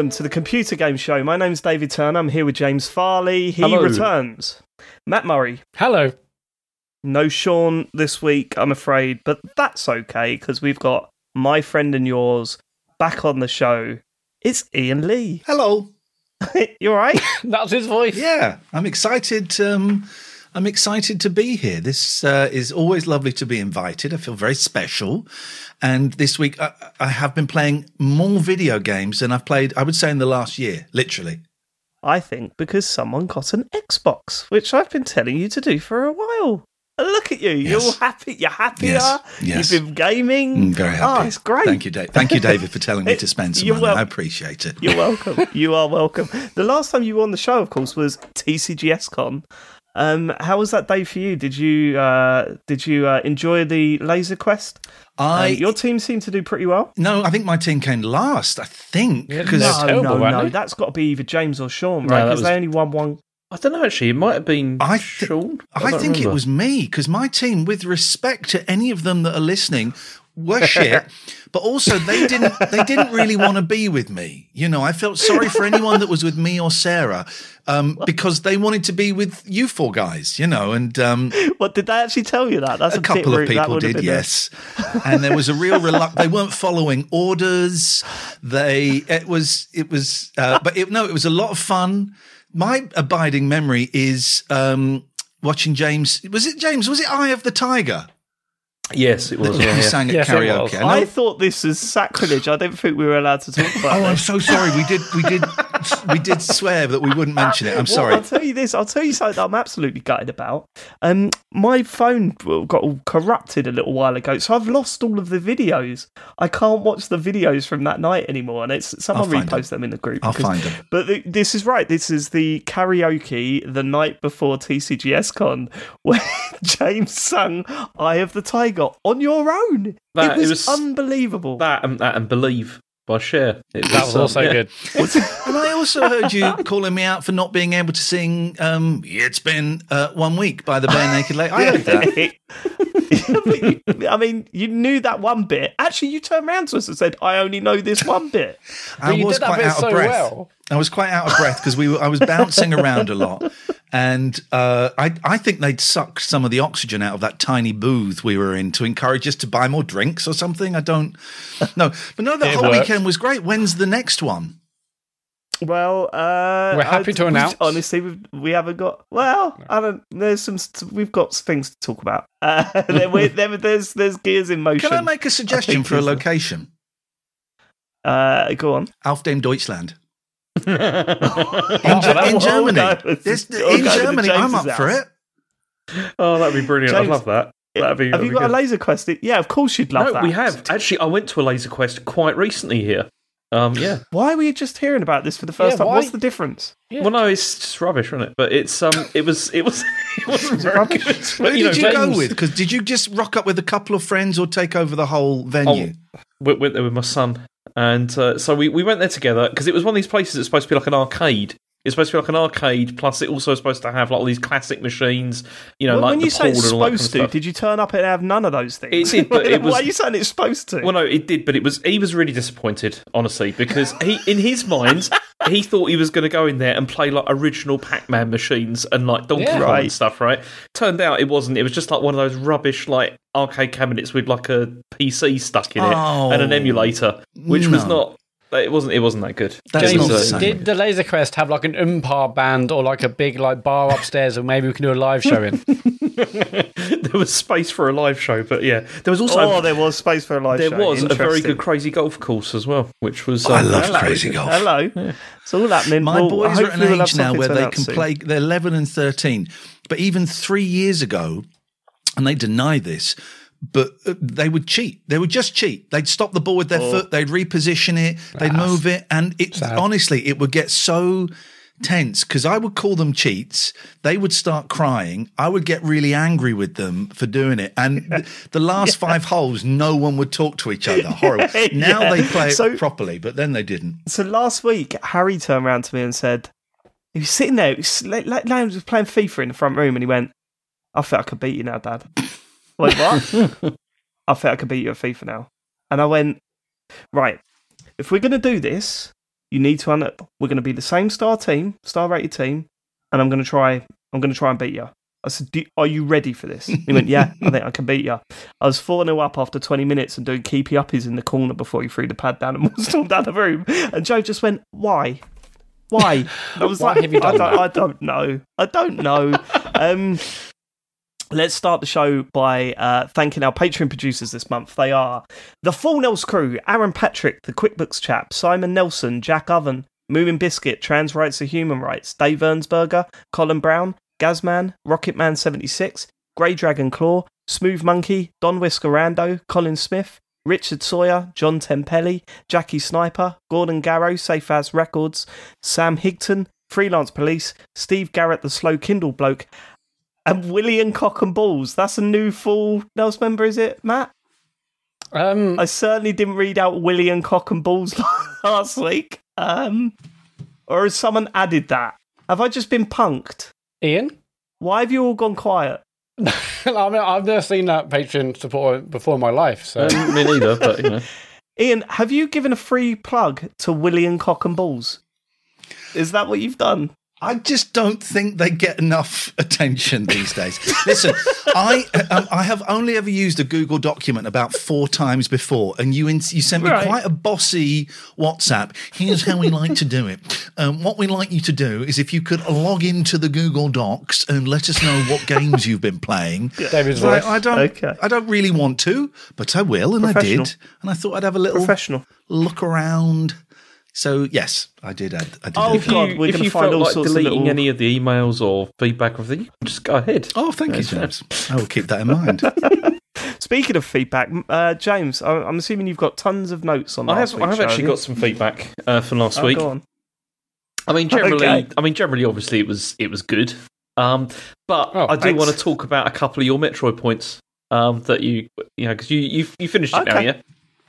Hello and welcome to the Computer Game Show. My name's David Turner. I'm here with James Farley. He Hello. returns. Mat Murray. Hello. No Sean this week, I'm afraid, but that's okay because we've got my friend and yours back on the show. It's Iain Lee. Hello. you all right? That's his voice. Yeah, I'm excited. Um, I'm excited to be here. This uh, is always lovely to be invited. I feel very special. And this week, I, I have been playing more video games than I've played, I would say, in the last year, literally. I think because someone got an Xbox, which I've been telling you to do for a while. And Look at you. You're happy. You're happier. Yes, yes. You've been gaming. Mm, very happy. Oh, it's great. Thank you, Dave. Thank you, David, for telling me to spend some You're money. wel- I appreciate it. You're welcome. you are welcome. The last time you were on the show, of course, was TCGS Con. Um, how was that day for you? Did you uh, did you uh, enjoy the Laser Quest? Uh, I your team seemed to do pretty well. no, I think my team came last. I think Yeah, because no. no, terrible, no, no. they? That's got to be either James or Sean, right? that Because was- they only won one. I don't know. Actually, it might have been I thi- Sean. I don't think it was me because my team, with respect to any of them that are listening, were shit. but also, they didn't. They didn't really want to be with me. You know, I felt sorry for anyone that was with me or Sarah um, because they wanted to be with you four guys. You know, and um, What did they actually tell you that? That's a, a couple of people did, yes. and there was a real reluct. They weren't following orders. They it was it was, uh, but it, no, it was a lot of fun. My abiding memory is um, watching James. Was it James? Was it Eye of the Tiger? Yes, it was. That Yeah, yeah. sang at Yes, karaoke. I I thought this was sacrilege. I don't think we were allowed to talk about it. Oh, I'm so sorry. We did, we did, we did swear that we wouldn't mention it. I'm Well, sorry. I'll tell you this. I'll tell you something that I'm absolutely gutted about. Um, my phone got all corrupted a little while ago, so I've lost all of the videos. I can't watch the videos from that night anymore, and it's someone I'll repost them. them in the group. I'll because- find them. But th- this is right. This is the karaoke the night before TCGS Con, where James sung "Eye of the Tiger" on your own. That- it was, it was- unbelievable. That and that and believe by Cher. It That was um, also yeah. good. And I also heard you calling me out for not being able to sing um, It's Been uh, One Week by the Bare Naked Lady. I heard that. I mean, you knew that one bit. Actually, you turned around to us and said, "I only know this one bit." I was quite out of so breath. well. I was quite out of breath because we were, I was bouncing around a lot, and uh, I I think they'd sucked some of the oxygen out of that tiny booth we were in to encourage us to buy more drinks or something. I don't know, but no, the It whole worked. weekend was great. When's the next one? Well, uh, We're happy I- to we- announce. Honestly, we've, we haven't got. Well, I don't. There's some. We've got things to talk about. Uh, there, we- there- there's there's gears in motion. Can I make a suggestion for a it's a- location? Uh, go on. Auf dem Deutschland. Oh, In, that in Germany. Oh, This- oh, in Germany, I'm James's up for it. Oh, that'd be brilliant. James, I'd love that. That'd be. Have that'd you be got a laser quest? Yeah, of course you'd love No, that. we have actually. I went to a laser quest quite recently here. Um, yeah. Why were you just hearing about this for the first Yeah, time? why- What's the difference? Yeah. Well, no, it's just rubbish, isn't it? But it's um, it was it was it wasn't rubbish. good. Who But, you know, did you go James- with? Because did you just rock up with a couple of friends or take over the whole venue? went, went there with my son, and uh, so we, we went there together because it was one of these places that's supposed to be like an arcade. It's supposed to be like an arcade, plus it also is supposed to have like all these classic machines, you know, Well, like when the you say it's and kind of supposed to, stuff. did you turn up and have none of those things? It did, but it was- Why are you saying it's supposed to? Well, no, it did, but it was he was really disappointed, honestly, because he, in his mind, he thought he was going to go in there and play like original Pac-Man machines and like Donkey Yeah. Kong Right. and stuff, right? Turned out it wasn't. It was just like one of those rubbish like arcade cabinets with like a PC stuck in it Oh. and an emulator, which was No. Not. It wasn't. It wasn't that good. That's It not the uh, same. Did the Laser Quest have like an umpire band or like a big like bar upstairs and maybe we can do a live show in? there was space for a live show, but yeah, there was also oh, there was space for a live there show. was a very good crazy golf course as well, which was. I um, love Hello. crazy golf. Hello. It's all happening. My Well, boys are at hopefully an we'll have age now where they can soon. play. They're 11 and 13. But even three years ago, and they deny this, but uh, they would cheat. They would just cheat. They'd stop the ball with their Oh. foot. They'd reposition it. They'd Ah, move it, and it sad. honestly, it would get so tense because I would call them cheats. They would start crying. I would get really angry with them for doing it. And th- the last five holes, no one would talk to each other. Horrible. Now they play it So- properly, but then they didn't. So last week, Harry turned around to me and said, he was sitting there, he was, like, like, like, he was playing FIFA in the front room, and he went, I think I could beat you now, Dad. I went, what? I think I could beat you at FIFA now. And I went, right. if we're going to do this, you need to. Un- we're going to be the same star team, star rated team, and I'm going to try. I'm going to try and beat you. I said, Do, "Are you ready for this?" He went, "Yeah, I think I can beat you." I was four 0 up after 20 minutes and doing keepy uppies in the corner before he threw the pad down and stormed down the room. And Joe just went, "Why? Why?" I was Why like, have you I, done don't, that?" I don't know. I don't know." um, Let's start the show by uh, thanking our Patreon producers this month. They are the Full Nels crew, Aaron Patrick, the QuickBooks chap, Simon Nelson, Jack Oven, Moving Biscuit, Trans Rights are Human Rights, Dave Ernsberger, Colin Brown, Gazman, Rocketman76, Grey Dragon Claw, Smooth Monkey, Don Whiskerando, Colin Smith, Richard Sawyer, John Tempelli, Jackie Sniper, Gordon Garrow, Safe As Records, Sam Higton, Freelance Police, Steve Garrett, the Slow Kindle Bloke, and William Cock and Balls. That's a new full Nels member, is it, Mat? Um, I certainly didn't read out William Cock and Balls last week. Um, or has someone added that? Have I just been punked? Iain? Why have you all gone quiet? I mean, I've never seen that Patreon support before in my life. So Um, me neither, but you know. Iain, have you given a free plug to William Cock and Balls? Is that what you've done? I just don't think they get enough attention these days. Listen, I um, I have only ever used a Google document about four times before, and you in, you sent me Right. quite a bossy WhatsApp. Here's how we like to do it. Um, what we like you to do is if you could log into the Google Docs and let us know what games you've been playing. David's So voice. I, I don't. Okay. I don't really want to, but I will, and I did. And I thought I'd have a little Professional. look around. So yes, I did. add- I did. Oh, add If that. God, you, we're if gonna you find felt all like sorts of deleting little- any of the emails or feedback or anything, just go ahead. Oh, thank you, James. I will keep that in mind. Speaking of feedback, uh, James, I- I'm assuming you've got tons of notes on I have, week's I have actually got some feedback uh, from last Oh, week. go on. I mean, generally, Okay. I mean, generally, obviously, it was it was good. Um, but Oh, I do thanks. want to talk about a couple of your Metroid points um, that you you know because you you you finished it now, yeah,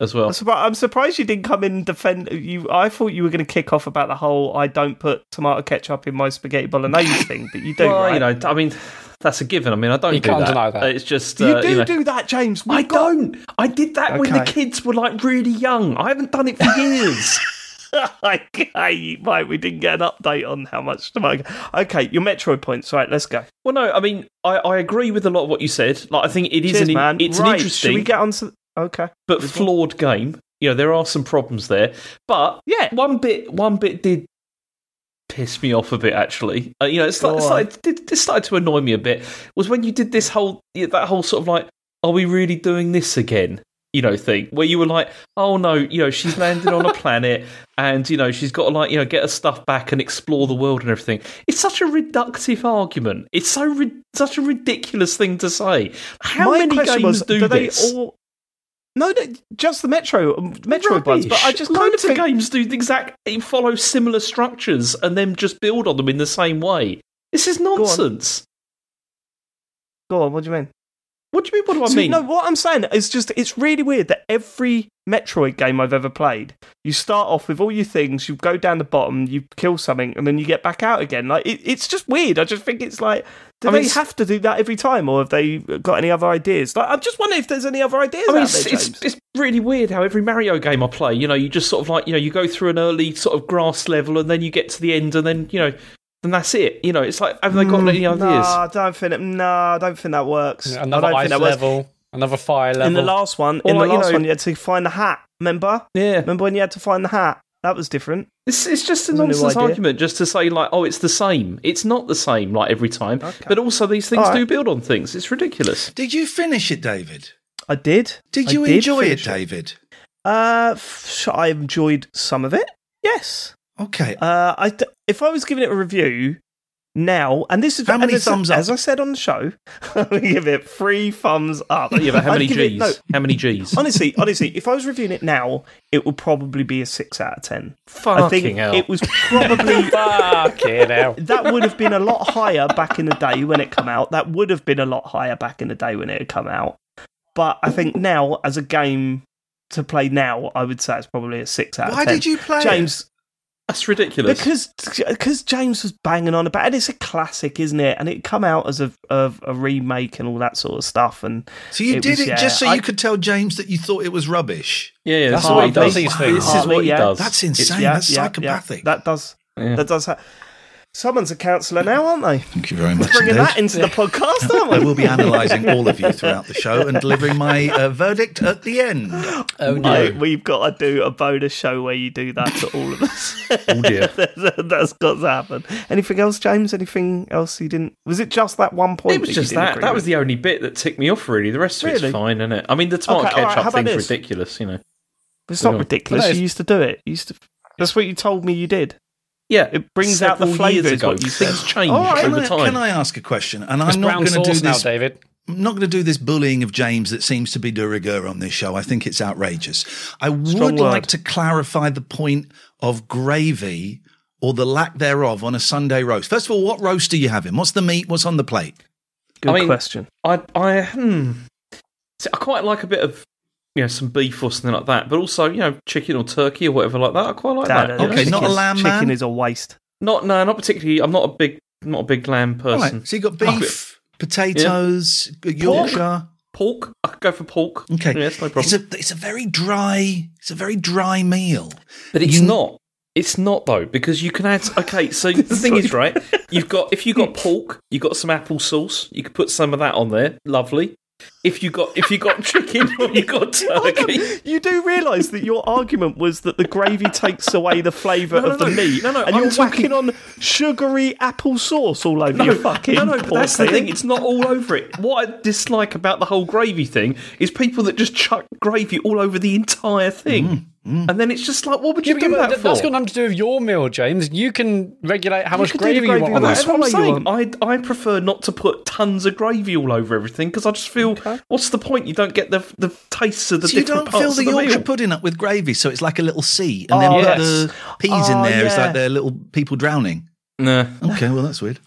as well. I'm, surprised you didn't come in and defend you. I thought you were going to kick off about the whole "I don't put tomato ketchup in my spaghetti bolognese" thing, but you do, well, right? you know, I mean, that's a given. I mean, I don't You do can't that. deny that. It's just you uh, do know, do that, James. We've I got- don't. I did that when the kids were like really young. I haven't done it for years. okay, right. We didn't get an update on how much tomato. Okay, your Metroid points. Right, let's go. well, no, I mean, I, I agree with a lot of what you said. Like, I think it is Cheers, an man. it's right, an interesting Should we get on to? Okay. but flawed game. You know, there are some problems there, but Yeah. one bit one bit did piss me off a bit. Actually, uh, you know, it started, on. started, it, it started to annoy me a bit. Was when you did this whole that whole sort of like, are we really doing this again? You know, thing where you were like, oh no, you know, she's landed on a planet and you know she's got to like you know get her stuff back and explore the world and everything. It's such a reductive argument. It's so ri- such a ridiculous thing to say. How My many games was, do, do this? they all? No, no, just the Metro um, Metroid ones. But I just kind of loads of think, games do the exact follow similar structures and then just build on them in the same way. This is nonsense. Go on. What do you mean? What do you mean? What do I So, mean? No, what I'm saying is just it's really weird that every Metroid game I've ever played, you start off with all your things, you go down the bottom, you kill something, and then you get back out again. Like it, it's just weird. I just think it's like, do I mean, they have to do that every time, or have they got any other ideas? Like, I'm just wondering if there's any other ideas I mean, it's, there, it's, it's really weird how every Mario game I play, you know, you just sort of like, you know, you go through an early sort of grass level and then you get to the end and then, you know, then that's it. You know, it's like, have they got any ideas? No, I don't think it, no, I don't think that works. Another I don't ice think that works. level, another fire level. In the last one, Or in like, the you last know- one, you had to find the hat. Remember? Yeah. Remember when you had to find the hat? That was different. It's, it's just a That's a new nonsense idea. argument just to say, like, oh, it's the same. It's not the same, like, every time. Okay. But also, these things All right. do build on things. It's ridiculous. Did you finish it, David? I did. Did you did enjoy it, finish David? Uh, f- I enjoyed some of it. Yes. Okay. Uh, I d- if I was giving it a review now, and this is How many as- thumbs up? As I said on the show, I give it three thumbs up. Yeah, but how many G's? it- no, How many G's? honestly, honestly, if I was reviewing it now, it would probably be a six out of ten. I Fucking think hell. it was probably Fucking hell. that would have been a lot higher back in the day when it come out. That would have been a lot higher back in the day when it had come out. But I think now, as a game to play now, I would say it's probably a six out Why of ten. did you play it? James? That's ridiculous. because because James was banging on about it. It's a classic, isn't it? And it come out as a of a remake and all that sort of stuff. And So you It did was- it yeah, just so I- you could tell James that you thought it was rubbish. yeah, yeah, that's That's what he does. does these things. This is what he yeah. does. That's It's- insane. That's psychopathic. That does Yeah. that does. Ha- Someone's a counsellor now, aren't they? Thank you very much. Bringing indeed. that into the podcast, aren't I we? will be analysing all of you throughout the show and delivering my uh, verdict at the end. Oh Mate, we've got to do a bonus show where you do that to all of us. Oh dear. That's got to happen. Anything else, James? Anything else you didn't? Was it just that one point? It was that you just didn't that. That with? was the only bit that ticked me off. Really, the rest of Really? it's fine, isn't it? I mean, the tomato Okay, all right, ketchup how about thing's ridiculous. You know. It's not ridiculous. But that You used to do it. You used to. That's what you told me you did. Yeah, It brings out the several flavours, ago. what you said. Things change All right, over can, I, time. can I ask a question? And It's I'm not going to do sauce now, this. David. I'm not going to do this bullying of James that seems to be de rigueur on this show. I think it's outrageous. I Strong would word. like to clarify the point of gravy or the lack thereof on a Sunday roast. First of all, what roast are you having? What's the meat? What's on the plate? Good I mean- question. I, I, hmm. See, I quite like a bit of, you know, some beef or something like that, but also, you know, chicken or turkey or whatever like that. I quite like No, that. no, you? Okay, not a chicken- lamb Chicken man? is a waste. Not, no, not particularly. I'm not a big, not a big lamb person. right. So you got beef, potatoes, Yorkshire. Pork. I could go for pork. Okay, yes, no It's a it's a very dry it's a very dry meal. But it's You- not. It's not though because you can add. Okay, so the thing is, right? You've got if you got pork, you got some apple sauce. You could put some of that on there. Lovely. If you got if you got chicken or you got turkey. You do realise that your argument was that the gravy takes away the flavour No, no, of the no. meat, No, no, and I'm you're talking- whacking on sugary apple sauce all over your fucking. No, no, that's the thing. It's not all over it. What I dislike about the whole gravy thing is people that just chuck gravy all over the entire thing, mm. Mm. and then it's just like, what would you Yeah, do but that that for? that's got nothing to do with your meal, James. You can regulate how much can do the gravy, gravy you want with. That's what I'm That's all saying. I I prefer not to put tons of gravy all over everything because I just feel what's the point? You don't get the the tastes of the So you different don't parts fill the of the Yorkshire meal. pudding up with gravy, so it's like a little sea, and ah, then Oh, put the peas in Oh, there. It's like they're little people drowning. Nah. Okay, well that's weird.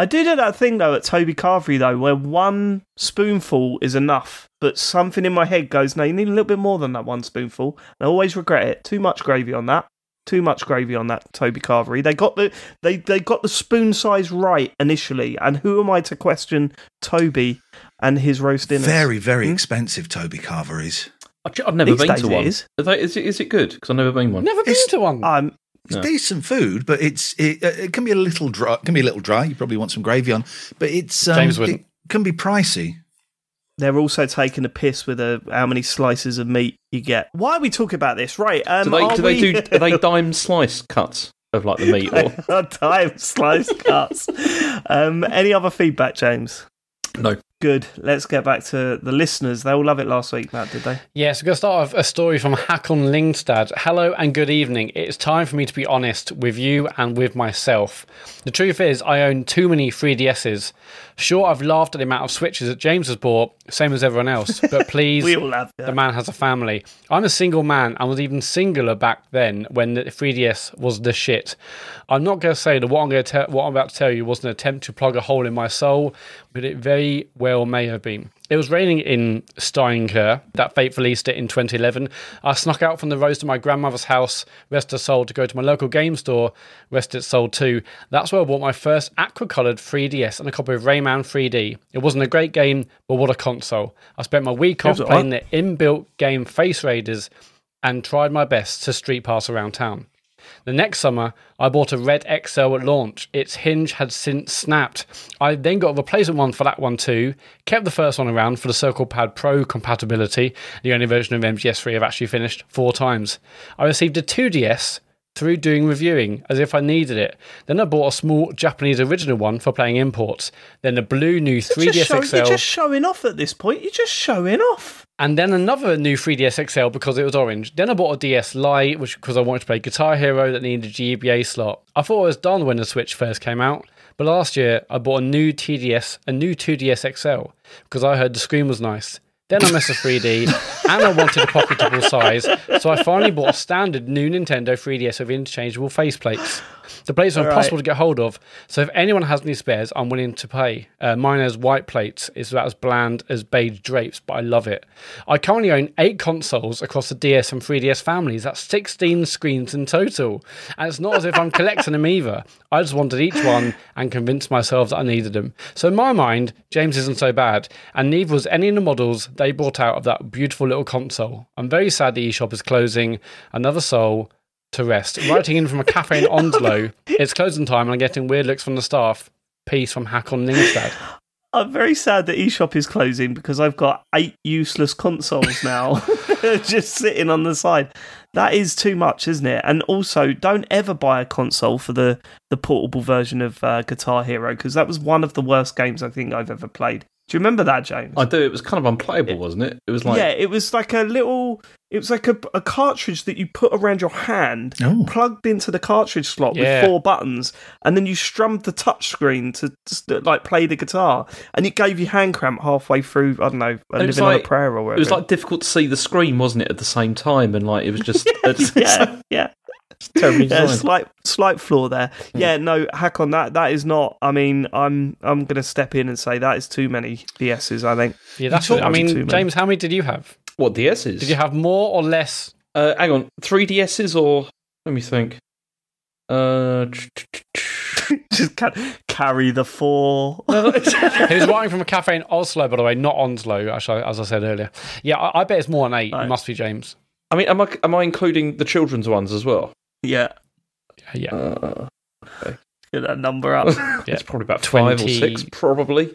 I do do that thing though at Toby Carvery though, where one spoonful is enough, but something in my head goes, "No, you need a little bit more than that one spoonful." And I always regret it. Too much gravy on that. Too much gravy on that Toby Carvery. They got the they they got the spoon size right initially, and who am I to question Toby and his roast dinners? Very, very Hmm? expensive Toby Carver is. I've I've never These been to one. is. Are they- Is it, is it good? Because I've never been one. Never been It's- to one. Um, It's No. decent food, but it's it, uh, it can be a little dry. Can be a little dry. You probably want some gravy on, but it's um, James wouldn't. it can be pricey. they're also taking a piss with a, how many slices of meat you get. Why are we talking about this? Right? Um, Do they are do they do are they dime slice cuts of like the meat or dime slice cuts. Um, any other feedback, James? no? Good. Let's get back to the listeners. They all love it last week, Mat, did they? Yes, we're going to start off a story from Hakon Lingstad. Hello and good evening. It's time for me to be honest with you and with myself. The truth is, I own too many 3DSs. Sure, I've laughed at the amount of Switches that James has bought, same as everyone else, but please, We all the man has a family. I'm a single man and was even singular back then when the 3DS was the shit. I'm not going to say that what I'm going to tell, what I'm about to tell you was an attempt to plug a hole in my soul, but it very well may have been. It was raining in Steinkjer that fateful Easter in 2011. I snuck out from the roast to my grandmother's house, rest her soul, to go to my local game store, rest its soul too. That's where I bought my first aqua-coloured 3DS and a copy of Rayman 3D. It wasn't a great game, but what a console. I spent my week off playing the inbuilt game Face Raiders and tried my best to street pass around town. The next summer, I bought a Red XL at launch. Its hinge had since snapped. I then got a replacement one for that one too. Kept the first one around for the Circle Pad Pro compatibility, the only version of MGS3 I've actually finished four times. I received a 2DS through doing reviewing as if I needed it. Then I bought a small Japanese original one for playing imports. Then a blue new 3DS show- XL. You're just showing off at this point. You're just showing off. And then another new 3DS XL because it was orange. Then I bought a DS Lite, which because I wanted to play Guitar Hero that needed a GBA slot. I thought I was done when the Switch first came out, but last year I bought a new TDS, a new 2DS XL, because I heard the screen was nice. Then I missed the 3D, and I wanted a pocketable size, so I finally bought a standard new Nintendo 3DS with interchangeable faceplates. The plates are All right. impossible to get hold of. So if anyone has any spares, I'm willing to pay. Uh, mine has white plates. It's about as bland as beige drapes, but I love it. I currently own eight consoles across the DS and 3DS families. That's 16 screens in total. And it's not as if I'm collecting them either. I just wanted each one and convinced myself that I needed them. So in my mind, James isn't so bad, and neither was any of the models they brought out of that beautiful little console. I'm very sad the eShop is closing. Another soul to rest. Writing in from a cafe in Onslow, it's closing time and I'm getting weird looks from the staff. Peace from Hakon Ningstad. I'm very sad that eShop is closing because I've got eight useless consoles now just sitting on the side. That is too much, isn't it? And also, don't ever buy a console for the, the portable version of uh, Guitar Hero because that was one of the worst games I think I've ever played. Do you remember that, James? I do. It was kind of unplayable, wasn't it? It was like yeah, it was like a little. It was like a, a cartridge that you put around your hand, Oh. plugged into the cartridge slot Yeah. with four buttons, and then you strummed the touch screen to just, uh, like play the guitar, and it gave you hand cramp halfway through. I don't know, a And it was on like- a prayer or whatever. it was like difficult to see the screen, wasn't it? At the same time, and like it was just it's yeah, yeah. terribly Yeah, designed. slight slight flaw there. Hmm. Yeah, no, hack on that. That is not. I mean, I'm I'm going to step in and say that is too many DSs. I think. Yeah, that's. talked I mean, too many. James, how many did you have? What DSs? Did you have more or less? Uh, hang on, three DSs or let me think. Uh, Just ca- carry the four. He was writing from a cafe in Oslo, by the way, not Onslow, actually, as I said earlier. Yeah, I, I bet it's more than eight. It must be James. I mean, am I am I including the children's ones as well? Yeah, Yeah. Uh, get that number up. It's probably about five or six, probably.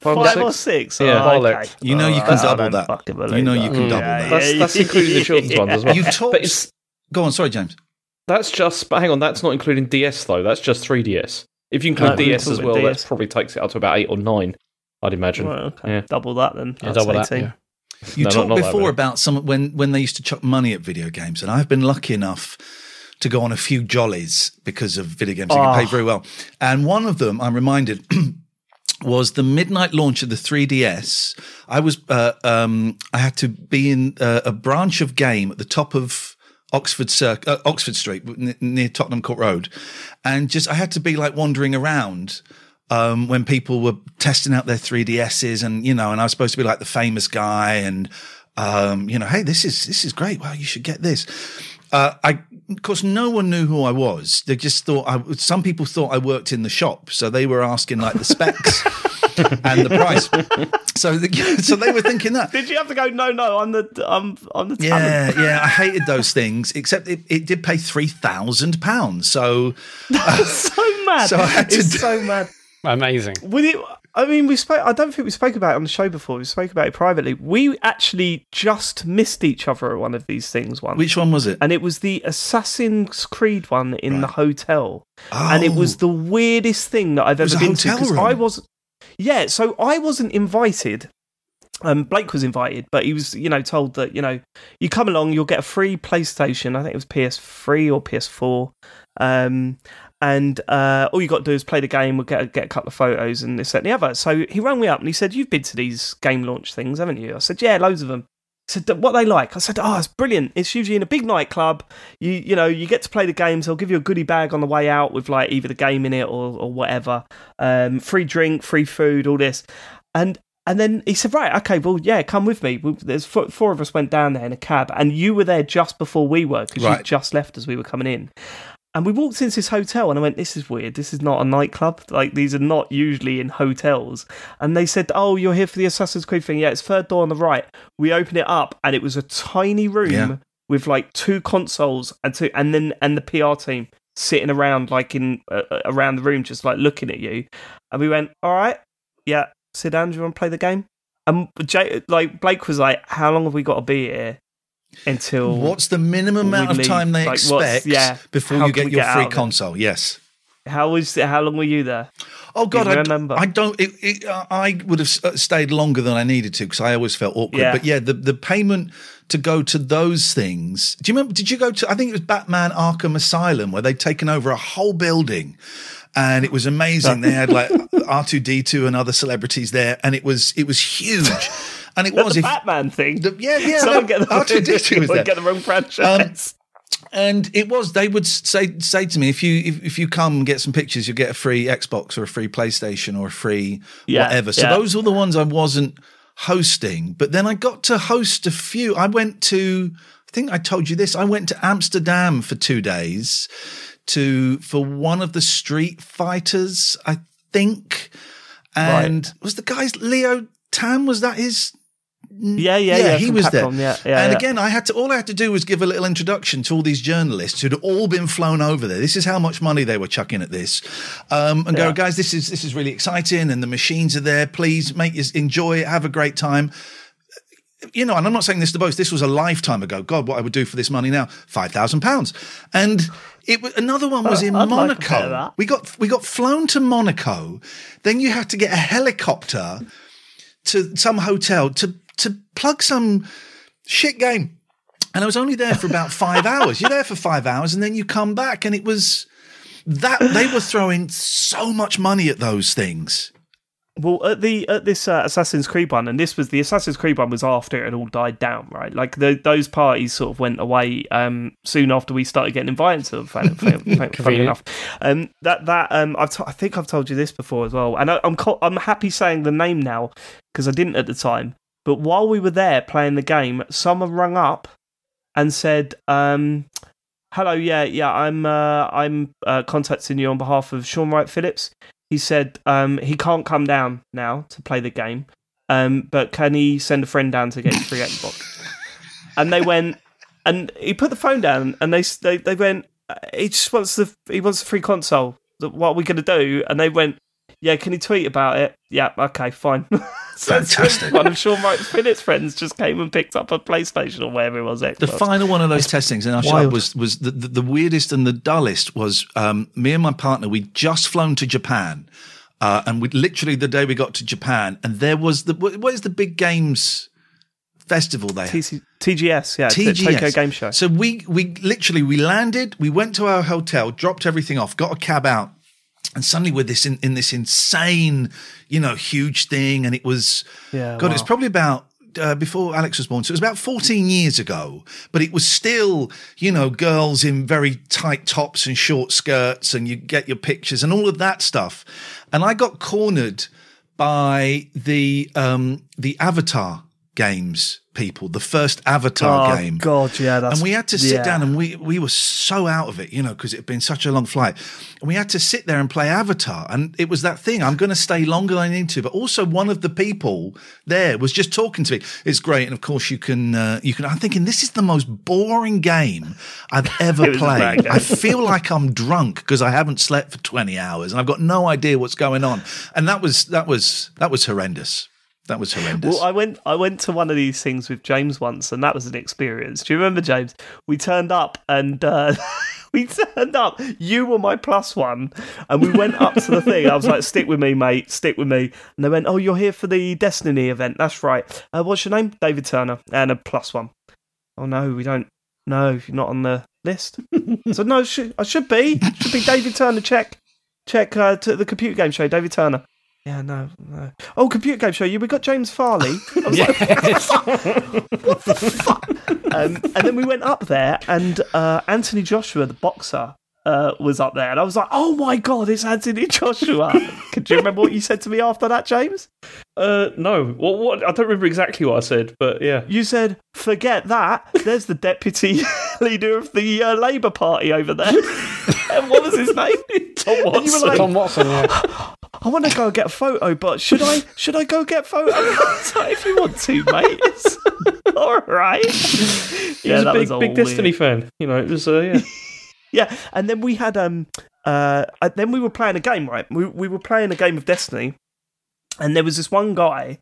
Five, Five or or six. six. Yeah. Oh, okay. You know you can I double that. You believe know you that. can double Yeah, that. That's yeah, that's including the children's ones as well. You talked. But it's Go on, sorry, James. that's just. But hang on, that's not including DS though. That's just 3DS. If you include No, DS as talking well, that probably takes it up to about eight or nine. I'd imagine. Well, okay. Yeah. Double that then. Yeah, That's double that. Yeah. You No, talked not that before about some when when they used to chuck money at video games, and I've been lucky enough to go on a few jollies because of video games. Can Oh. pay very well, and one of them I'm reminded. Was the midnight launch of the 3DS? I was, uh, um, I had to be in uh, a branch of game at the top of Oxford Circ- uh, Oxford Street n- near Tottenham Court Road, and just I had to be like wandering around um, when people were testing out their 3DSs, and you know, and I was supposed to be like the famous guy, and um, you know, hey, this is this is great. Wow, you should get this. Uh, I, of course, no one knew who I was. They just thought I. Some people thought I worked in the shop, so they were asking like the specs and the price. So, the, so they were thinking that. Did you have to go? No, no. I'm the. I'm. I'm the Yeah, talent. yeah, I hated those things. Except it, it did pay three thousand pounds. So that's uh, so mad. So I had to it's do- so mad. Amazing. Would it? I mean, we spoke. I don't think we spoke about it on the show before. We spoke about it privately. We actually just missed each other at one of these things once, which one was it? and it was the Assassin's Creed one in the hotel, and it was Oh. the weirdest thing that I've ever been to because? I was. Yeah, so I wasn't invited. Um, Blake was invited, but he was, you know, told that you know you come along, you'll get a free PlayStation. I think it was PS3 or PS4. Um, and uh, all you got to do is play the game. We'll get a, get a couple of photos and this that, and the other. So he rang me up and he said, "You've been to these game launch things, haven't you?" I said, "Yeah, loads of them." He said, "What are they like?" I said, "Oh, it's brilliant. It's usually in a big nightclub. You you know you get to play the games. They'll give you a goodie bag on the way out with like either the game in it or or whatever. Um, free drink, free food, all this." And and then he said, "Right, okay, well, yeah, come with me." There's four, four of us went down there in a cab, and you were there just before we were because Right. you just left as we were coming in. And we walked into this hotel, and I went, "This is weird. This is not a nightclub. Like these are not usually in hotels." And they said, "Oh, you're here for the Assassin's Creed thing? Yeah, it's third door on the right." We opened it up, and it was a tiny room Yeah. with like two consoles and two, and then and the PR team sitting around like in uh, uh, around the room, just like looking at you. And we went, "All right, yeah, sit down. Do you want to play the game?" And Jay, like Blake was like, "How long have we got to be here until?" What's the minimum amount of leave? time they Like, expect yeah, before you get your get free console? Yes. How was how long were you there? Oh God, I, remember? I don't. It, it, uh, I would have uh, stayed longer than I needed to because I always felt awkward. Yeah. But yeah, the the payment to go to those things. Do you remember? Did you go to? I think it was Batman Arkham Asylum where they'd taken over a whole building. And it was amazing. They had like R two D two and other celebrities there, and it was it was huge. And it was the if Batman thing. the, yeah yeah Someone get the R two D two was there. get the wrong franchise. Um, and it was they would say say to me if you if, if you come and get some pictures, you'll get a free Xbox or a free PlayStation or a free Yeah, whatever. So yeah. those were the ones I wasn't hosting. But then I got to host a few. I went to I think I told you this. I went to Amsterdam for two days to for one of the Street Fighters, I think. And was the guy's Leo Tan? Was that his Yeah, yeah, yeah. he was there. Yeah, yeah. and yeah. again, I had to. All I had to do was give a little introduction to all these journalists who'd all been flown over there. This is how much money they were chucking at this, um, and go, guys, this is this is really exciting, and the machines are there. Please make you enjoy it, have a great time. You know, and I'm not saying this to boast. This was a lifetime ago. God, what I would do for this money now? Five thousand pounds, and it another one was Oh, in I'd like Monaco. that. we got we got flown to Monaco. Then you had to get a helicopter to some hotel to to plug some shit game. And I was only there for about five hours. You're there for five hours and then you come back and it was that they were throwing so much money at those things. Well, at the at this uh, Assassin's Creed one, and this was the Assassin's Creed one was after it had all died down, right? Like the, those parties sort of went away um, soon after we started getting invited to them. Funny, funny, funny enough, um, that that um, I've t- I think I've told you this before as well, and I, I'm co- I'm happy saying the name now because I didn't at the time. But while we were there playing the game, someone rung up and said, um, "Hello, yeah, yeah, I'm uh, I'm uh, contacting you on behalf of Shaun Wright Phillips." He said um, he can't come down now to play the game, um, but can he send a friend down to get free Xbox? and they went, and he put the phone down, and they they, they went, uh, he just wants the he wants the free console. What are we going to do? And they went, yeah, can he tweet about it? Yeah, okay, fine. Fantastic. One of Shaun Wright Phillips' friends just came and picked up a PlayStation or wherever it was. The final one of those testings in our shop was was the, the, the weirdest and the dullest was um, me and my partner. We'd just flown to Japan, uh, and we literally the day we got to Japan, and there was the what is the big games festival they have? TC- TGS, yeah, TGS. Tokyo Game Show. So we we literally we landed, we went to our hotel, dropped everything off, got a cab out, and suddenly we're this in, in this insane, you know, huge thing, and it was Yeah, God, it's wow. probably about. Uh, before Alex was born, so it was about 14 years ago, but it was still, you know, girls in very tight tops and short skirts, and you get your pictures and all of that stuff. And I got cornered by the um, the Avatar games people, the first Avatar game. oh game. God, yeah, that's And we had to sit yeah. down and we, we were so out of it, you know, because it had been such a long flight. And we had to sit there and play Avatar. And it was that thing, I'm going to stay longer than I need to. But also one of the people there was just talking to me. It's great. And of course you can, uh, you can, I'm thinking this is the most boring game I've ever It was a bad played. I feel like I'm drunk because I haven't slept for 20 hours and I've got no idea what's going on. And that was, that was, that was horrendous. That was horrendous. Well, I went I went to one of these things with James once, and that was an experience. Do you remember, James? We turned up and uh, we turned up. You were my plus one, and we went up to the thing. I was like, "Stick with me, mate. Stick with me." And they went, "Oh, you're here for the Destiny event. That's right. Uh, what's your name? David Turner, and a plus one." Oh no, we don't. No, you're not on the list. so no, I should be. Should be David Turner. Check, check uh, to the computer game show. David Turner. Yeah, no, no. Oh, computer game show. You, we got James Farley. I was like, what the fuck? Um, and then we went up there, and uh, Anthony Joshua, the boxer, uh, was up there, and I was like, "Oh my god, it's Anthony Joshua!" Could you remember what you said to me after that, James? Uh, no. What? What? I don't remember exactly what I said, but yeah. You said, "Forget that." There's the deputy leader of the uh, Labour Party over there. and what was his name? Tom And you were Watson. like, Tom Watson, yeah. I want to go get a photo, but should I? Should I go get a photo? Like, if you want to, mate. It's all right. He's was a big, all big weird. Destiny fan. You know, it was. Uh, yeah. Yeah, and then we had um uh uh, then we were playing a game, right? We we were playing a game of Destiny, and there was this one guy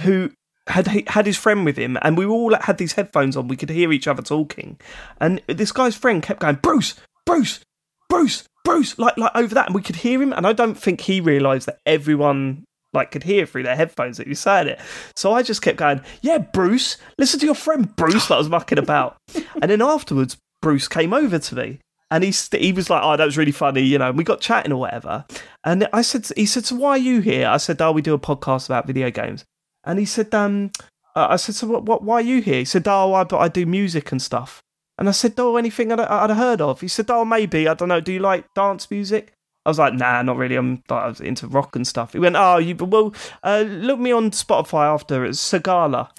who had had his friend with him, and we all had these headphones on. We could hear each other talking, and this guy's friend kept going, "Bruce, Bruce, Bruce, Bruce," like like over that, and we could hear him. And I don't think he realised that everyone like could hear through their headphones that he was saying it. So I just kept going, "Yeah, Bruce, listen to your friend Bruce that was mucking about." and then afterwards, Bruce came over to me. And he st- he was like, "Oh, that was really funny," you know. And we got chatting or whatever. And I said, "He said, so why are you here?" I said, "Oh, we do a podcast about video games." And he said, "Um, uh, I said, so what, what? Why are you here?" He said, "Oh, I, I do music and stuff." And I said, "Oh, anything I'd, I'd heard of?" He said, "Oh, maybe. I don't know. Do you like dance music?" I was like, "Nah, not really. I'm like, I was into rock and stuff." He went, "Oh, you well, uh, look me on Spotify after. It's Sigala,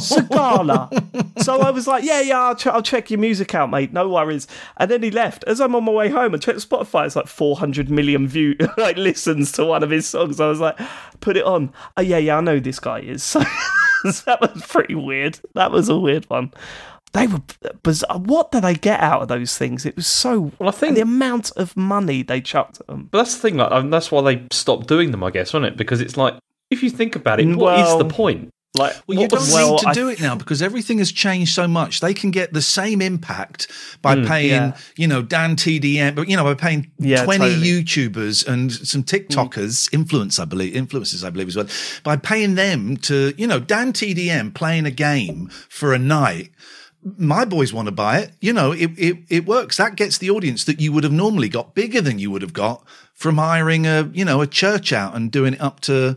Sigala." so I was like, "Yeah, yeah, I'll, ch- I'll check your music out, mate. No worries." And then he left. As I'm on my way home, I checked Spotify. It's like 400 million view like listens to one of his songs. I was like, "Put it on." Oh yeah, yeah, I know who this guy is. So that was pretty weird. That was a weird one. They were bizarre. What did they get out of those things? It was so. Well, I think- the amount of money they chucked at them. But that's the thing, like, um, that's why they stopped doing them, I guess, wasn't it? Because it's like, if you think about it, what is the point? Like, Well, you don't was- well, need to I- do it now because everything has changed so much. They can get the same impact by paying, yeah. you know, Dan TDM, but you know, by paying Yeah, twenty totally. YouTubers and some TikTokers, influence, I believe, influencers, I believe as well, by paying them to, you know, Dan TDM playing a game for a night. My boys want to buy it. You know, it, it it works. That gets the audience that you would have normally got bigger than you would have got from hiring a, you know, a church out and doing it up to.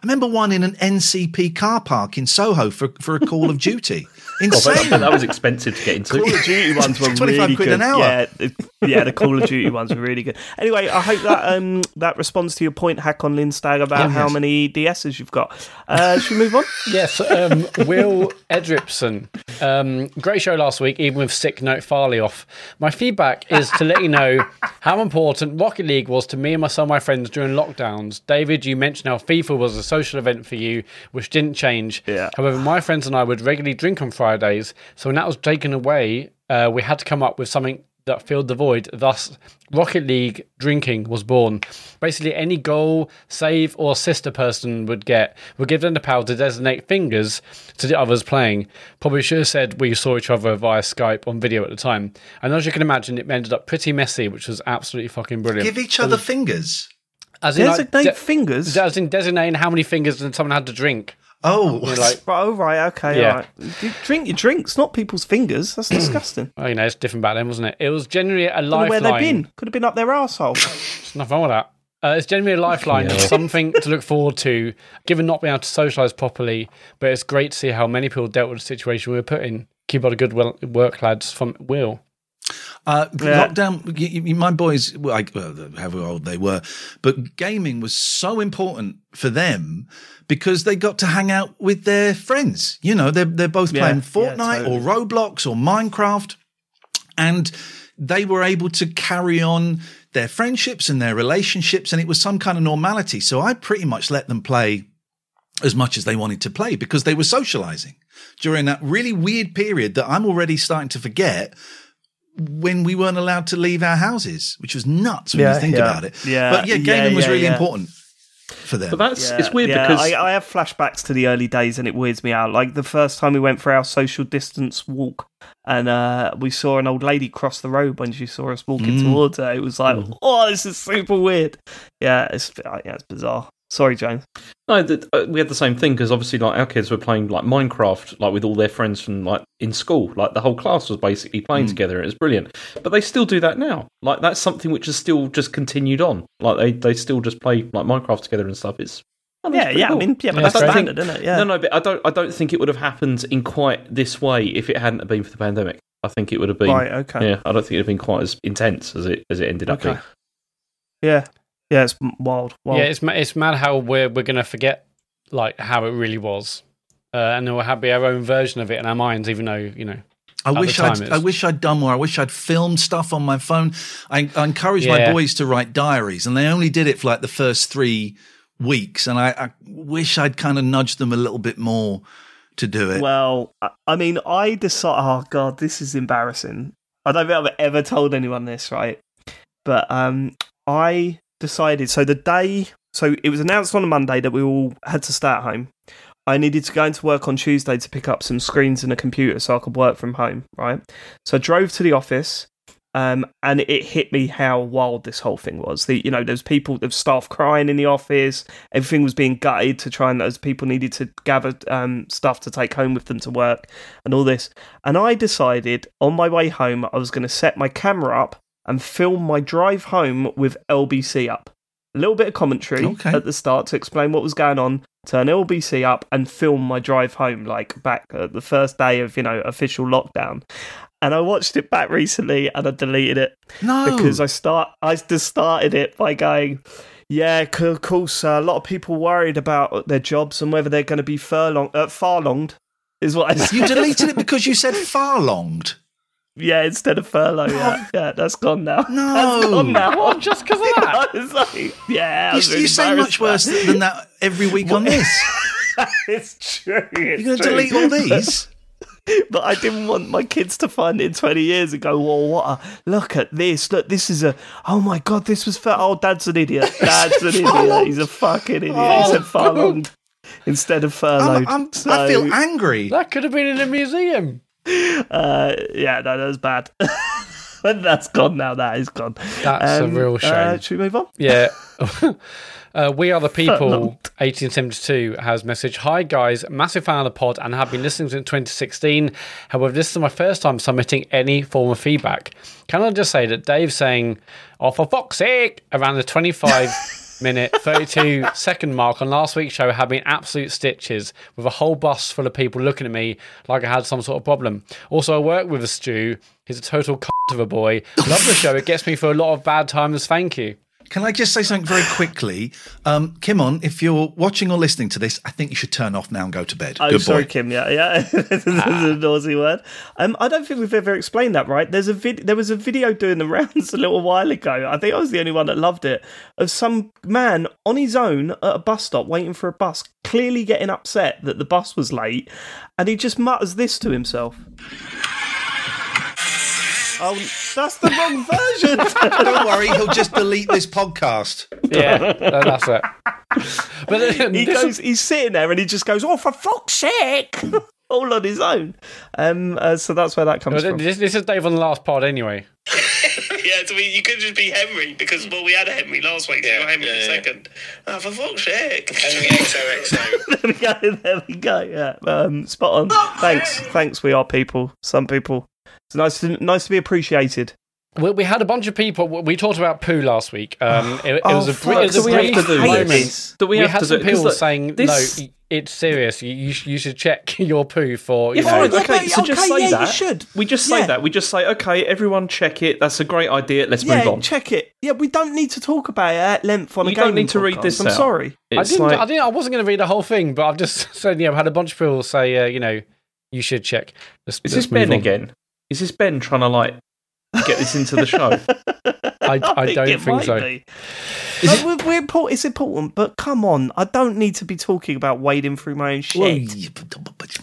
I remember one in an NCP car park in Soho for, for a Call of Duty. God, that, Insane. that was expensive to get into. Call of Duty ones were 25 really quid good. an hour. Yeah, yeah, the Call of Duty ones were really good. Anyway, I hope that um that responds to your point, Hack on Lindstag, about Yeah, how yes. many DSs you've got. Uh, should we move on? Yes, um, Will Edripson. Um, great show last week, even with sick note Farley off. My feedback is to let you know how important Rocket League was to me and my some of my friends during lockdowns. David, you mentioned how FIFA was a social event for you, which didn't change. Yeah. However, my friends and I would regularly drink on Fridays, so when that was taken away, uh, we had to come up with something that filled the void. Thus, Rocket League drinking was born. Basically, any goal, save, or assist a person would get would give them the power to designate fingers to the others playing. Probably should have said we saw each other via Skype on video at the time. And as you can imagine, it ended up pretty messy, which was absolutely fucking brilliant. Give each other fingers. as in, like, Designate de- fingers. as in designating how many fingers and someone had to drink. Oh, You're like, Right, oh, right, okay, Yeah. all right. You drink your drinks, not people's fingers. That's disgusting. well, you know, it's different back then, wasn't it? It was generally a Don't where lifeline. they've been. Could have been up their arsehole. There's nothing wrong with that. Uh, it's generally a lifeline, something to look forward to, given not being able to socialise properly. But it's great to see how many people dealt with the situation we were put in. Keep up the good wel- work, lads, from Will. Uh, Yeah. Lockdown. y- y- My boys, well, I, well, however old they were, but gaming was so important for them because they got to hang out with their friends. You know, they're they're both Yeah, playing yeah, Fortnite or Roblox or Minecraft, and they were able to carry on their friendships and their relationships, and it was some kind of normality. So I pretty much let them play as much as they wanted to play because they were socializing during that really weird period that I'm already starting to forget when we weren't allowed to leave our houses, which was nuts when Yeah, you think yeah. about it. Yeah, but yeah, yeah, gaming was yeah, really yeah. important for them. But that's it's weird yeah, because I, I have flashbacks to the early days, and it weirds me out. Like the first time we went for our social distance walk, and uh, we saw an old lady cross the road when she saw us walking Mm. towards her. It was like, oh, this is super weird. Yeah, it's yeah, it's bizarre. Sorry, James. No, that uh, we had the same thing because obviously, like our kids were playing like Minecraft, like with all their friends from like in school. Like the whole class was basically playing Hmm. together. and It was brilliant. But they still do that now. Like that's something which is still just continued on. Like they they still just play like Minecraft together and stuff. It's oh, that's Yeah, yeah. cool. I mean, yeah, but Yeah, that's it's great. standard, isn't it? Yeah. No, no, but I don't. I don't think it would have happened in quite this way if it hadn't been for the pandemic. I think it would have been. Right. Okay. Yeah, I don't think it'd have been quite as intense as it as it ended up Okay. being. Yeah. Yeah. It's wild. wild. Yeah, it's ma- it's mad how we're we're gonna forget like how it really was, uh, and then we'll have our own version of it in our minds, even though you know. I wish I'd, I wish I'd done more. I wish I'd filmed stuff on my phone. I, I encouraged my boys to write diaries, and they only did it for like the first three weeks. And I, I wish I'd kind of nudged them a little bit more to do it. Well, I- I mean, I decided. Oh God, this is embarrassing. I don't think I've ever told anyone this, right? But um, I decided. So the day, so it was announced on a Monday that we all had to stay at home. I needed to go into work on Tuesday to pick up some screens and a computer so I could work from home, right? So I drove to the office. Um, and it hit me how wild this whole thing was. The, you know, there's people, there's staff crying in the office. Everything was being gutted to try and as people needed to gather um, stuff to take home with them to work and all this. And I decided on my way home I was going to set my camera up and film my drive home with LBC up. A little bit of commentary Okay. at the start to explain what was going on. Turn LBC up and film my drive home, like back at the first day of you know official lockdown. and I watched it back recently, and I deleted it No, because I start I just started it by going, yeah, of course, uh, a lot of people worried about their jobs and whether they're going to be furlong uh. Is what I said. you deleted it because you said farlonged. Yeah, instead of furlough. Yeah, yeah, that's gone now. No. that's gone now. What, just because of that? I was like, yeah, You, was really you say much worse by than that every week on this. it's true. It's You're going to true. delete all these? but I didn't want my kids to find it in 20 years and go, well, what a, look at this. Look, this is a, oh my God, this was, for, oh, dad's an idiot. Dad's an idiot. He's a fucking idiot. Oh, he said farlonged instead of furloughed. I'm, I'm, So, I feel angry. That could have been in a museum. Uh, yeah, no, that was bad. that's gone now. That is gone. That's a real shame. Uh, should we move on? Yeah. uh, we are the people. 1872 has message. Hi guys, massive fan of the pod and have been listening since 2016. However, this is my first time submitting any form of feedback. Can I just say that Dave saying, "Oh for fuck's sake," around the 25 minute 32 second mark on last week's show had been absolute stitches with a whole bus full of people looking at me like I had some sort of problem. Also, I work with a stew. He's a total c- of a boy. Love the show. It gets me through a lot of bad times. Thank you. Can I just say something very quickly? Um, Kimon, if you're watching or listening to this, I think you should turn off now and go to bed. Oh, Good sorry, boy. Kim. Yeah, yeah. this is a naughty word. Um, I don't think we've ever explained that, right? There's a vid- There was a video doing the rounds a little while ago. I think I was the only one that loved it. Of some man on his own at a bus stop waiting for a bus, clearly getting upset that the bus was late, and he just mutters this to himself. Oh, that's the wrong version. Don't worry, he'll just delete this podcast. Yeah, that's it. But he goes, he's sitting there and he just goes, "Oh, for fuck's sake!" All on his own. Um, uh, so that's where that comes from. this, this is Dave on the last pod anyway. yeah, I mean, you could just be Henry because well, we had a Henry last week, so Yeah, you're Henry yeah, the yeah. second. Oh, for fuck's sake! Henry XOXO. there we go. There we go. Yeah, um, spot on. Thanks, thanks. We are people. Some people. It's nice to nice to be appreciated. We, we had a bunch of people. We talked about poo last week. Um, it, it was a, br- fuck, it was do a we brief to do moment. this? Do we, We, had to some do 'cause people look, saying this- no, it's serious. You, you, you should check your poo for you Yeah, know. fine. Okay, but- so just okay, say yeah, you should. We just say Yeah. that. We just say, okay, everyone check it. That's a great idea. Let's Yeah, move on. check it. Yeah, we don't need to talk about it at length on a You don't need to read this I'm out. sorry. I didn't. like, I didn't. I wasn't going to read the whole thing, but I've just said. Yeah, I've had a bunch of people say, uh, you know, you should check. Let's, is let's this Ben on. again? Is this Ben trying to like get this into the show? I, I, don't it think so. be. Like, we're, we're import- it's important, but come on, I don't need to be talking about wading through my own shit.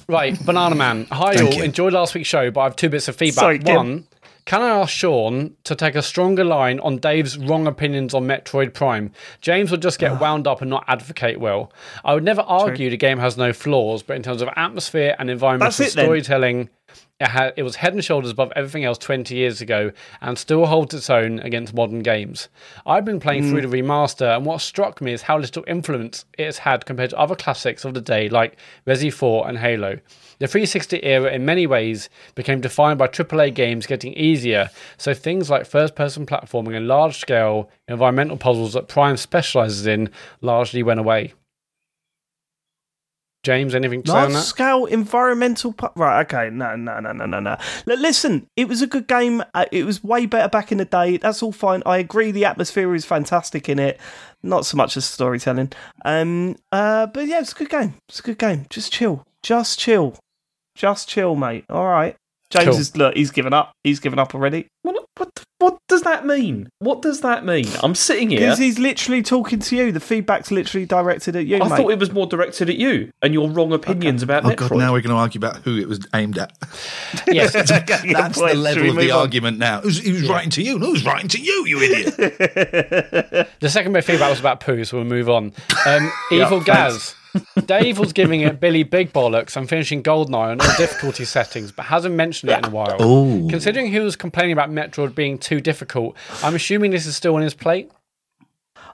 Right, Banana Man. Hi Thank all. you. Enjoyed last week's show, but I have two bits of feedback. Sorry, Kim. One, can I ask Sean to take a stronger line on Dave's wrong opinions on Metroid Prime? James would just get ah. wound up and not advocate well. I would never argue the game has no flaws, but in terms of atmosphere and environmental That's it then. It, had, it was head and shoulders above everything else 20 years ago and still holds its own against modern games. I've been playing hmm. through the remaster, and what struck me is how little influence it has had compared to other classics of the day like Resi 4 and Halo. The 360 era, in many ways, became defined by AAA games getting easier, so things like first person platforming and large scale environmental puzzles that Prime specializes in largely went away. James, anything to say on that? scale environmental. Pu- right, okay. No, no, no, no, no, no. Listen, it was a good game. Uh, it was way better back in the day. That's all fine. I agree. The atmosphere is fantastic in it. Not so much as storytelling. Um. Uh. But yeah, it's a good game. It's a good game. Just chill. Just chill. Just chill, mate. All right. James Cool. is look. He's given up. He's given up already what, what, what does that mean? What does that mean? I'm sitting here. because he's literally talking to you. The feedback's literally directed at you, I mate. thought it was more directed at you and your wrong opinions about Oh Metroid. god, now we're going to argue about who it was aimed at. Yes. That's point. the level of the on? argument now. Who's, who's writing to you? No, who's writing to you, you idiot? The second bit of feedback was about poo, so we'll move on. Um, Evil Gaz. Dave was giving it Billy big bollocks and finishing Goldeneye on all difficulty settings, but hasn't mentioned it in a while. Ooh. Considering he was complaining about Metroid being too difficult, I'm assuming this is still on his plate.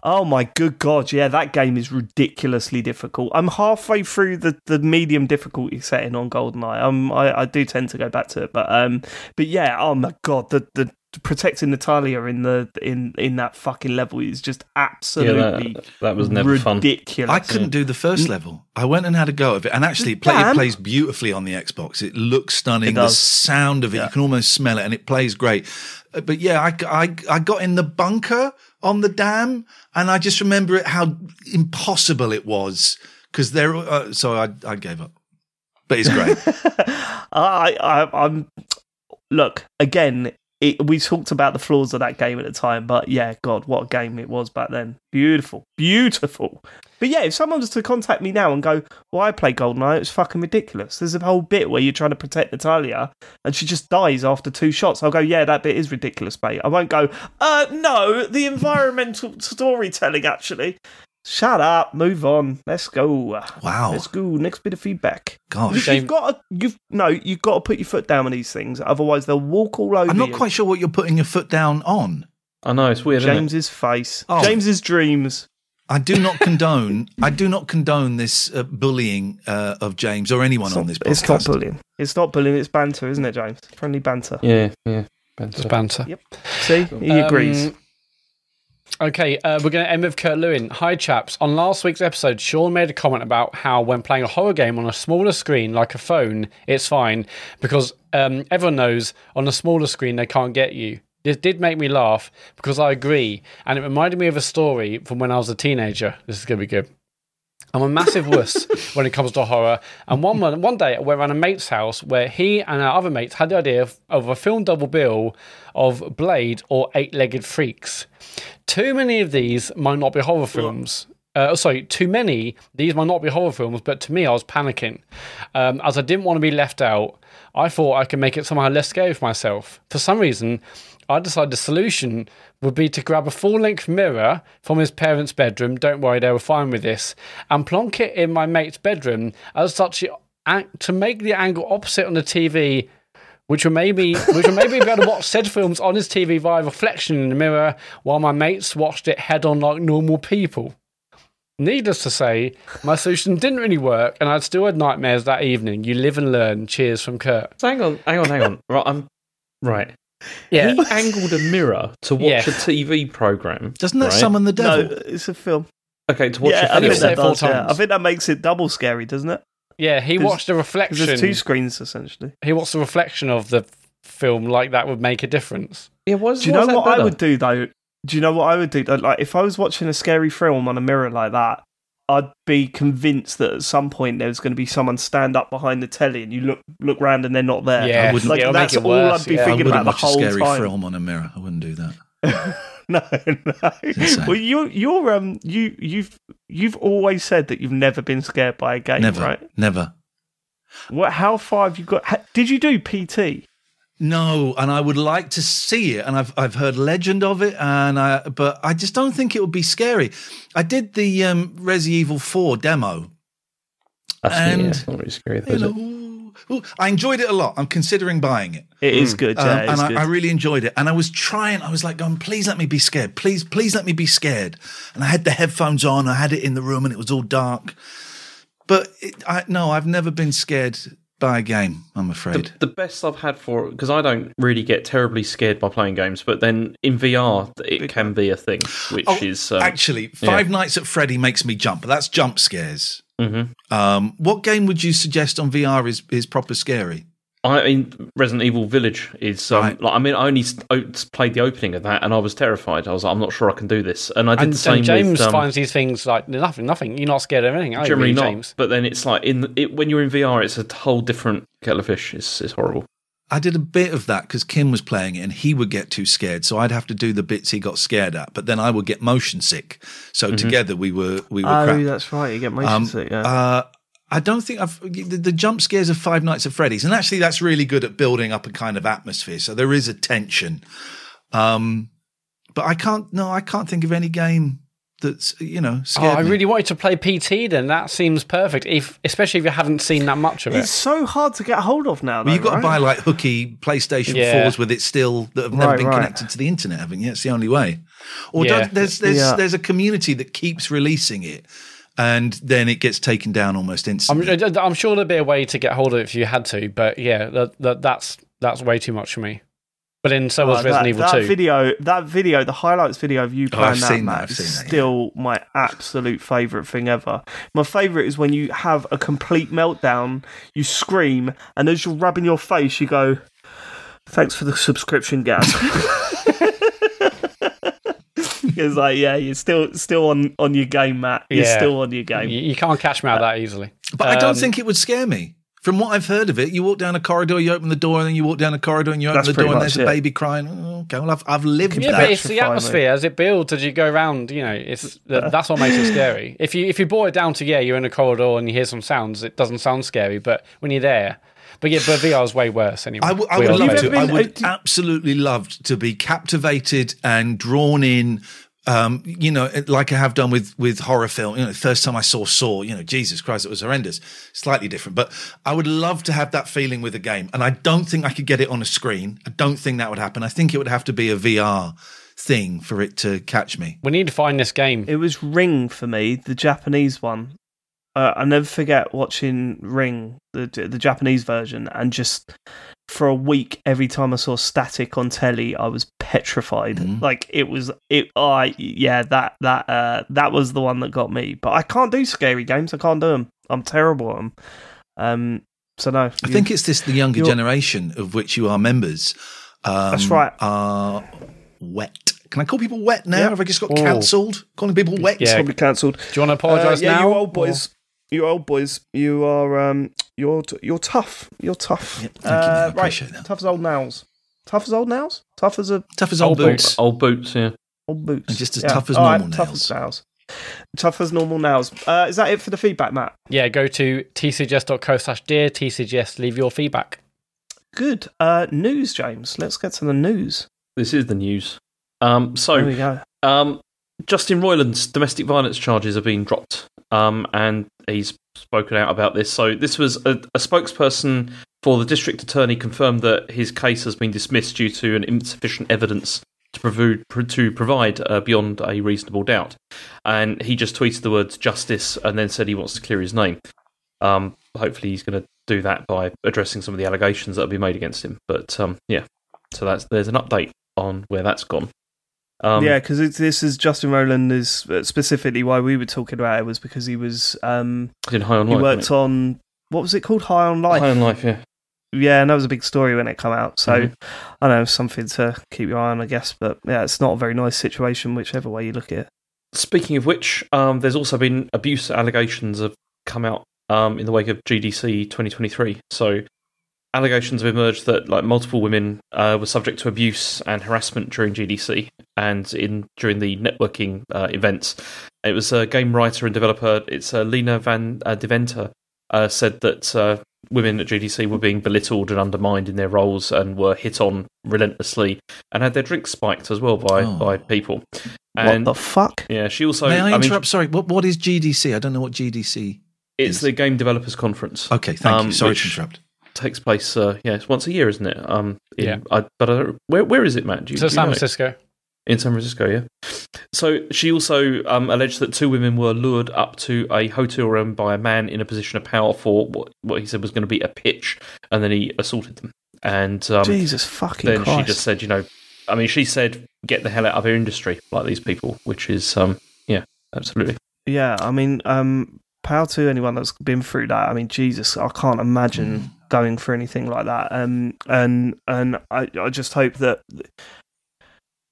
Oh my good god, yeah, that game is ridiculously difficult. I'm halfway through the, the medium difficulty setting on GoldenEye. Um, I, I do tend to go back to it, but um, but yeah, oh my god, the the protecting Natalia in the in in that fucking level is just Yeah, absolutely that, that was never fun. I couldn't do the first level. I went and had a go of it, and actually, it, play, it plays beautifully on the Xbox. It looks stunning. It the sound of it, you can almost smell it, and it plays great. Uh, But yeah, I, I, I got in the bunker on the dam, and I just remember it how impossible it was because there. Uh, so I, I gave up. But it's great. I, I, I'm. Look again. It, we talked about the flaws of that game at the time, but yeah, God, what a game it was back then! Beautiful, beautiful. But yeah, if someone was to contact me now and go, "Well, I play GoldenEye," it's fucking ridiculous. There's a whole bit where you're trying to protect Natalia, and she just dies after two shots. I'll go, "Yeah, that bit is ridiculous, mate." I won't go, "Uh, no, the environmental storytelling actually." Shut up, move on. Let's go. Wow. Let's go. Next bit of feedback. Gosh. You've got to, you've no, you've got to put your foot down on these things, otherwise they'll walk all over I'm not you. quite sure what you're putting your foot down on. I know it's weird. isn't it? James's face, Oh. James's dreams. I do not condone. I do not condone this uh, bullying uh, of James or anyone It's on this podcast. it's not bullying. It's not bullying. It's banter, isn't it, James? Friendly banter. Yeah, yeah. It's banter. Yep. See, he agrees. Okay, uh, we're going to end with Kurt Lewin. Hi, chaps. On last week's episode, Sean made a comment about how when playing a horror game on a smaller screen, like a phone, it's fine because um, everyone knows on a smaller screen they can't get you. This did make me laugh because I agree, and it reminded me of a story from when I was a teenager. This is going to be good. I'm a massive wuss when it comes to horror. And one one day, we're at a mate's house where he and our other mates had the idea of, of a film double bill of Blade or Eight Legged Freaks. Too many of these might not be horror films. Uh, sorry, too many. These might not be horror films, but to me, I was panicking um, as I didn't want to be left out. I thought I could make it somehow less scary for myself. For some reason, I decided the solution would be to grab a full length mirror from his parents' bedroom. Don't worry, they were fine with this, and plonk it in my mate's bedroom as such to make the angle opposite on the TV which would maybe which would maybe be able to watch said films on his TV via reflection in the mirror while my mates watched it head on like normal people. Needless to say, my solution didn't really work, and I still had nightmares that evening. You live and learn. Cheers from Kurt. So hang on, hang on, hang on. Right, I'm right. Yeah, He angled a mirror to watch Yeah. a TV program. Doesn't that right? summon the devil? No, devil? it's a film. Okay, to watch yeah, a I think film. that Four does. Yeah. I think that makes it double scary, doesn't it? yeah. He 'Cause- watched a 'Cause reflection. there's two screens essentially. He watched the reflection of the film, like that would make a difference. Yeah, why is- Do you why know is that what I better? would do though? Do you know what I would do? Like, if I was watching a scary film on a mirror like that, I'd be convinced that at some point there's going to be someone stand up behind the telly, and you look look round and they're not there. Yeah, I wouldn't- like it'll that's all worse, I'd be yeah. I thinking wouldn't about the watch a scary time. film on a mirror. I wouldn't do that. no, no. Well, you you're um you you've you've always said that you've never been scared by a game, Never, right? never. What? How far have you got? ha- Did you do PT? No, and I would like to see it, and I've I've heard legend of it, and I but I just don't think it would be scary. I did the um, Resi Evil Four demo. That's, yeah, and- it's not really scary, though, You know, it? ooh, ooh, I enjoyed it a lot. I'm considering buying it. It is good, Um, yeah. and it's I, good. I really enjoyed it. And I was trying, I was like, going, please let me be scared. Please, please let me be scared. And I had the headphones on, I had it in the room and it was all dark. But it, I, no, I've never been scared by a game, I'm afraid. The, the best I've had for because I don't really get terribly scared by playing games, but then in VR it can be a thing, which Oh, is um, Actually, Five Nights at Freddy makes me jump. But that's jump scares. mhm. Um, what game would you suggest on VR is, is proper scary? I mean, Resident Evil Village is. Um, Right. like, I mean, I only played the opening of that, and I was terrified. I was like, I'm not sure I can do this, and I did And, the same and James with. Um, finds these things like nothing, nothing. You're not scared of anything, are you, generally really, not, James? but then it's like in it, when you're in VR, it's a whole different kettle of fish. It's, it's horrible. I did a bit of that because Kim was playing it and he would get too scared. So I'd have to do the bits he got scared at, but then I would get motion sick. So together we were, we were oh, crap. that's right. You get motion Um, sick. Yeah. Uh, I don't think I've the, the jump scares of Five Nights at Freddy's, and actually that's really good at building up a kind of atmosphere. So there is a tension. Um, but I can't. No, I can't think of any game that's you know Oh, scared I me. really wanted to play PT. Then that seems perfect. If especially if you haven't seen that much of it, it's so hard to get hold of now. Well, you've got right? to buy like hooky PlayStation Yeah. fours with it still that have never Right, been right. connected to the internet, haven't you? It's the only way. Or Yeah. don't, there's there's Yeah. there's a community that keeps releasing it, and then it gets taken down almost I'm, instantly. I'm sure there'd be a way to get hold of it if you had to, but yeah, that, that that's that's way too much for me. But then so was Oh, Resident that, Evil that 2. video, that video, the highlights video of you Oh, playing I've that seen that, I've is seen that, yeah. still my absolute favourite thing ever. My favourite is when you have a complete meltdown, you scream, and as you're rubbing your face, you go, "Thanks for the subscription, Gaz." it's like, yeah, you're still still on on your game, Mat. You're Yeah. still on your game. you can't catch me out that easily. But I don't Um, think it would scare me. From what I've heard of it, you walk down a corridor, you open the door, and then you walk down a corridor and you open the door, and much there's a baby crying. Oh, okay, well, I've, I've lived Yeah, that. but it's the Petrify me. atmosphere as it builds as you go around. You know, it's that's what makes it scary. If you if you boil it down to yeah, you're in a corridor and you hear some sounds, it doesn't sound scary. But when you're there, but yeah, but VR is way worse anyway. I, w- I would love know to. You've it. ever I would uh, absolutely love to be captivated and drawn in. Um, you know, like I have done with with horror film. You know, the first time I saw Saw, you know, Jesus Christ, it was horrendous. Slightly different, but I would love to have that feeling with a game, and I don't think I could get it on a screen. I don't think that would happen. I think it would have to be a VR thing for it to catch me. We need to find this game. It was Ring for me, the Japanese one. Uh, I never forget watching Ring, the the Japanese version, and just for a week, every time I saw static on telly, I was petrified. Mhm. Like it was, it. I yeah, that that uh, that was the one that got me. But I can't do scary games. I can't do them. I'm terrible at them. Um, so no, I think it's this the younger generation of which you are members. Um, That's right. Are wet. Can I call people wet now? Yeah. Have I just got Oh. cancelled? Calling people wet? Yeah. probably cancelled. Do you want to apologise Uh, yeah, now? you old or- boys. You old boys. You are um. You're you're tough. You're tough. Yep, thank you. I Uh, right. that. Tough as old nails. Tough as old nails. Tough as a Tough as old, Old boots. Old boots, yeah. old boots. And just as tough as all normal Tough nails. as nails. Tough as normal nails. Uh, is that it for the feedback, Mat? Yeah, go to tcgs.co slash dear tcgs. Leave your feedback. Good. Uh, news, James. Let's get to the news. This is the news. Um, There so, we go. um, Justin Roiland's domestic violence charges have been dropped, um, and he's spoken out about this. So, this was a, a spokesperson for the district attorney confirmed that his case has been dismissed due to an insufficient evidence to, to provide uh, beyond a reasonable doubt. And he just tweeted the words justice and then said he wants to clear his name. Um, hopefully, he's going to do that by addressing some of the allegations that have been made against him. But um, yeah, so that's there's an update on where that's gone. Um, yeah, because this is Justin Rowland. Is uh, specifically why we were talking about it was because he was um in High on he worked on what was it called High on? Life. High on Life, yeah. Yeah, and that was a big story when it came out. So Mhm. I know something to keep your eye on, I guess. But yeah, it's not a very nice situation, whichever way you look at it. Speaking of which, um, there's also been abuse allegations have come out um, in the wake of GDC 2023. So allegations have emerged that like multiple women uh, were subject to abuse and harassment during GDC and in during the networking uh, events. It was a game writer and developer. It's uh, Lena Van uh, Deventer uh, said that uh, women at GDC were being belittled and undermined in their roles and were hit on relentlessly and had their drinks spiked as well by Oh. by people. And what the fuck? yeah, she also. May I mean, interrupt? Sorry, what, what is GDC? I don't know what GDC it's is. the Game Developers Conference. Okay, thank Um, you. Sorry which- to interrupt. Takes place, uh, yeah, it's once a year, isn't it? Um, in, Yeah. I, but I don't, where where is it, Matt? Do you, So do you San know? Francisco. in San Francisco, yeah. So she also um, alleged that two women were lured up to a hotel room by a man in a position of power for what what he said was going to be a pitch, and then he assaulted them. And um, Jesus fucking then Christ! she just said, you know, I mean, she said, "Get the hell out of our industry," like these people, which is, um, yeah, absolutely. Yeah, I mean, um, power to anyone that's been through that. I mean, Jesus, I can't imagine going through anything like that. Um, and and I, I just hope that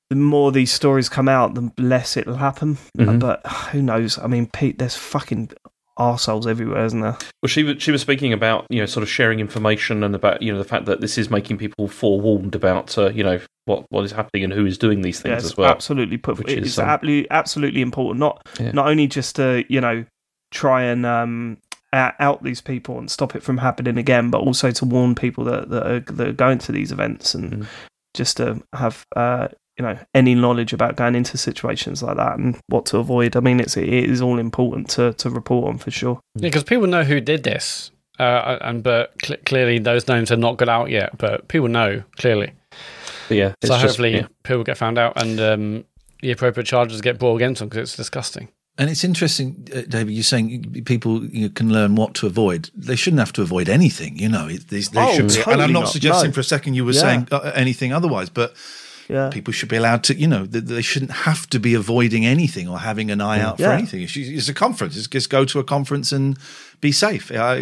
the more these stories come out, the less it'll happen. Mhm. But who knows? I mean, Pete, there's fucking arseholes everywhere, isn't there? Well, she was she was speaking about you know sort of sharing information and about you know the fact that this is making people forewarned about uh, you know what what is happening and who is doing these things as well. absolutely put. which is, It's um, absolutely absolutely important. Not Yeah. not only just to you know try and um, out out these people and stop it from happening again, but also to warn people that that are, that are going to these events and Mm. just to have uh, you know any knowledge about going into situations like that and what to avoid. I mean, it's it is all important to to report on for sure. Yeah, because people know who did this, uh, and but cl- clearly those names have not got out yet. But people know clearly, But yeah, it's so just- hopefully yeah. people get found out and um, the appropriate charges get brought against them because it's disgusting. And it's interesting, uh, David. You're saying people you know, can learn what to avoid. They shouldn't have to avoid anything. You know, it, they, they Oh, should. Be, and I'm not, not. suggesting No. for a second you were Yeah. saying uh, anything otherwise, but Yeah. people should be allowed to. You know, they, they shouldn't have to be avoiding anything or having an eye out for anything. It's, it's a conference. It's just go to a conference and be safe. Uh,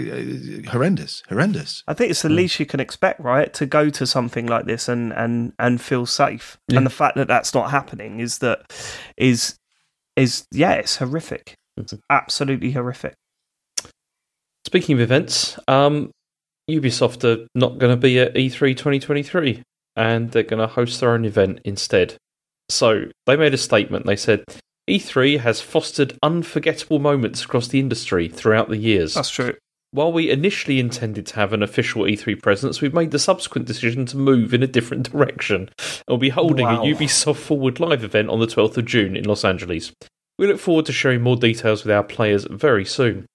horrendous, horrendous. I think it's the least you can expect, right? To go to something like this and and and feel safe. Yeah. And the fact that that's not happening is that is is yeah, it's horrific. It's absolutely horrific. Speaking of events, um, Ubisoft are not going to be at E E3 2023 and they're going to host their own event instead. So they made a statement. They said E3 has fostered unforgettable moments across the industry throughout the years. That's true. While we initially intended to have an official E3 presence, we've made the subsequent decision to move in a different direction. We'll be holding Wow. a Ubisoft Forward Live event on the 12th of June in Los Angeles. We look forward to sharing more details with our players very soon.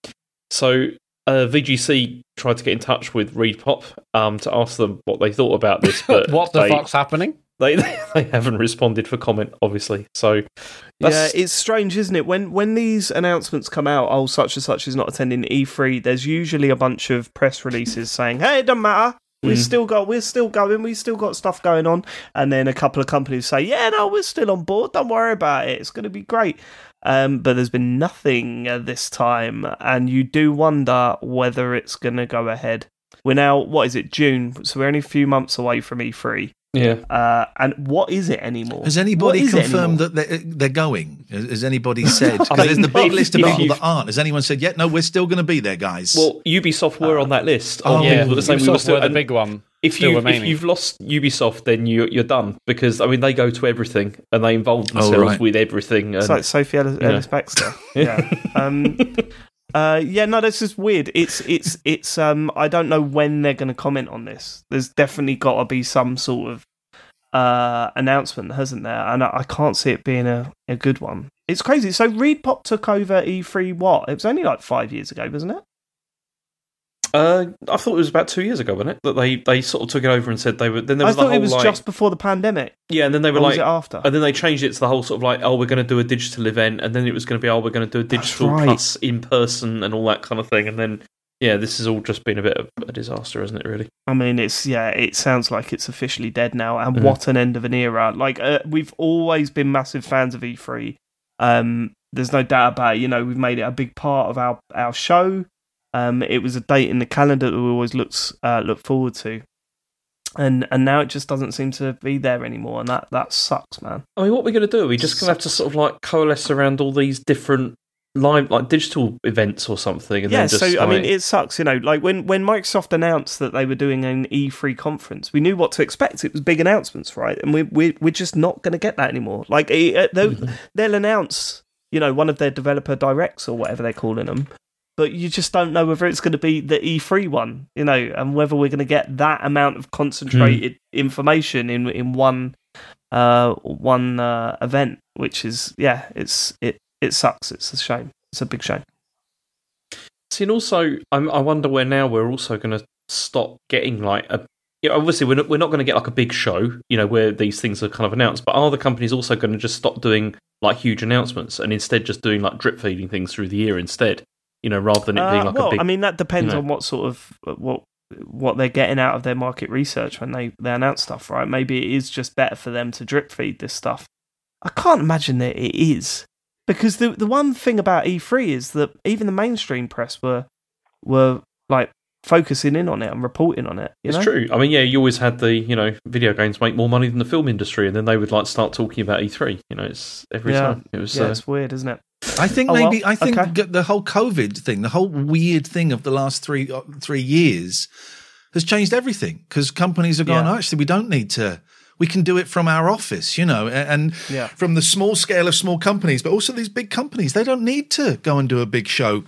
So, uh, VGC tried to get in touch with ReedPop um, to ask them what they thought about this, but what the they, fuck's happening? They, they haven't responded for comment, obviously. So, Yeah, it's strange, isn't it? When when these announcements come out, oh, such and such is not attending E3. There's usually a bunch of press releases saying, "Hey, it doesn't matter. We Mm. still got, we're still going. We still got stuff going on." And then a couple of companies say, "Yeah, no, we're still on board. Don't worry about it. It's going to be great." Um, but there's been nothing uh, this time, and you do wonder whether it's going to go ahead. We're now, what is it, June? So we're only a few months away from E3. Yeah. Uh, and what is it anymore? Has anybody What is it confirmed anymore? that they're, they're going? Has, has anybody said? 'cause I there's the big mean, list of people that aren't. Has anyone said, "Yeah, no, we're still going to be there, guys"? Well, Ubisoft were on that list. oh, yeah, people that saying we were Ubisoft still, were the big one. if you, if you've lost Ubisoft, then you you're done because I mean they go to everything and they involve themselves right. with everything. And, It's like Sophie Ellis, you. Ellis Bextor. yeah. Um, uh, yeah. No, this is weird. It's it's it's. Um, I don't know when they're going to comment on this. There's definitely got to be some sort of uh announcement, hasn't there? And I, I can't see it being a, a good one. It's crazy. So Reed Pop took over E3. What? It was only like five years ago, wasn't it? Uh, I thought it was about two years ago, wasn't it? That they they sort of took it over and said they were. Then there I was the thought whole it was like just before the pandemic. yeah, and then they were Or was like. it after? and then they changed it to the whole sort of like, oh, we're going to do a digital event, and then it was going to be, oh, we're going to do a digital right. plus in person and all that kind of thing, and then yeah, this has all just been a bit of a disaster, isn't it? Really? I mean, it's yeah, it sounds like it's officially dead now, and Mhm. what an end of an era! Like uh, we've always been massive fans of E3. Um, there's no doubt about it. You know, we've made it a big part of our our show. Um, it was a date in the calendar that we always looked uh, look forward to, and and now it just doesn't seem to be there anymore, and that that sucks, man. I mean, what we're going to do? Are we just going to have to sort of like coalesce around all these different live, like digital events or something? And yeah, then just, so I mean, it sucks. You know, like when when Microsoft announced that they were doing an E3 conference, we knew what to expect. It was big announcements, right? And we we we're just not going to get that anymore. Like eh, they'll, they'll announce, you know, one of their developer directs or whatever they're calling them, but you just don't know whether it's going to be the E3 one, you know, and whether we're going to get that amount of concentrated Hmm. information in in one uh one uh, event, which is yeah, it's it it sucks. It's a shame. It's a big shame. See, and also, I'm, I wonder where now we're also going to stop getting like a. You know, obviously, we're not, we're not going to get like a big show, you know, where these things are kind of announced. But are the companies also going to just stop doing like huge announcements and instead just doing like drip feeding things through the year instead? You know, rather than it being Uh, like well, a big. I mean, that depends know. on what sort of what what they're getting out of their market research when they they announce stuff, right? Maybe it is just better for them to drip feed this stuff. I can't imagine that it is because the the one thing about E3 is that even the mainstream press were were like focusing in on it and reporting on it. You it's know? true. I mean, yeah, you always had the you know video games make more money than the film industry, and then they would like start talking about E3. You know, it's every Yeah. time it was. Yeah, uh, it's weird, isn't it? I think Oh, well, maybe I think okay. the whole COVID thing, the whole weird thing of the last three uh, three years, has changed everything because companies are going. Yeah. Oh, actually, we don't need to. We can do it from our office, you know, and Yeah. from the small scale of small companies, but also these big companies. They don't need to go and do a big show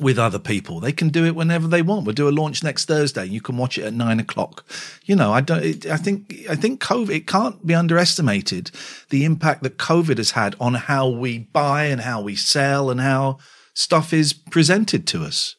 with other people. They can do it whenever they want. We'll do a launch next Thursday. You can watch it at nine o'clock. You know, I don't. It, I think. I think COVID. It can't be underestimated the impact that COVID has had on how we buy and how we sell and how stuff is presented to us.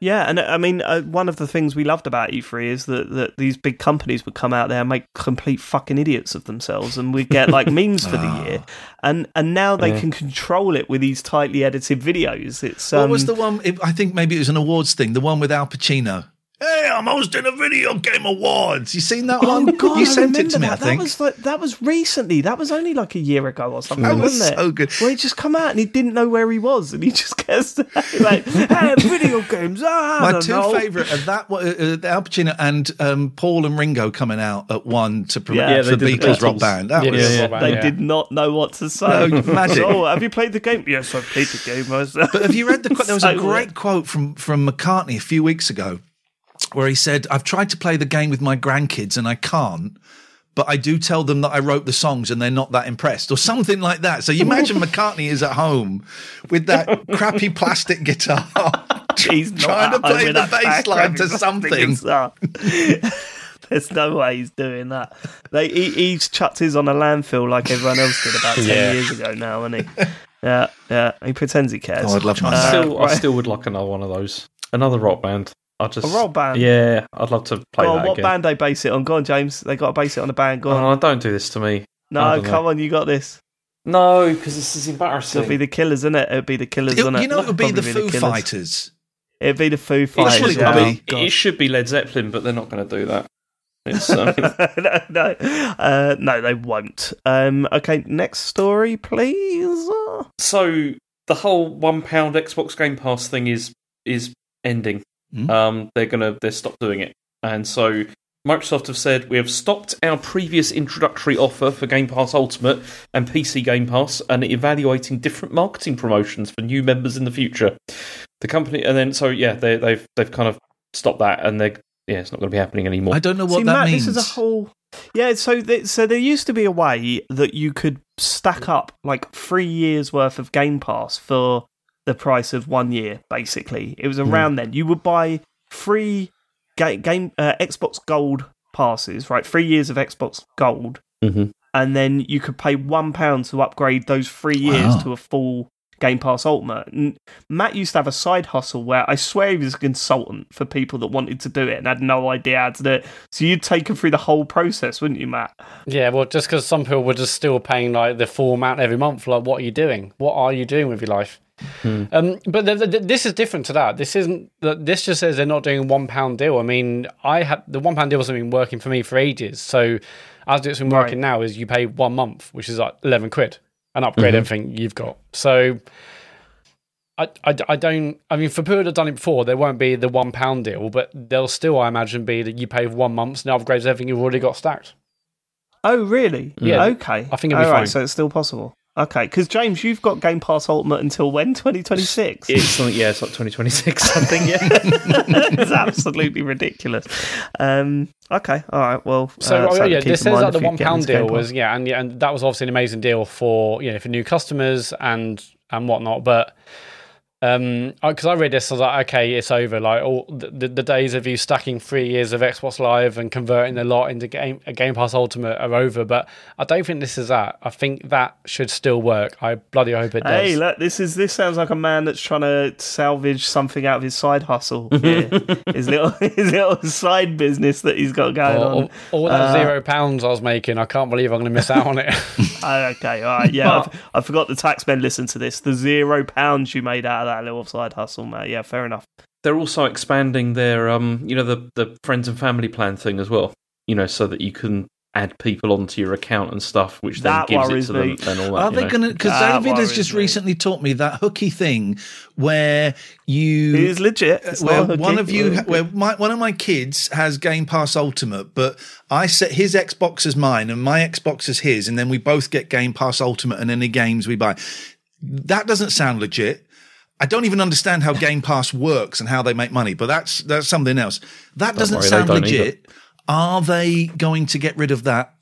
Yeah, and uh, I mean, uh, one of the things we loved about E3 is that, that these big companies would come out there and make complete fucking idiots of themselves, and we'd get like memes for the year. And and now they can control it with these tightly edited videos. It's um, what was the one? it- I think maybe it was an awards thing. The one with Al Pacino. Hey, I'm hosting a video game awards. You seen that Oh one? God, you I sent it remember to me. that. I think. That was like that was recently. That was only like a year ago or something, That was wasn't it? so good. Where he just come out and he didn't know where he was, and he just gets like, "Hey, video games." Ah, I My don't two know. favourite are that one, uh, uh, Al Pacino and um, Paul and Ringo coming out at one to promote Yeah, for the Beatles rock band. That Yeah, was yeah, yeah. They Yeah. did not know what to say. No, magic. Oh, have you played the game? Yes, I've played the game myself. But have you read the? quote? There was a great weird. quote from from McCartney a few weeks ago, where he said, "I've tried to play the game with my grandkids and I can't." But I do tell them that I wrote the songs and they're not that impressed, or something like that. So you imagine McCartney is at home with that crappy plastic guitar, He's trying to play the that bass line to something. There's no way he's doing that. They, he, he's chucked his on a landfill like everyone else did about ten Yeah. years ago now, hasn't he? Yeah, yeah. He pretends he cares. Oh, I'd love mine. Uh, Still, I still would like another one of those. Another rock band. I just A rock band? Yeah, I'd love to play Go on, that what again. band they base it on? Go on, James. They got to base it on a band. Go on. Oh, don't do this to me. No, don't know. come on, you got this. No, because this is embarrassing. It'll be the Killers, isn't it? It'll be the Killers, It- wouldn't it? you know, it'll be the Probably Foo Killers. Fighters. It'd be the Foo Fighters. Surely it yeah. would I mean, be. it should be Led Zeppelin, but they're not going to do that. It's um, no, no, uh, no, they won't. Um, okay, next story, please. so the whole one pound Xbox Game Pass thing is is ending. Hmm. Um, they're gonna they stop doing it, and so Microsoft have said we have stopped our previous introductory offer for Game Pass Ultimate and PC Game Pass, and evaluating different marketing promotions for new members in the future. The company, and then so yeah, they, they've they've kind of stopped that, and they yeah, it's not going to be happening anymore. I don't know what See, that Mat, means. this is a whole. Yeah, so th- so there used to be a way that you could stack up like three years worth of Game Pass for the price of one year. Basically, it was around then. You would buy free ga- game uh, Xbox Gold passes, right? Three years of Xbox Gold, Mhm. and then you could pay one pound to upgrade those three years Wow. to a full Game Pass Ultimate. And Mat used to have a side hustle where I swear he was a consultant for people that wanted to do it and had no idea how to do it. So you'd take him through the whole process, wouldn't you, Mat? Yeah, well, just because some people were just still paying like the full amount every month, like what are you doing? What are you doing with your life? Um, but th- th- this is different to that. This isn't. This just says they're not doing a one pound deal. I mean, I had the one pound deal hasn't been working for me for ages. So as it's been working now, is you pay one month, which is like eleven quid, and upgrade everything you've got. So. I, I, I don't. I mean, for people that have done it before, there won't be the one pound deal, but there'll still, I imagine, be that you pay one month and it upgrades everything you've already got stacked. Oh, really? Yeah. Okay. I think it'll be All right, fine. so it's still possible. Okay, because James, you've got Game Pass Ultimate until when? 2026? it's something, yeah, it's like 2026 something. Yeah, it's absolutely ridiculous. Um, okay, all right. Well, So uh, oh, something yeah, keep this in says mind that the if you one get pound into Game deal was yeah, and yeah, and that was obviously an amazing deal for you know for new customers and and whatnot. But um, because I, read this, I was like, okay, it's over. Like all the, the, the days of you stacking three years of Xbox Live and converting a lot into game a Game Pass Ultimate are over. But I don't think this is that. I think that should still work. I bloody hope it does. Hey, look, this is this sounds like a man that's trying to salvage something out of his side hustle. His little his little side business that he's got going all, on. all- all that Uh, zero pounds I was making, I can't believe I'm going to miss out on it. Oh, okay, all right, yeah. I've- I forgot the taxmen listen to this. The zero pounds you made out of that little side hustle, mate. Yeah, fair enough. they're also expanding their um, you know, the the friends and family plan thing as well. You know, so that you can add people onto your account and stuff, which then That gives it worries to them me. and all that. Are they going to? Because David has just me. recently taught me that hooky thing where you. It is legit. It's where one of you, Uh, where my, one of my kids has Game Pass Ultimate, but I set his Xbox as mine and my Xbox as his, and then we both get Game Pass Ultimate and any games we buy. That doesn't sound legit. I don't even understand how Game Pass works and how they make money, but that's that's something else. That doesn't worry, sound don't legit. Are they going to get rid of that?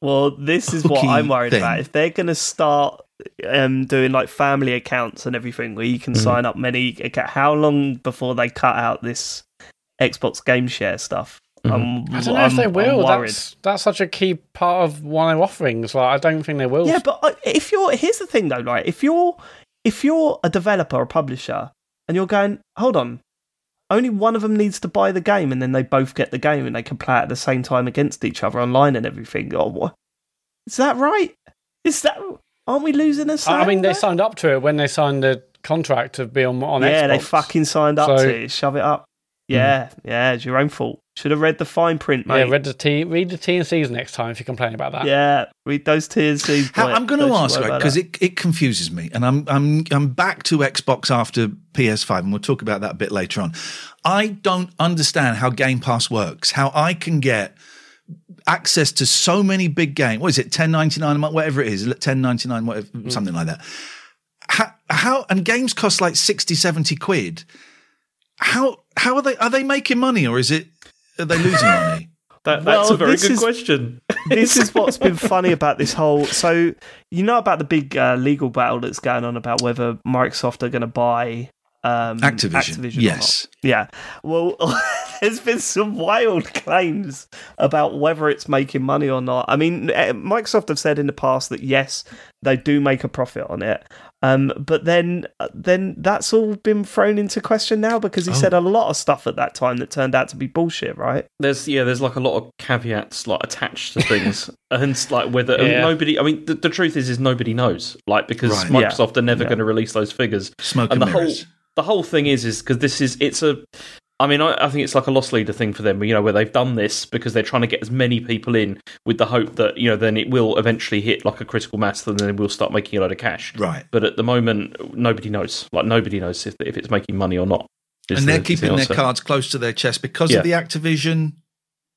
Well, this is what I'm worried thing. about. If they're going to start um, doing like family accounts and everything, where you can Mm-hmm. sign up many, how long before they cut out this Xbox Game Share stuff? I'm, Mm-hmm. I don't know if I'm- they will. That's that's such a key part of one of their offerings. Like, I don't think they will. Yeah, but uh, if you're here's the thing though, right? If you're if you're a developer or publisher and you're going, hold on, only one of them needs to buy the game, and then they both get the game, and they can play it at the same time against each other online and everything. Oh, what? Is that right? Is that? Aren't we losing a? I mean, they signed up to it when they signed the contract to be on on yeah, they fucking signed up So- to it. Shove it up. Yeah, hmm. yeah, it's your own fault. Should have read the fine print, mate. Yeah, read the T, read the T and C's next time if you complain about that. Yeah, read those T's. C's, How. I'm going to ask, worry right? about Because it, it confuses me, and I'm I'm I'm back to Xbox after PS5, and we'll talk about that a bit later on. I don't understand how Game Pass works. How I can get access to so many big games. What is it? Ten ninety nine a month, whatever it is. Ten ninety nine, whatever, hmm. something like that. How, how and games cost like 60, 70 quid. How how are they are they making money or is it are they losing money? That, Well, that's a very good is- question. this is what's been funny about this whole. So you know about the big uh, legal battle that's going on about whether Microsoft are going to buy um, Activision, Activision yes. Yeah. Well, there's been some wild claims about whether it's making money or not. I mean, eh, Microsoft have said in the past that yes, they do make a profit on it. Um, but then, then that's all been thrown into question now because he Oh. said a lot of stuff at that time that turned out to be bullshit, right? There's yeah, there's like a lot of caveats like attached to things, and like whether and Yeah. nobody. I mean, the, the truth is, is nobody knows, like because Right. Yeah. Microsoft are never Yeah. going to release those figures. Smoke and and, the whole the whole thing is is because this is it's a I mean, I, I think it's like a loss leader thing for them, you know, where they've done this because they're trying to get as many people in with the hope that, you know, then it will eventually hit like a critical mass and then we'll start making a load of cash. Right. But at the moment, nobody knows. Like, nobody knows if, if it's making money or not. And they're the keeping their cards close to their chest because Yeah. of the Activision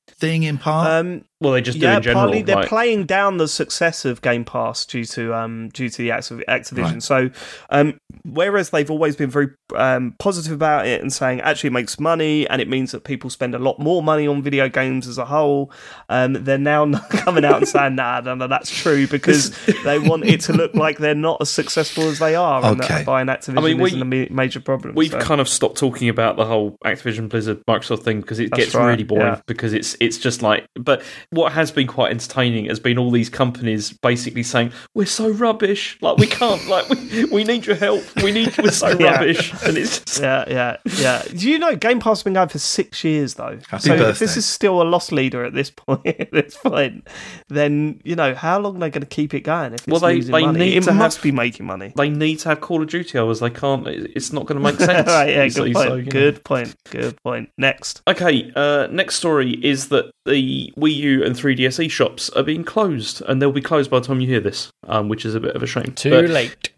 thing in part. Um, Well, they just do yeah, in general. partly they're playing down the success of Game Pass due to um due to the Activ- Activision. Right. So, um, whereas they've always been very um positive about it and saying actually it makes money and it means that people spend a lot more money on video games as a whole, um, they're now coming out and saying nah, no, no, that's true because they want it to look like they're not as successful as they are, and Okay. that buying Activision I mean, we- isn't a ma- major problem. We've so. kind of stopped talking about the whole Activision Blizzard Microsoft thing because it That's gets right, really boring yeah. because it's it's just like but what has been quite entertaining has been all these companies basically saying we're so rubbish like we can't like we, we need your help we need we're so Yeah. rubbish and it's just Yeah, yeah, yeah. Do you know Game Pass has been going for six years though? Happy so if this is still a loss leader at this point, at this point, then you know how long are they going to keep it going? If it's Well, they- losing they money, need it to must have- be making money. they need to have Call of Duty hours they can't it's not going to make sense right, yeah, good see, point. so, you know. good point. Good point. Next, Okay, uh, next story is that the Wii U and 3DS shops are being closed, and they'll be closed by the time you hear this, um, which is a bit of a shame. Too But- late.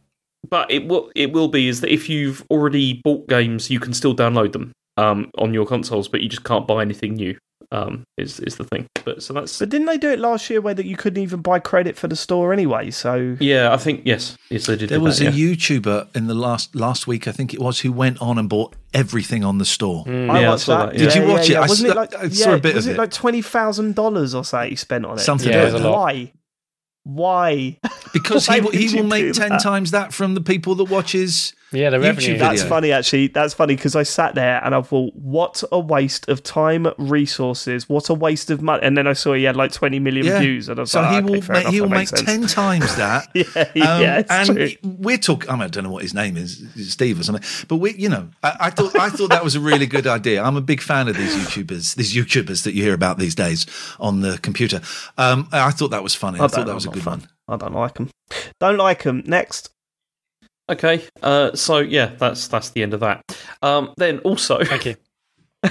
but it will it will be is that if you've already bought games, you can still download them um, on your consoles, but you just can't buy anything new. Um, is is the thing. But so that's but didn't they do it last year where that you couldn't even buy credit for the store anyway? So yeah. I think yes, yes they did. there was that, a yeah. YouTuber in the last last week, I think it was, who went on and bought everything on the store. I Yeah, watched saw that. that, yeah. Did you watch it? I Wasn't saw- it like I saw a bit was of it it. like twenty thousand dollars or so he spent on it? Something Yeah, like it was a that. Why? Why? Because Why he will, he will make ten that? times that from the people that watches. Yeah, the YouTube revenue. video. That's funny, actually. That's funny because I sat there and I thought, what a waste of time, resources, what a waste of money. And then I saw he had like 20 million Yeah. views, and I was So like, he okay, will fair make, enough, he will make sense. ten times that. Yeah, Um, yeah, it's and true. we're talking. I, mean, I don't know what his name is, Steve or something. But we, you know, I, I thought I thought that was a really good idea. I'm a big fan of these YouTubers, these YouTubers that you hear about these days on the computer. Um, I thought that was funny. I, thought that was a good fun. one. I don't like them. Don't like them. Next. Okay, uh, so yeah, that's that's the end of that. Um, then also, Thank you.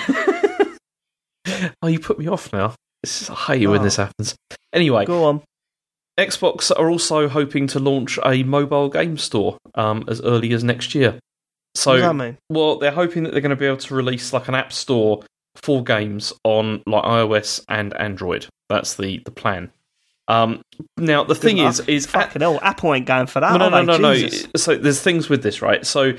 oh, you put me off now. This is, I hate when Oh. this happens. Anyway, Go on. Xbox are also hoping to launch a mobile game store um, as early as next year. So, what that mean? well, they're hoping that they're going to be able to release like an app store for games on like iOS and Android. That's the the plan. Um, now the thing Good is, is Fucking hell, Apple ain't going for that. no, no, no, no, no. So there's things with this, right? So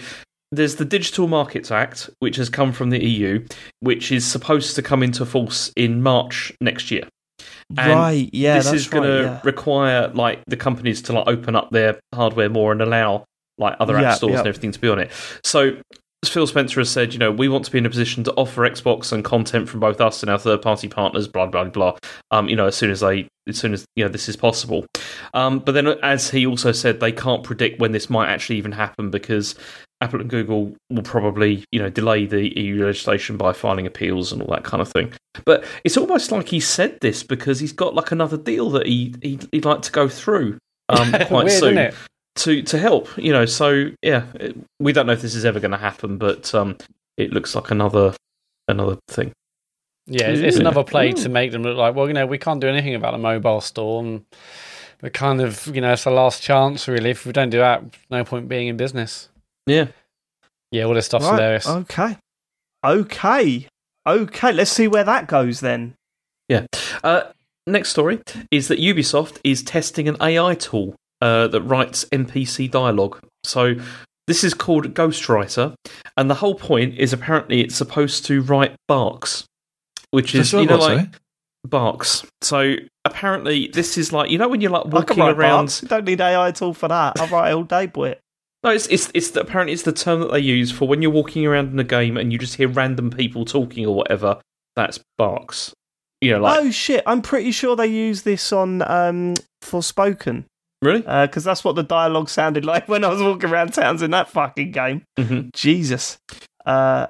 there's the Digital Markets Act, which has come from the EU, which is supposed to come into force in March next year. And Right, yeah, this is going right, to yeah. require like the companies to like open up their hardware more and allow like other app stores and everything to be on it. So as Phil Spencer has said, you know, we want to be in a position to offer Xbox and content from both us and our third party partners, blah blah blah. Um, you know, as soon as they, as soon as you know this is possible. Um, but then, as he also said, they can't predict when this might actually even happen because Apple and Google will probably, you know, delay the EU legislation by filing appeals and all that kind of thing. But it's almost like he said this because he's got like another deal that he, he he'd like to go through um, quite Weird, soon? To to help. You know, so yeah, it, we don't know if this is ever going to happen, but um, it looks like another another thing. Yeah, it's, it's Yeah. another play to make them look like, well, you know, we can't do anything about the mobile store. And we're kind of, you know, it's the last chance, really. If we don't do that, no point being in business. Yeah. Yeah, all this stuff's Right, hilarious. Okay. Okay. Okay. Let's see where that goes then. Yeah. Uh, next story is that Ubisoft is testing an AI tool uh, that writes NPC dialogue. So this is called Ghostwriter, and the whole point is apparently it's supposed to write barks, which is That's you know like eh? barks. So apparently this is like you know when you're like I can walking write around. barks. You don't need AI at all for that. I'll write all day, boy. No, it's it's it's the, apparently it's the term that they use for when you're walking around in a game and you just hear random people talking or whatever. That's barks. You know, like oh shit! I'm pretty sure they use this on um, Forspoken really. because that's what the dialogue sounded like when I was walking around towns in that fucking game. hmm Jesus. Uh,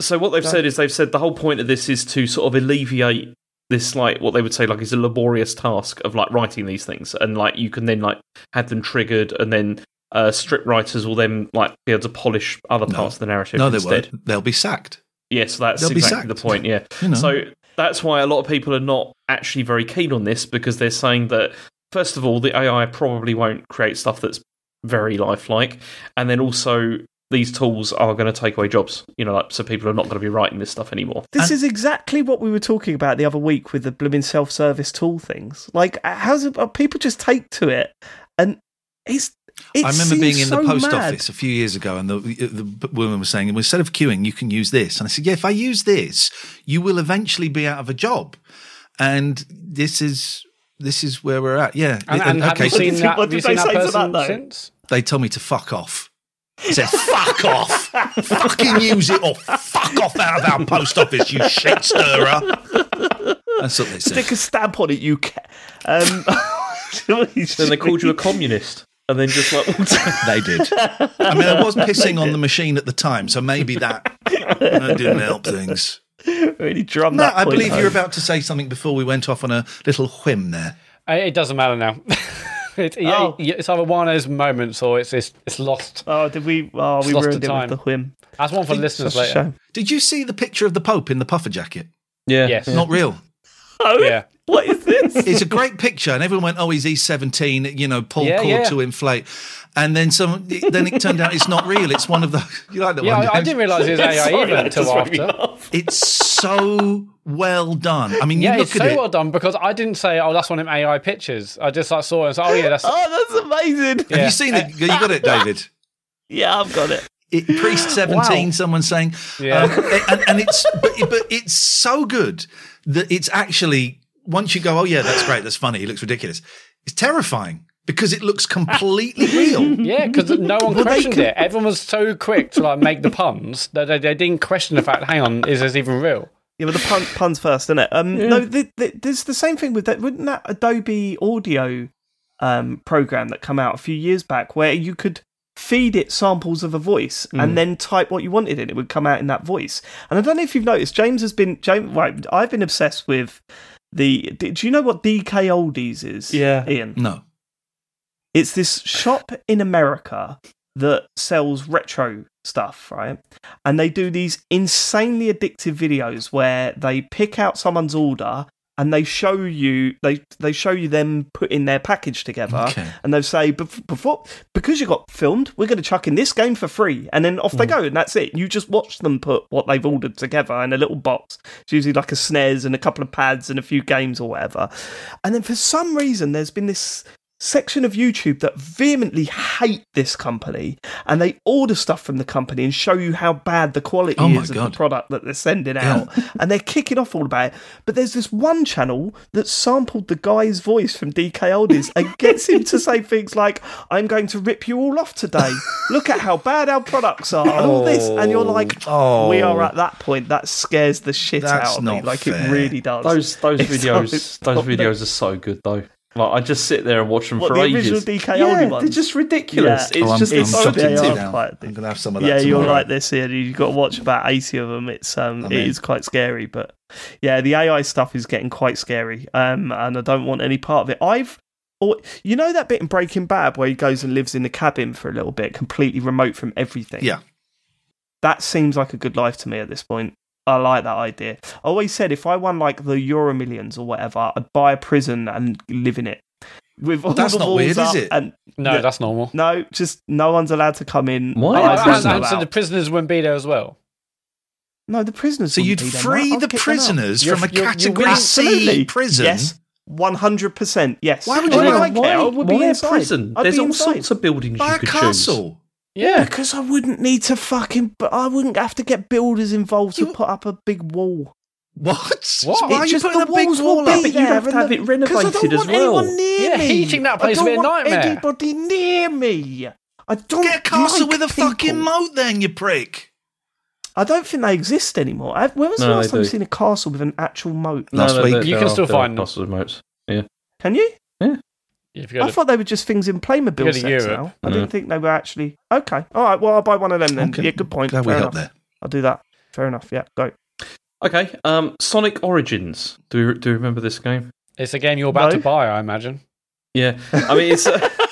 So what they've Go. said is they've said the whole point of this is to sort of alleviate this like what they would say like is a laborious task of like writing these things and like you can then like have them triggered and then uh, script writers will then like be able to polish other No. parts of the narrative No, they instead. won't. They'll be sacked. Yes, that's They'll exactly the point. Yeah. You know. So that's why a lot of people are not actually very keen on this because they're saying that first of all, the AI probably won't create stuff that's very lifelike, and then also these tools are going to take away jobs. You know, like so people are not going to be writing this stuff anymore. this And- is exactly what we were talking about the other week with the blooming self-service tool things. Like, how's it, uh, people just take to it, and it's. It I remember being in seems the so post mad. office a few years ago, and the, the woman was saying, well, instead of queuing, you can use this. And I said, yeah, if I use this, you will eventually be out of a job. And this is this is where we're at. Yeah. and, It- and have okay, you seen that, what have you did seen they that say to person that, though? since? they told me to fuck off. I said, fuck off. Fucking use it or fuck off out of our post office, you shit stirrer. That's what they said. Stick a stamp on it, you ca Um, Then they called you a communist, and then just like They did. I mean, I was pissing on the machine at the time, so maybe that, that didn't help things. really drum Mat, that I believe home. you're about to say something before we went off on a little whim there. Uh, It doesn't matter now. it, Oh. yeah, it's either one of those moments or it's it's, it's lost. Oh, did we? Oh, we Lost ruined the it with the whim. That's one for listeners later. Did you see the picture of the Pope in the puffer jacket? yeah, Yes. yeah. Not real. Oh, Yeah. What is this? It's a great picture, and everyone went, "Oh, he's E17, you know, pull Yeah, cord yeah. to inflate." And then some. Then it turned out it's not real. It's one of the. You like that Yeah, one? I, I didn't realise it was AI Sorry, either that until just made me after. It's so well done. I mean, you Yeah, look it's at so it. well done because I didn't say, "Oh, that's one of them AI pictures." I just like saw it and said, "Oh yeah, that's." Oh, that's amazing. Have you seen it? You got it, David. Yeah, I've got it. It, Priest seventeen. Wow. Someone saying, Yeah. um, and, and it's but, but it's so good that it's actually once you go, oh yeah, that's great, that's funny, it looks ridiculous. It's terrifying because it looks completely real. Yeah, because no one questioned it. Everyone was so quick to like make the puns that they, they didn't question the fact. Hang on, is this even real? Yeah, but the pun, puns first, isn't it? Um, No, the, the, there's the same thing with that. Wouldn't that Adobe Audio um, program that come out a few years back, where you could feed it samples of a voice and mm. then type what you wanted in, it would come out in that voice. And I don't know if you've noticed, James has been James. Right, I've been obsessed with the. Do you know what DKOldies is? Yeah. Iain. No, It's this shop in America that sells retro stuff, right? And they do these insanely addictive videos where they pick out someone's order and they show you they they show you them putting their package together Okay. and they say before because you got filmed we're going to chuck in this game for free and then off they hmm. go and that's it. You just watch them put what they've ordered together in a little box. It's usually like a SNES and a couple of pads and a few games or whatever. And then for some reason there's been this section of YouTube that vehemently hate this company and they order stuff from the company and show you how bad the quality Oh is of God. the product that they're sending out and they're kicking off all about it. But there's this one channel that sampled the guy's voice from DKOldies and gets him to say things like, I'm going to rip you all off today. Look at how bad our products are and all this. And you're like, Oh. we are at that point. That scares the shit That's out of me. not Like fair. it really does. Those those It's videos those videos are so good though. Like I just sit there and watch them What, for the ages. original DK yeah, only they're just ridiculous. Yeah. It's Oh, I'm, just I'm it's so shocked they into are it addictive. quite I'm going to have some of that yeah, you're tomorrow. like this here. You've got to watch about eighty of them. It's um, I'm it in. is quite scary. But yeah, the AI stuff is getting quite scary. Um, and I don't want any part of it. I've, or you know that bit in Breaking Bad where he goes and lives in the cabin for a little bit, completely remote from everything. Yeah. that seems like a good life to me at this point. I like that idea. I always said if I won like the Euro Millions or whatever, I'd buy a prison and live in it. With all That's the not weird, is it? And No, Yeah. that's normal. no, just no one's allowed to come in. Why? Oh, and- and so allow. the prisoners wouldn't be there as well. No, the prisoners. So you'd be free mate. The kick them out. prisoners You're- from a you're- you're category willing- C Absolutely. prison? Yes, one hundred percent. Yes. Why would you Why do would I that? care? I would be why a inside. prison? I'd There's be all inside. sorts of buildings Buy you a could choose. Castle. Yeah. Because I wouldn't need to fucking, but I wouldn't have to get builders involved to put up a big wall. What? What? So why are you just putting a the big walls wall up? but you'd have to have the- it 'cause I don't renovated as want well. anyone near Yeah, me. heating that place I would be don't want nightmare. Anybody near me? I don't Get a castle like with a fucking moat then, you prick. I don't think they exist anymore. I- When was the last time you do. seen a castle with an actual moat? Last no, week. You can still there are find moats. castle remotes. Can you? If you go I to, thought they were just things in Playmobil sets now. I didn't think they were actually. Okay. All right. Well, I'll buy one of them then. Okay. Yeah, good point. Glad we Fair helped enough. there. I'll do that. Fair enough. Yeah, go. Okay, um, Sonic Origins. Do you, do you remember this game? it's a game you're about No. to buy, I imagine. Yeah, I mean it's. Uh,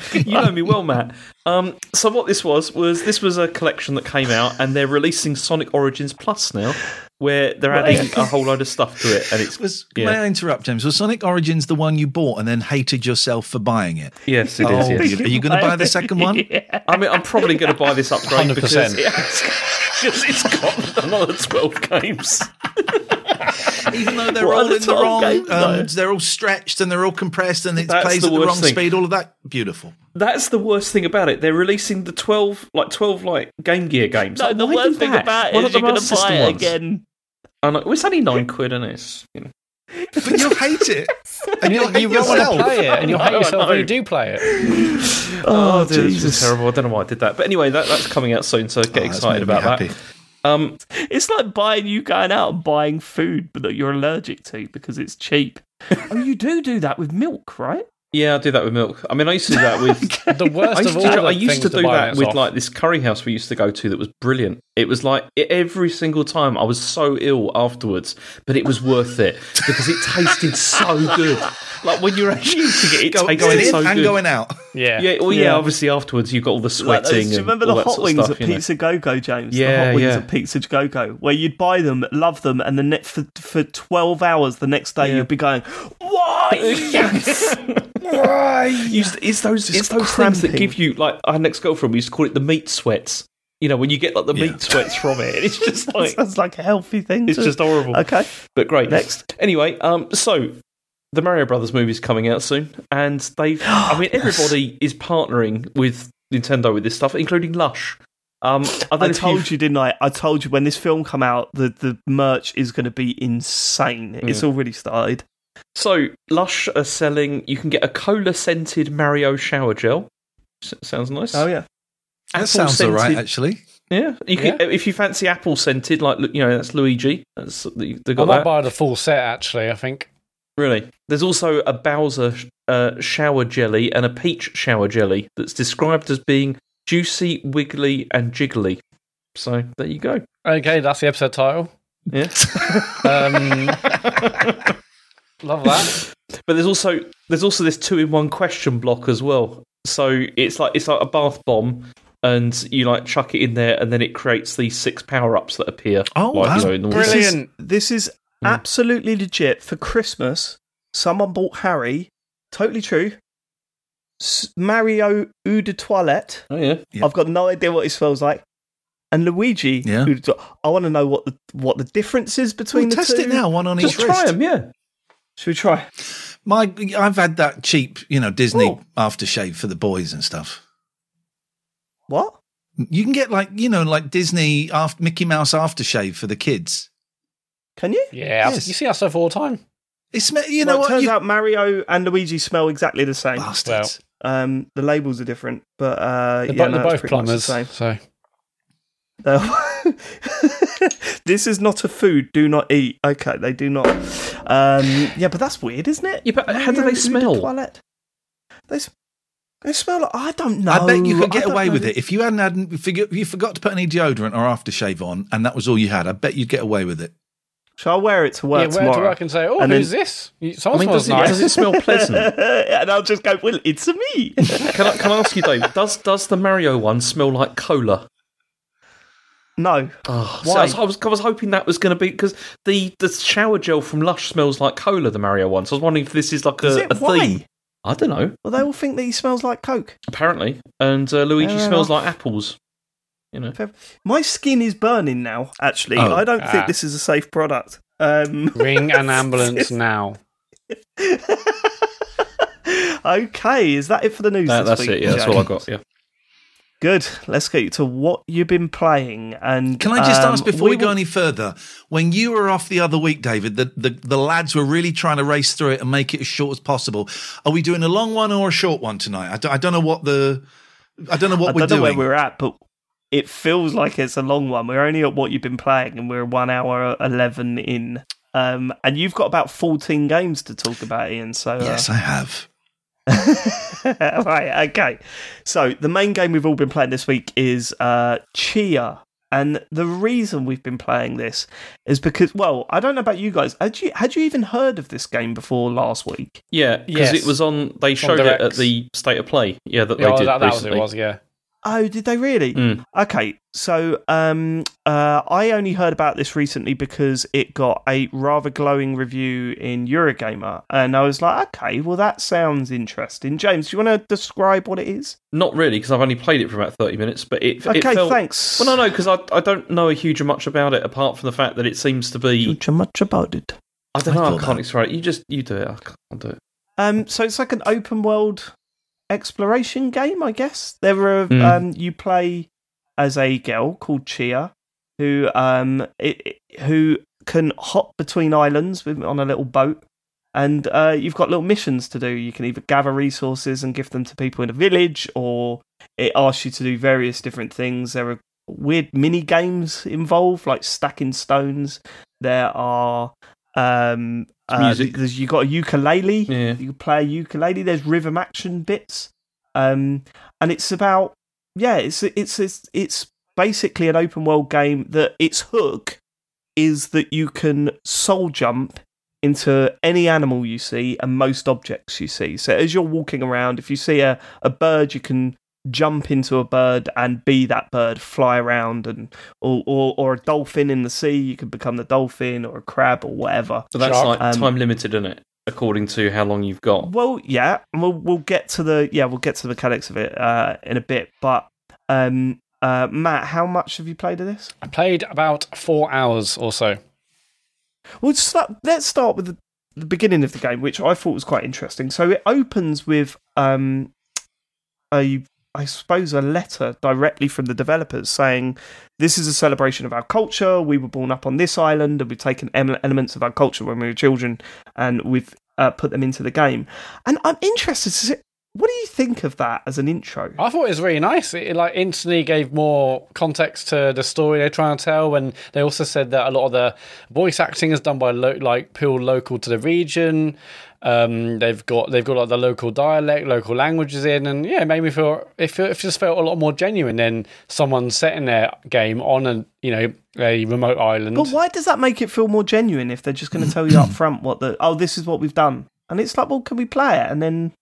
you know me well, Mat. Um, so what this was was this was a collection that came out, and they're releasing Sonic Origins Plus now, where they're adding Right. a whole load of stuff to it, and it's Was, Yeah. May I interrupt, James? Was Sonic Origins the one you bought and then hated yourself for buying it? yes, it is. Oh, yes. Are you going to buy the second one? yeah. I mean, I'm probably going to buy this upgrade 100%. because it has, because it's got another twelve games. Even though they're What all in the wrong, games, though? um, they're all stretched and they're all compressed and it That's plays the at the wrong thing. speed. All of that, beautiful. That's the worst thing about it. They're releasing the twelve, like twelve, like Game Gear games. No, Like, the why worst thing that? about Why it not is the you're going to buy it ones? again. I know, it's only nine quid, and it's you know. But you'll hate it. And you'll hate you won't want to play it, and you'll hate yourself when you do play it. Oh, dude, this is terrible. I don't know why I did that, but anyway, that, that's coming out soon, so get Oh, excited made me about happy. That. Um, It's like buying you going out and buying food that you're allergic to because it's cheap. oh, you do do that with milk, right? yeah, I do that with milk. I mean, I used to do that with. The worst I used, of to, all the I used to do buy that with off. like this curry house we used to go to that was brilliant. It was like every single time I was so ill afterwards, but it was worth it because it tasted so good. Like when you're actually eating it, it Go, tasted going in so and good. going out. Yeah. Yeah, well, yeah, Yeah. Obviously, afterwards you've got all the Like those- sweating. do you remember all the hot sort of wings stuff, at you know. Pizza Go Go, James? the Yeah, hot wings yeah. at Pizza Go Go, where you'd buy them, love them, and the net for for twelve hours the next day Yeah. you'd be going, "Why? Yes, why?" Used- It's those, Just it's those things that give you like our next girlfriend. We used to call it the meat sweats. You know, when you get like the Yeah. meat sweats from it, it's just like Sounds like a healthy thing. it's to- just horrible. okay. But great. Next. Anyway, um, so the Mario Brothers movie is coming out soon, and they've. I mean, everybody is partnering with Nintendo with this stuff, including Lush. Um, I, don't I told you've- you, didn't I? I told you when this film come out, the the merch is going to be insane. It's already started. So Lush are selling. You can get a cola scented Mario shower gel. S- sounds nice. Oh yeah. That Apple sounds all right, scented- actually. Yeah, you can, if you fancy apple scented, like you know, that's Luigi. That's the, they I got might that. buy the full set, actually, I think. Really, there's also a Bowser uh, shower jelly and a peach shower jelly that's described as being juicy, wiggly, and jiggly. So there you go. Okay, that's the episode title. Yeah, Um, love that. but there's also there's also this two in one question block as well. So it's like it's like a bath bomb. And you like chuck it in there, and then it creates these six power ups that appear. Oh, like, wow. you know, in the This is, Brilliant. this is Mm. absolutely legit. For Christmas, someone bought Harry. Totally true. S- Mario Eau de Toilette. Oh yeah, Yeah. I've got no idea what it smells like. And Luigi. Yeah. Eau de Toi- I want to know what the what the difference is between Well, the test two. it now, one on just each try wrist. them. Yeah, Should we try? My, I've had that cheap, you know, Disney Oh. aftershave for the boys and stuff. What? You can get like, you know, like Disney after Mickey Mouse aftershave for the kids. Can you? Yeah, Yes. you see that stuff all the time. It's sm- you Well, know it what? turns You out Mario and Luigi smell exactly the same. bastards. Um, the labels are different, but uh, They're, yeah, no, they're it's both pretty the plumbers. same. So this is not a food. Do not eat. Okay, they do not. Um, yeah, but that's weird, isn't it? Yeah, but how do they Eau de smell? Toilette. They, they smell like I don't know. I bet you could get away know. with it if you hadn't had if you forgot to put any deodorant or aftershave on, and that was all you had. I bet you'd get away with it. Shall I'll wear it to work Yeah, work where tomorrow? to work and say, oh, And then- who's this? You- I mean, smells does it, nice. does it smell pleasant? and I'll just go. Well, it's a me. Can I, can I ask you, Dave? Does does the Mario one smell like cola? no. Oh, Why? I, was, I was I was hoping that was going to be because the the shower gel from Lush smells like cola. The Mario one. So I was wondering if this is like Is a, it? a Why? theme. I don't know. Well, they all think that he smells like Coke. Apparently, and uh, Luigi smells enough. like apples. You know. My skin is burning now. Actually, Oh. I don't Ah. think this is a safe product. Um, Ring an ambulance now. okay, is that it for the news? That, this that's week, it. Yeah, that's James? all I got. Yeah. Good. Let's get to what you've been playing. And Can I just um, ask before we, go will- any further? When you were off the other week, David, the, the the lads were really trying to race through it and make it as short as possible. Are we doing a long one or a short one tonight? I don't, I don't know what the I don't know what I we're don't know doing. where we're at, but it feels like it's a long one. We're only at what you've been playing, and we're one hour eleven in. Um, and you've got about fourteen games to talk about, Iain. So uh, yes, I have. right, okay. So the main game we've all been playing this week is uh, Tchia, and the reason we've been playing this is because, well, I don't know about you guys. Had you had you even heard of this game before last week? Yeah, because Yes. it was on. They showed it Directs. at the state of play. Yeah, that Yeah, they did that, that was it, was, yeah. Oh, did they really? Mm. Okay, so um, uh, I only heard about this recently because it got a rather glowing review in Eurogamer, and I was like, okay, well that sounds interesting. James, do you want to describe what it is? Not really, because I've only played it for about thirty minutes. But it, it Okay, felt, thanks. Well, no, no, because I, I don't know a huge much about it apart from the fact that it seems to be. Too much about it. I don't I know. I can't that. explain it. You just you do it. I can't do it. Um, so it's like an open world exploration game, I guess. There are Mm. um, you play as a girl called Tchia, who um, it, it- who can hop between islands with, on a little boat, and uh, you've got little missions to do. You can either gather resources and give them to people in a village, or it asks you to do various different things. There are weird mini games involved, like stacking stones. There are um, uh, music. there's you got a ukulele. Yeah. You can play a ukulele. There's rhythm action bits, um, and it's about yeah, it's it's it's it's basically an open world game that its hook is that you can soul jump into any animal you see and most objects you see. So as you're walking around, if you see a, a bird, you can jump into a bird and be that bird, fly around, and or, or or a dolphin in the sea, you can become the dolphin or a crab or whatever. So that's Shark. like Um, time limited, isn't it? According to how long you've got. Well, yeah, we'll we'll get to the yeah we'll get to the mechanics of it uh, in a bit. But um, uh, Mat, how much have you played of this? I played about four hours or so. Well, start, let's start with the, the beginning of the game, which I thought was quite interesting. So it opens with um, a, I suppose, a letter directly from the developers saying, "This is a celebration of our culture. We were born up on this island, and we've taken elements of our culture when we were children, and we've uh, put them into the game." And I'm interested to see. What do you think of that as an intro? I thought it was really nice. It, like instantly gave more context to the story they're trying to tell, and they also said that a lot of the voice acting is done by lo- like people local to the region. Um, they've got they've got like the local dialect, local languages in, and yeah, it made me feel it, feel, it just felt a lot more genuine than someone setting their game on a you know a remote island. But why does that make it feel more genuine if they're just going to tell you up front what the oh this is what we've done? And it's like, well, can we play it? And then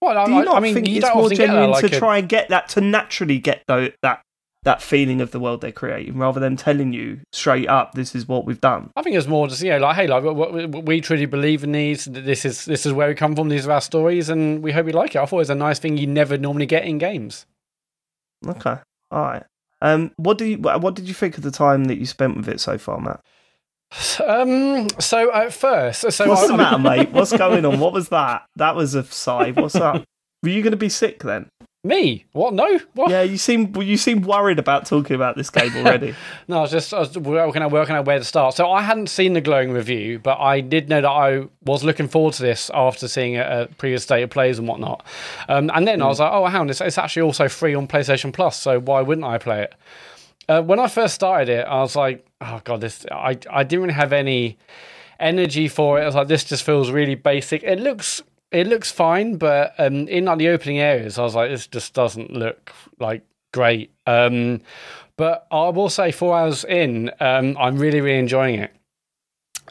Well, I, do you I- not I mean, think you it's more genuine like to a- try and get that to naturally get tho- that that feeling of the world they're creating, rather than telling you straight up this is what we've done? I think it's more just you know like hey like we, we- we truly believe in these. This is this is where we come from. These are our stories, and we hope you like it. I thought it was a nice thing you never normally get in games. Okay, all right. Um, what do you what did you think of the time that you spent with it so far, Mat? Um. So at first, so What's I, the matter, mate? What's going on? What was that? That was a sigh. What's up? Were you going to be sick then? me? What? No. What? Yeah, you seem you seem worried about talking about this game already. No, I was just I was working out working out where to start. So I hadn't seen the glowing review, but I did know that I was looking forward to this after seeing a, a previous state of plays and whatnot. Um, and then I was like, oh, hang on, it's, it's actually also free on PlayStation Plus. So why wouldn't I play it? Uh, when I first started it, I was like, oh god, this I I didn't really have any energy for it. I was like, this just feels really basic. It looks it looks fine, but um, in like the opening areas, I was like, this just doesn't look like great. Um, but I will say, four hours in, um, I'm really really enjoying it.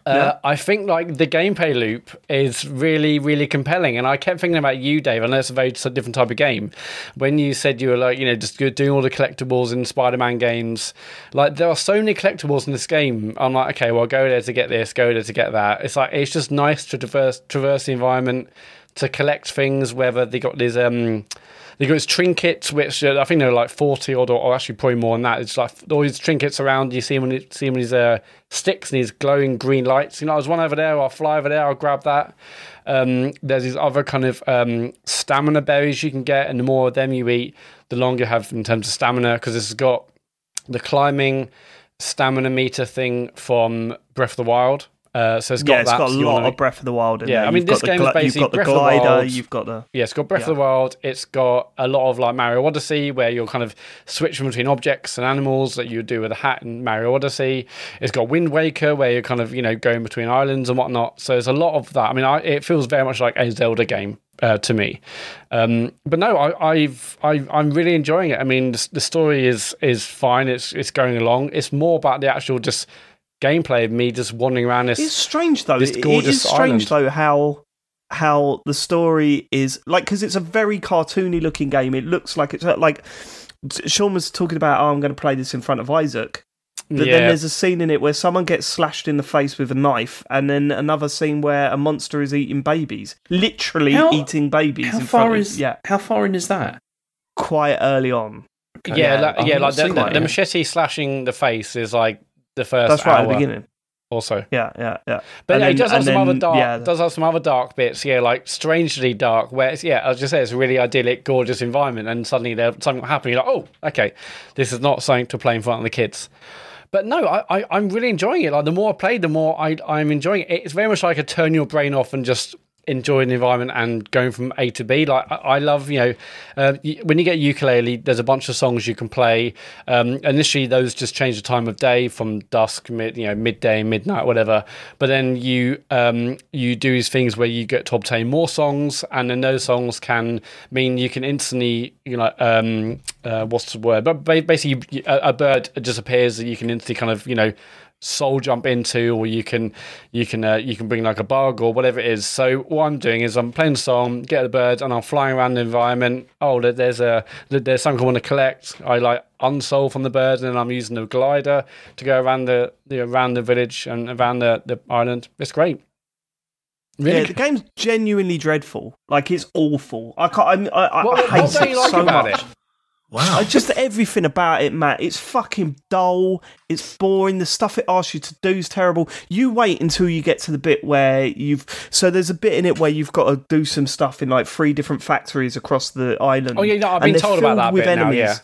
Uh, I think like the gameplay loop is really, really compelling, and I kept thinking about you, Dave. I know it's a very different type of game. When you said you were like, you know, just doing all the collectibles in Spider-Man games, like there are so many collectibles in this game. I'm like, okay, well, go there to get this, go there to get that. It's like it's just nice to traverse traverse the environment to collect things. Whether they got these um. They got these trinkets, which uh, I think they're like forty odd, or, or actually probably more than that. It's like all these trinkets around. You see him, when see them with these uh, sticks and these glowing green lights. You know, there's one over there. I'll fly over there. I'll grab that. Um, there's these other kind of um, stamina berries you can get, and the more of them you eat, the longer you have in terms of stamina. Because has got the climbing stamina meter thing from Breath of the Wild. Uh, so it's got yeah, it's that. got a so lot wanna- of Breath of the Wild in Yeah, there. I mean, You've this game is basically You've got the Breath of the glider, Wild. you've got the... Yeah, it's got Breath of the Wild. It's got a lot of like Mario Odyssey, where you're kind of switching between objects and animals that you would do with a hat in Mario Odyssey. It's got Wind Waker, where you're kind of you know going between islands and whatnot. So there's a lot of that. I mean, I, it feels very much like a Zelda game uh, to me. Um, but no, I, I've I, I'm really enjoying it. I mean, the, the story is is fine. It's it's going along. It's more about the actual just gameplay of me just wandering around this. It's strange though. this It- it gorgeous is strange island. though how how the story is like because it's a very cartoony looking game. It looks like it's uh, like Sean was talking about. Oh, I'm going to play this in front of Isaac. But yeah, then there's a scene in it where someone gets slashed in the face with a knife, and then another scene where a monster is eating babies, literally How- eating babies. How in far front is Of, yeah, How far in is that? quite early on. yeah, yeah, like, yeah, like the, the, that the machete slashing the face is like the first. That's right at the beginning. Also, Yeah, yeah, yeah. But yeah, it does have some other dark. yeah, does have some other dark bits. Yeah, like strangely dark. Where it's yeah, I was just say it's a really idyllic, gorgeous environment, and suddenly there's something happening. You're like, oh, okay, this is not something to play in front of the kids. But no, I, I I'm really enjoying it. Like the more I play, the more I I'm enjoying it. It's very much like a turn your brain off and just enjoying the environment and going from A to B. Like I, love, you know, uh, when you get ukulele, there's a bunch of songs you can play. Um, initially, those just change the time of day from dusk, mid, you know, midday, midnight, whatever. But then you um, you do these things where you get to obtain more songs, and then those songs can mean you can instantly, you know, um, uh, what's the word? But basically, a bird just appears that you can instantly kind of, you know soul jump into or you can you can uh, you can bring like a bug or whatever it is so what i'm doing is i'm playing the song get the bird and i'm flying around the environment oh there's a there's something i want to collect i like unsoul from the bird and i'm using the glider to go around the, the around the village and around the, the island it's great really Yeah, the game's genuinely dreadful. Like it's awful. I can't. I, I, What- I what hate don't it like so much. it? Wow. I just everything about it, Mat. It's fucking dull. It's boring. The stuff it asks you to do is terrible. You wait until you get to the bit where you've. So there's a bit in it where you've got to do some stuff in like three different factories across the island. Oh, yeah, no, I've been told about that with bit now, enemies. yeah.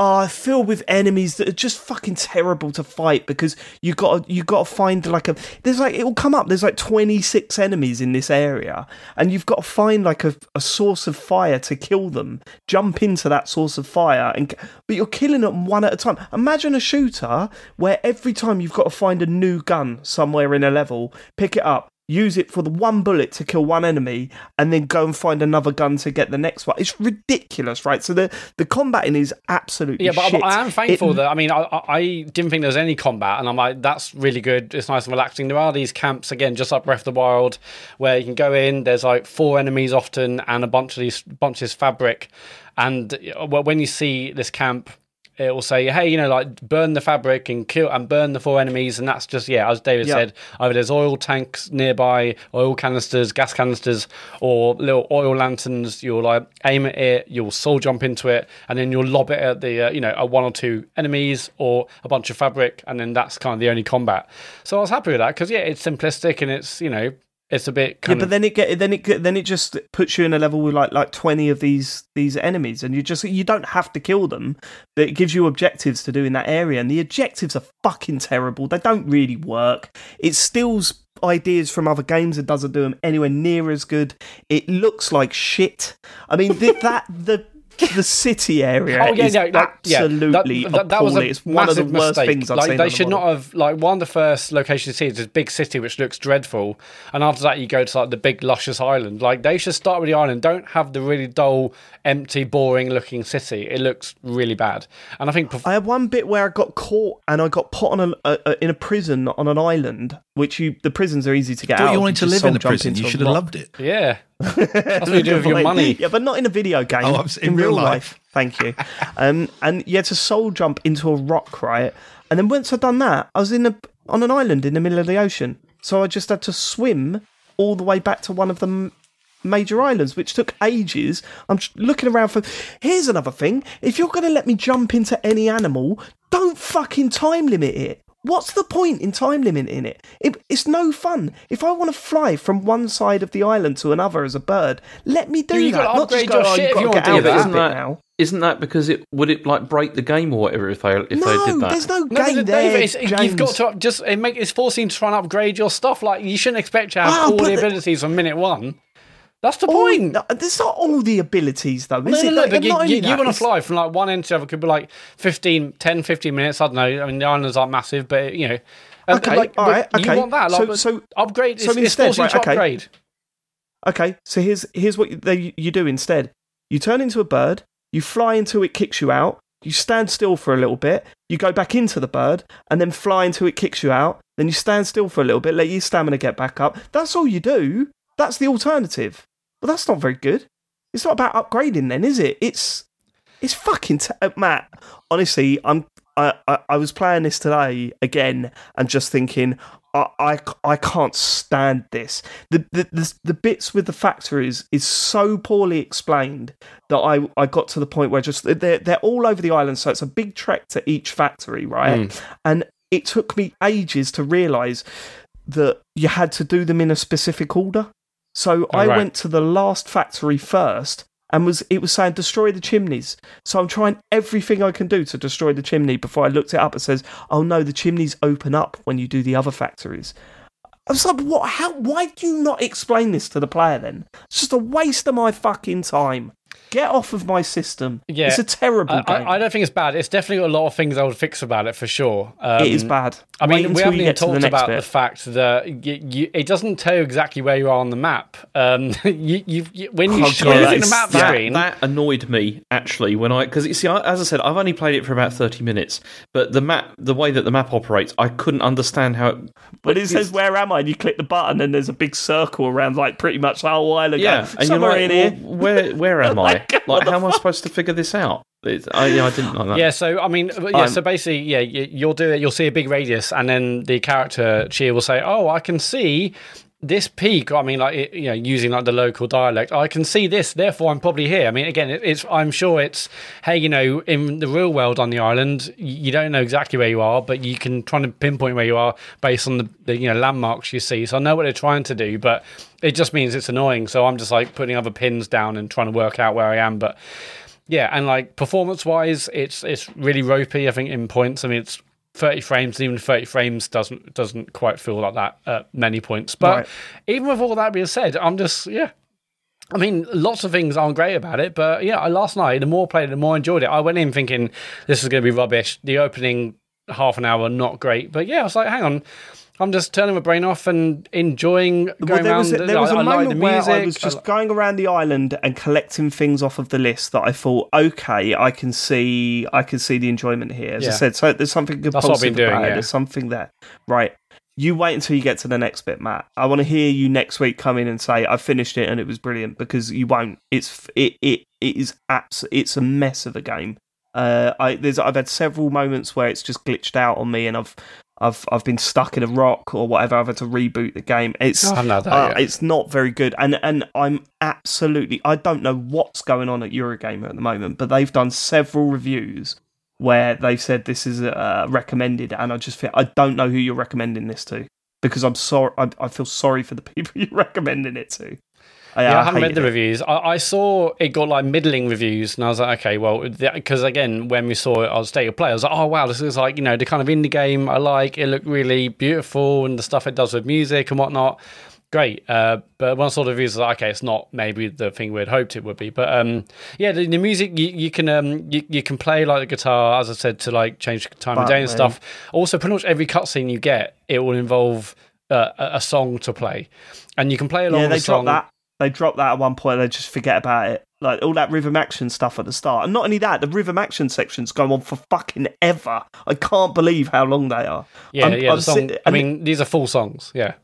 Are filled with enemies that are just fucking terrible to fight because you got you got to find like a there's like it will come up. There's like 26 enemies in this area and you've got to find like a, a source of fire to kill them. Jump into that source of fire and but you're killing them one at a time. Imagine a shooter where every time you've got to find a new gun somewhere in a level pick it up use it for the one bullet to kill one enemy and then go and find another gun to get the next one it's ridiculous right so the the combating is absolutely Yeah, but shit. I am thankful It- that I mean I, I didn't think there was any combat, and I'm like that's really good. It's nice and relaxing. There are these camps again, just like Breath of the Wild, where you can go in. There's like four enemies often, and a bunch of these bunches of fabric. And uh, when you see this camp, it will say, "Hey, you know, like burn the fabric and kill and burn the four enemies." And that's just yeah, as David Yeah. said, either there's oil tanks nearby, oil canisters, gas canisters, or little oil lanterns. You'll like aim at it, you'll soul jump into it, and then you'll lob it at the uh, you know a one or two enemies or a bunch of fabric, and then that's kind of the only combat. So I was happy with that because yeah, it's simplistic and it's you know it's a bit yeah, but of then it get then it then it just puts you in a level with like like twenty of these these enemies, and you just you don't have to kill them, but it gives you objectives to do in that area, and the objectives are fucking terrible. They don't really work. It steals ideas from other games and doesn't do them anywhere near as good. It looks like shit. I mean, th- that the the city area Oh yeah, is no, like, yeah, absolutely that, that, that was a. It's one of the worst mistake. things I've like seen. they on the should not have like one of the first locations to see is this big city which looks dreadful, and after that you go to like the big luscious island. Like they should start with the island. Don't have the really dull, empty, boring looking city. It looks really bad. And I think perf- I had one bit where I got caught and I got put on a, a, a in a prison on an island, which you the prisons are easy to get Thought out. you wanted to live in a prison. You should have loved it. yeah, that's what you do with your money. Yeah, but not in a video game. Oh, I'm in real life. Thank you. um, and you had to soul jump into a rock, right? And then once I'd done that, I was in a on an island in the middle of the ocean. So I just had to swim all the way back to one of the m- major islands, which took ages. I'm looking around for. Here's another thing: if you're going to let me jump into any animal, don't fucking time limit it. What's the point in time limiting it? it? It's no fun. If I want to fly from one side of the island to another as a bird, let me do you that. Not just upgrade go, your oh, you've got you to get out that. of this Isn't bit that, now. isn't that because it would it like break the game or whatever if they if they did that? there's no No, game Dave, there. it's- you've got to just it make it's forcing to try and upgrade your stuff. Like you shouldn't expect to have Oh, all the the- abilities from minute one. That's the All- point. no, There's not all the abilities though, is No, no, it? no, Like, but you, not you, want to fly from like one end to the other could be like 15, 10, 15 minutes. I don't know. I mean, the islands aren't massive, but you know. And, Okay, like, all right, okay. You want that? Like, So- so- upgrade. so it's, it's instead, right, okay. upgrade. Okay, so here's here's what you, they, you do instead. You turn into a bird. You fly until it kicks you out. You stand still for a little bit. You go back into the bird, and then fly until it kicks you out. Then you stand still for a little bit. Let your stamina get back up. That's all you do. That's the alternative. But that's not very good. It's not about upgrading, then, is it? It's it's fucking t- uh, Mat. Honestly, I'm I, I I was playing this today again and just thinking. I, I, I can't stand this. The, the the the bits with the factories is so poorly explained that I, I got to the point where just they're they're all over the island, so it's a big trek to each factory, right? And it took me ages to realise that you had to do them in a specific order. So oh, I right. went to the last factory first and was it was saying destroy the chimneys. So I'm trying everything I can do to destroy the chimney before I looked it up. It says, "Oh no, the chimneys open up when you do the other factories." I was like, "What? How? Why do you not explain this to the player? Then it's just a waste of my fucking time. Get off of my system. Yeah. it's a terrible I, game. I, I don't think it's bad. It's definitely got a lot of things I would fix about it for sure. Um, it is bad. I Wait mean, we haven't even get to the talked about bit. the fact that you, you, it doesn't tell you exactly where you are on the map. Um, you, you, you, when you Oh, shoot God, it that in the map that, screen, that annoyed me actually when I because you see I, as I said I've only played it for about thirty minutes, but the map the way that the map operates I couldn't understand how. It, But it says, "Where am I?" and you click the button, and there's a big circle around, like pretty much the whole island. yeah, going, and you're somewhere like, in here. where where am I? Like, Like, what how am I supposed to figure this out? It's, I, yeah, I didn't like that. Yeah, so I mean, uh, yeah. I'm- so basically, yeah, you, you'll do it. You'll see a big radius, and then the character Tchia will say, "Oh, I can see this peak." I mean, like you know, using like the local dialect, I can see this. Therefore, I'm probably here. I mean, again, it, it's. I'm sure it's. Hey, you know, in the real world on the island, you don't know exactly where you are, but you can try to pinpoint where you are based on the, the you know landmarks you see. So I know what they're trying to do, but it just means it's annoying. So I'm just like putting other pins down and trying to work out where I am, but. Yeah, and like performance wise, it's it's really ropey. I think in points. I mean, it's thirty frames. and Even thirty frames doesn't doesn't quite feel like that at many points. But Right. even with all that being said, I'm just yeah. I mean, lots of things aren't great about it, but yeah, last night the more I played, it, the more I enjoyed it. I went in thinking this is going to be rubbish. The opening half an hour not great, but yeah, I was like, hang on. I'm just turning my brain off and enjoying going Well, there was, around. a, there was I, a I moment the where music. I was I just li- going around the island and collecting things off of the list that I thought, okay, I can see, I can see the enjoyment here. As I said, so there's something what I've compulsive been doing, about it. yeah. There's something there, right? You wait until you get to the next bit, Mat. I want to hear you next week come in and say I finished it and it was brilliant because you won't. It's it it, it is abs- It's a mess of a game. Uh, I there's I've had several moments where it's just glitched out on me and I've I've I've been stuck in a rock or whatever. I've had to reboot the game. It's Oh, not that uh, yet. it's not very good, and and I'm absolutely I don't know what's going on at Eurogamer at the moment, but they've done several reviews where they've said this is uh, recommended, and I just feel I don't know who you're recommending this to because I'm sorry I, I feel sorry for the people you're recommending it to. I, Yeah, I, I haven't read the it. reviews. I, I saw it got like middling reviews, and I was like, okay, well, because again, when we saw it on State of Play, I was like, oh wow, this is like you know the kind of indie game I like. It looked really beautiful, and the stuff it does with music and whatnot. great. Uh, but one sort of reviews like, okay, it's not maybe the thing we'd hoped it would be. But um, yeah, the, the music you, you can um, you, you can play like the guitar, as I said, to like change the time of day and stuff. Also, pretty much every cutscene you get, it will involve uh, a, a song to play, and you can play along Yeah, the they song. dropped that. They dropped that at one point. They just forget about it. Like all that rhythm action stuff at the start, and not only that, the rhythm action sections go on for fucking ever. I can't believe how long they are. Yeah, I'm- yeah. I'm song, sit- I mean, these are full songs. Yeah.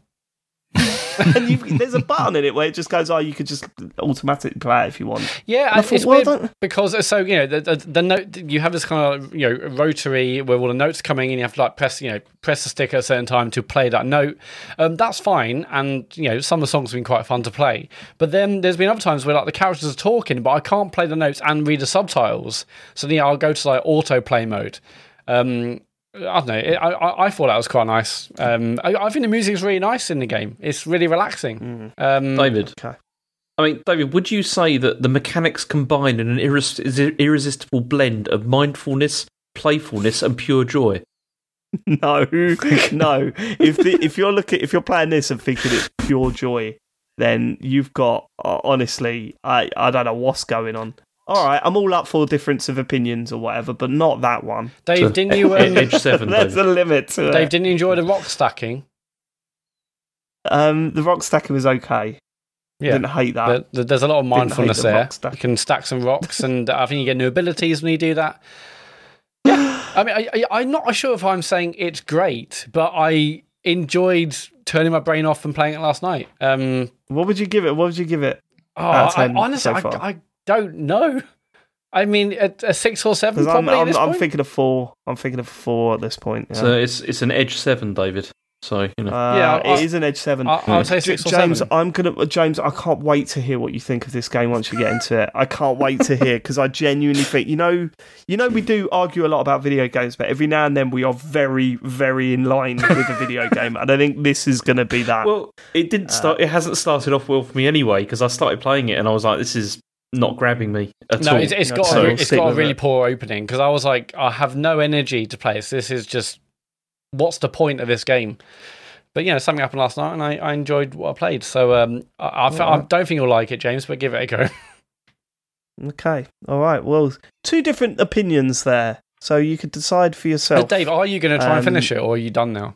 and you, there's a button in it where it just goes, "Oh, you could just automatically play it if you want." Yeah, I and thought, it's well, weird because uh, so you know the, the the note you have this kind of you know rotary where all the notes are coming in. You have to like press you know press the stick at a certain time to play that note. Um, that's fine, and you know some of the songs have been quite fun to play. But then there's been other times where like the characters are talking, but I can't play the notes and read the subtitles. So then I'll go to like autoplay mode. Um, I don't know. It, I, I I thought that was quite nice. Um, I, I think the music is really nice in the game. It's really relaxing. Um, David. Okay. I mean, David, would you say that the mechanics combine in an irres- irresistible blend of mindfulness, playfulness, and pure joy? No, no. If the, if you're looking, if you're playing this and thinking it's pure joy, then you've got uh, honestly, I I don't know what's going on. All right, I'm all up for difference of opinions or whatever, but not that one. Dave, didn't you? Um, Edge seven, There's David. a limit to Dave, it. didn't you enjoy the rock stacking? Um, the rock stacking was okay. Yeah. Didn't hate that. There- there- there's a lot of mindfulness the there. stack. You can stack some rocks, and I think you get new abilities when you do that. Yeah, I mean, I, I, I'm not sure if I'm saying it's great, but I enjoyed turning my brain off and playing it last night. Um, What would you give it? What would you give it? oh, Out of I, honestly, so I. I don't know. I mean, a, a six or seven Because I'm, I'm, this I'm point. thinking of four. I'm thinking of four at this point. Yeah, So it's it's an Edge seven, David. So you know, uh, Yeah, I- it is an Edge Seven. I, I would say J- six or James, seven. I'm gonna James. I can't wait to hear what you think of this game once you get into it. I can't wait to hear because I genuinely think you know, you know, we do argue a lot about video games, but every now and then we are very, very in line with a video game, and I think this is going to be that. well, it didn't start. It hasn't started off well for me anyway because I started playing it and I was like, this is not grabbing me at No, all. it's, it's No, got so a, we'll it's stick got a really it. poor opening because I was like, I have no energy to play this. This is just what's the point of this game? But you know, something happened last night, and I, I enjoyed what I played. So um, I, I, I don't think you'll like it, James, but give it a go. okay, all right. Well, two different opinions there, so you could decide for yourself. But Dave, are you going to try and Um, finish it, or are you done now?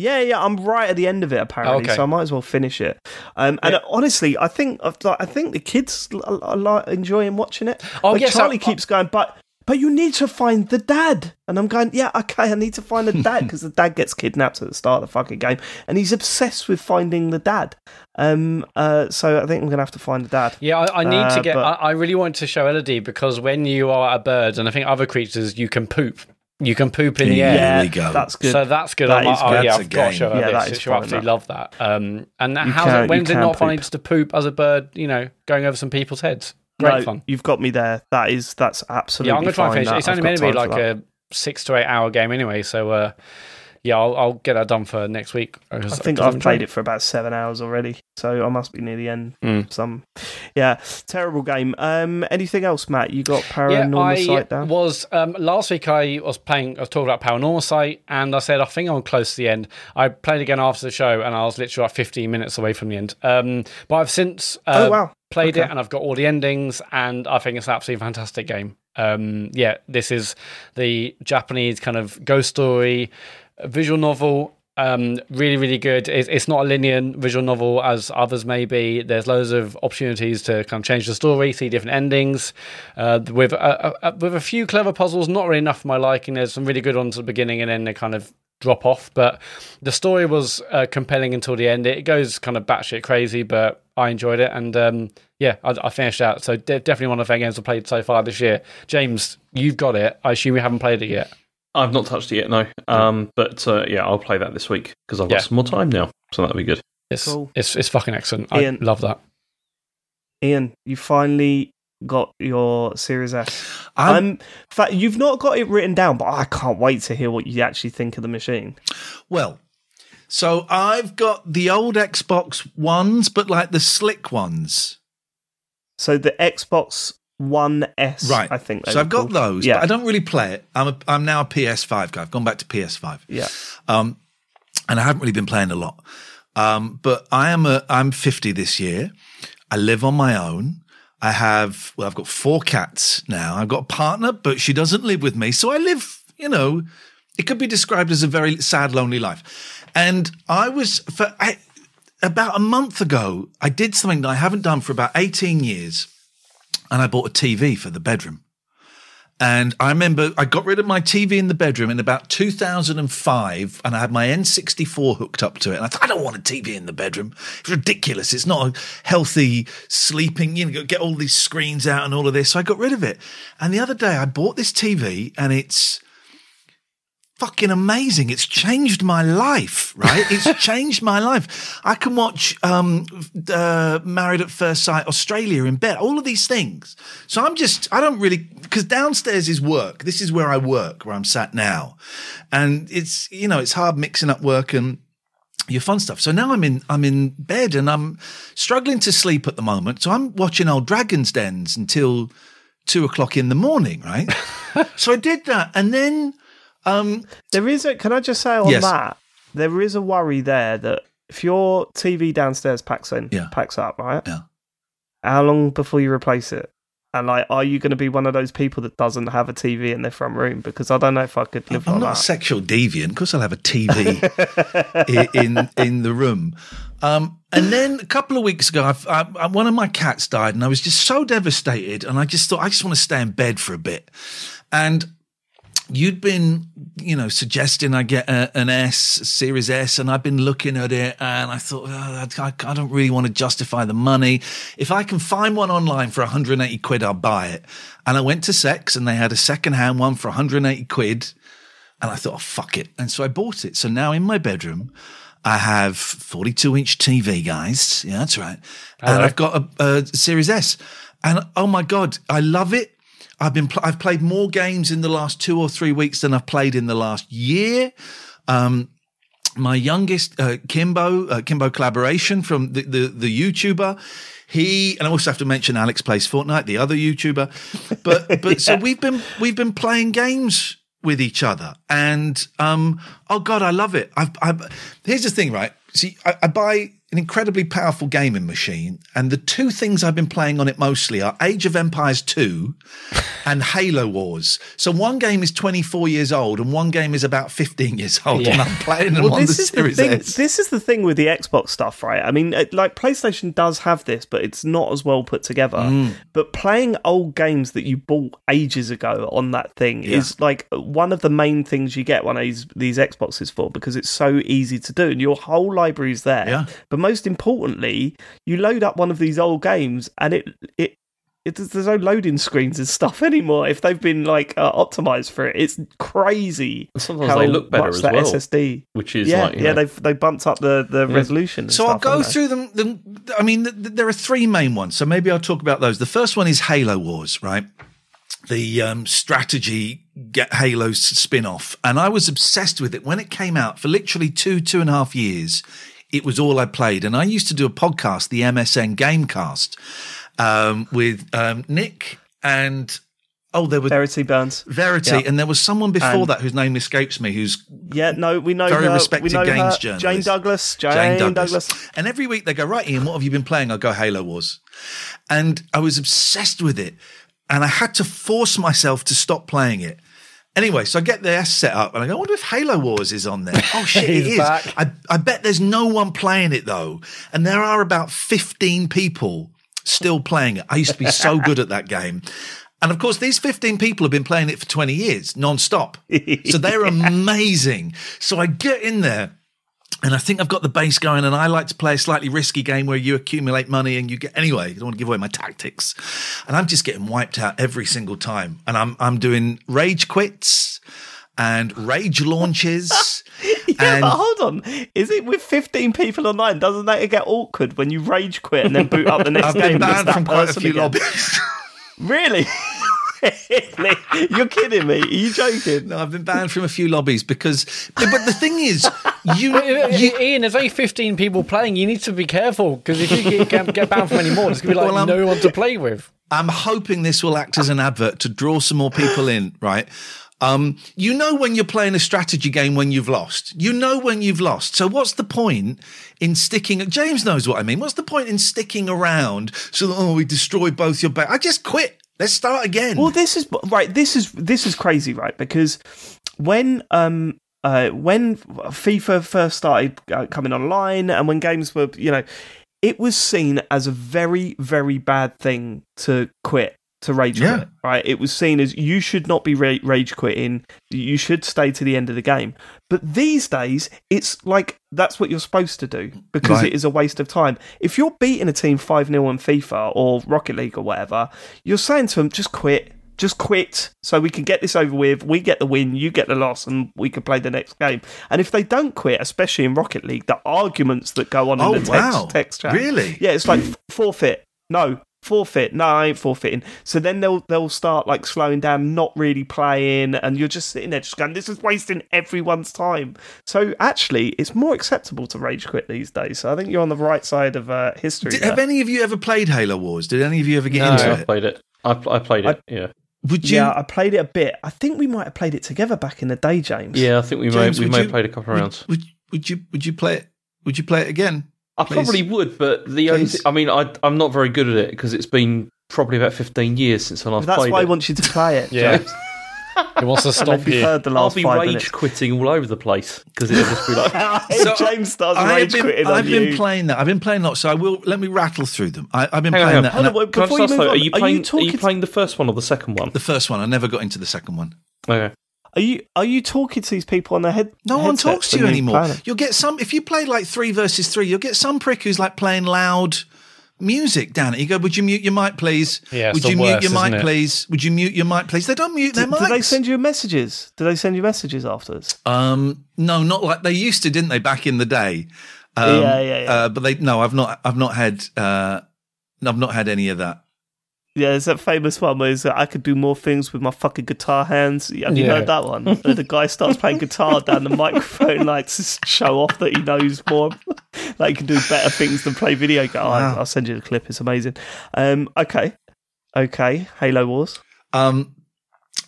Yeah, yeah, I'm right at the end of it apparently, Okay. so I might as well finish it. Um, and Yeah. honestly, I think I think the kids are, are enjoying watching it. Oh, Like, yes, Charlie I- keeps going, but but you need to find the dad, and I'm going, yeah, okay, I need to find the dad because the dad gets kidnapped at the start of the fucking game, and he's obsessed with finding the dad. Um, uh, so I think I'm gonna have to find the dad. Yeah, I, I need to Uh, get. but- I, I really want to show Elodie because when you are a bird, and I think other creatures, you can poop. You can poop in the air. Yeah. There we go. That's good. So that's good. That I'm like, oh good. yeah, That's I've got to show her Yeah, that this. is She'll absolutely love that. Um, and You how's can- it? When's it can not fun poop. just to poop as a bird? You know, going over some people's heads. Great no, fun. You've got me there. That is that's absolutely. Yeah, I'm gonna try and fine, finish it. It's I've only got meant to be like a six to eight hour game anyway. So uh, yeah, I'll, I'll get that done for next week. I think I've played it for about seven hours already, so I must be near the end. Mm. Some, yeah, terrible game. Um, anything else, Mat? You got Yeah, Paranormal I Sight down? was um, last week. I was playing. I was talking about Paranormasight, and I said I think I'm close to the end. I played again after the show, and I was literally like 15 minutes away from the end. Um, but I've since uh, oh wow, played Okay. it, and I've got all the endings, and I think it's an absolutely fantastic game. Um, yeah, this is the Japanese kind of ghost story visual novel. Um, really, really good. It's, it's not a linear visual novel as others may be. There's loads of opportunities to kind of change the story, see different endings, uh, with a, a, a- with a few clever puzzles. Not really enough for my liking. There's some really good ones at the beginning, and then they kind of drop off. But the story was uh, compelling until the end. It goes kind of batshit crazy, but I enjoyed it, and um, yeah, I, I finished out. So de- definitely one of the games I've played so far this year. James, you've got it. I assume you haven't played it yet. I've not touched it yet, no. Um, but uh, yeah, I'll play that this week because I've got Yeah. some more time now, so that'll be good. It's Cool. it's it's fucking excellent. I Iain. love that. Iain, you finally got your Series S. I'm, Um, in fact, you've not got it written down, but I can't wait to hear what you actually think of the machine. well, so I've got the old Xbox ones, but like the slick ones. So the Xbox One S, Right. I think. So I've got those, Yeah, but I don't really play it. I'm a, I'm now a PS5 guy. I've gone back to PS5. yeah. Um, and I haven't really been playing a lot. Um, but I am a, I'm 50 this year. I live on my own. I have, well, I've got four cats now. I've got a partner, but she doesn't live with me. So I live, you know, it could be described as a very sad, lonely life. And I was, for I, about a month ago, I did something that I haven't done for about 18 years. And I bought a TV for the bedroom. And I remember I got rid of my TV in the bedroom in about 2005 and I had my N64 hooked up to it. And I thought, I don't want a TV in the bedroom. It's ridiculous. It's not a healthy sleeping, you know, get all these screens out and all of this. So I got rid of it. And the other day I bought this TV and it's, fucking amazing. It's changed my life, right? It's changed my life. I can watch um, uh, Married at First Sight Australia in bed, all of these things. So I'm just, I don't really, because downstairs is work. This is where I work, where I'm sat now. And it's, you know, it's hard mixing up work and your fun stuff. So now I'm in I'm in bed and I'm struggling to sleep at the moment. So I'm watching old Dragons Dens until two o'clock in the morning, right? so I did that, and then um, There is a. Can I just say on Yes. that? There is a worry there that if your TV downstairs packs in, Yeah. packs up, right? Yeah. How long before you replace it? And like, are you going to be one of those people that doesn't have a TV in their front room? Because I don't know if I could live I'm like not a sexual deviant. Of course, I'll have a TV in in the room. Um, and then a couple of weeks ago, I've, I, I, one of my cats died, and I was just so devastated. And I just thought, I just want to stay in bed for a bit. And you'd been, you know, suggesting I get a, an S, a Series S, and I've been looking at it, and I thought, oh, I, I don't really want to justify the money. If I can find one online for 180 quid, I'll buy it. And I went to CeX, and they had a second-hand one for 180 quid, and I thought, oh, fuck it, and so I bought it. So now in my bedroom. I have 42 inch TV, guys. Yeah, that's right. And I've got a, a Series S, and oh my god, I love it. I've been pl- I've played more games in the last two or three weeks than I've played in the last year. Um, my youngest uh, Kimbo uh, Kimbo collaboration from the, the the YouTuber. He and I also have to mention Alex plays Fortnite, the other YouTuber. But but so we've been we've been playing games with each other, and um oh god, I love it. I've, I've here's the thing, right? See, I, I buy an incredibly powerful gaming machine, and the two things I've been playing on it mostly are Age of Empires 2 and Halo Wars. So one game is 24 years old, and one game is about 15 years old, and Yeah. I'm playing them Well, on the this is the thing. S. This is the thing with the Xbox stuff, right? I mean, it- like PlayStation does have this, but it's not as well put together. Mm. But playing old games that you bought ages ago on that thing Yeah. is like one of the main things you get one of these these Xboxes for because it's so easy to do, and your whole library is there. Yeah. But most importantly, you load up one of these old games, and it it. It, there's no loading screens and stuff anymore. If they've been like uh, optimized for it, it's crazy. And sometimes how they look better much as that well, SSD which is yeah, like yeah, know, they've they bumped up the, the resolution. and So I'll go through them. The, I mean, th th there are three main ones. So maybe I'll talk about those. The first one is Halo Wars, right? The um, strategy get Halo spin off. And I was obsessed with it when it came out for literally two, two and a half years. It was all I played. And I used to do a podcast, the MSN Gamecast, um, with um, Nick and, oh, there was Verity Burns. Verity. Yeah. And there was someone before And- that whose name escapes me, who's Yeah, no, we know Very her. respected we know games her. journalist. Jane Douglas. Jane, Douglas. And every week they go, right, Iain, what have you been playing? I go, Halo Wars. And I was obsessed with it. And I had to force myself to stop playing it. Anyway, so I get the S set up and I go, I wonder if Halo Wars is on there. Oh shit, it is. Back. I, I bet there's no one playing it though. And there are about 15 people still playing it. I used to be so good at that game. And of course, these 15 people have been playing it for 20 years, non-stop. So they're amazing. So I get in there and I think I've got the base going, and I like to play a slightly risky game where you accumulate money and you get anyway. I don't want to give away my tactics, and I'm just getting wiped out every single time. And I'm I'm doing rage quits and rage launches. Yeah, and but hold on. Is it with 15 people online? Doesn't that get awkward when you rage quit and then boot up the next I've game? been banned from quite a few again? lobbies. Really? Really? You're kidding me? Are you joking? no, I've been banned from a few lobbies because. But the thing is, you, you Iain, there's only 15 people playing. You need to be careful because if you get, get banned from any more, there's going to be like Well, no one to play with. I'm hoping this will act as an advert to draw some more people in, right? Um, you know when you're playing a strategy game when you've lost. You know when you've lost. So what's the point in sticking? James knows what I mean. What's the point in sticking around? So that, oh, we destroy both your back. I just quit. Let's start again. Well, this is right. This is this is crazy, right? Because when um uh when FIFA first started uh, coming online, and when games were you know, it was seen as a very very bad thing to quit to rage Yeah. quit. Right? It was seen as you should not be ra- rage quitting. You should stay to the end of the game. But these days, it's like that's what you're supposed to do because Right. it is a waste of time. If you're beating a team 5 0 on FIFA or Rocket League or whatever, you're saying to them, just quit. Just quit so we can get this over with. We get the win, you get the loss, and we can play the next game. And if they don't quit, especially in Rocket League, the arguments that go on Oh, in the text, wow. text chat. Really? Yeah, it's like forfeit. No, forfeit. No, I ain't forfeiting. So then they'll they'll start like slowing down, not really playing, and you're just sitting there just going, This is wasting everyone's time. So actually it's more acceptable to rage quit these days. So I think you're on the right side of uh, history. Did, have any of you ever played Halo Wars? Did any of you ever get No. into I it? played it. I, I played it. yeah. Would you? yeah, I played it a bit. I think we might have played it together back in the day, James. Yeah, I think we James, may we may you- have played a couple of would, rounds. would, would you? Would you play it? Would you play it again? I please? probably would, but the only Please. thi- I mean, I I'm not very good at it because it's been probably about 15 years since I last played. it. That's why it. I want you to play it. Yeah. James. He wants to stop if you've heard the I'll last be five rage minutes. quitting all over the place because it'll just be like, So, James starts I have rage been, quitting I've on been you. playing that. I've been playing lots. So I will let me rattle through them. I, I've been hang playing hang on. that. Hold on, I- wait, Can I before you move though, on, are you are you talking are you playing the first one or the second one? the first one. I never got into the second one. Okay. Are you are you talking to these people on their head? No one talks to you anymore. play? You'll get some if you play like three versus three. You'll get some prick who's like playing loud music down it. You go, would you mute your mic, please? Yeah, it's Would the you mute your mic, it? please? Would you mute your mic, please? They don't mute their Do, mics. do they send you messages? Do they send you messages afterwards? Um, no, not like they used to, didn't they? Back in the day. Um, Yeah, yeah, yeah. Uh, but they no, I've not. I've not had. Uh, I've not had any of that. Yeah, it's that famous one where it's, uh, I could do more things with my fucking guitar hands. Have you Yeah. heard that one? Where the guy starts playing guitar down the microphone, like to show off that he knows more, like he can do better things than play video games. Wow. I'll send you the clip; it's amazing. Um, okay, okay, Halo Wars. Um,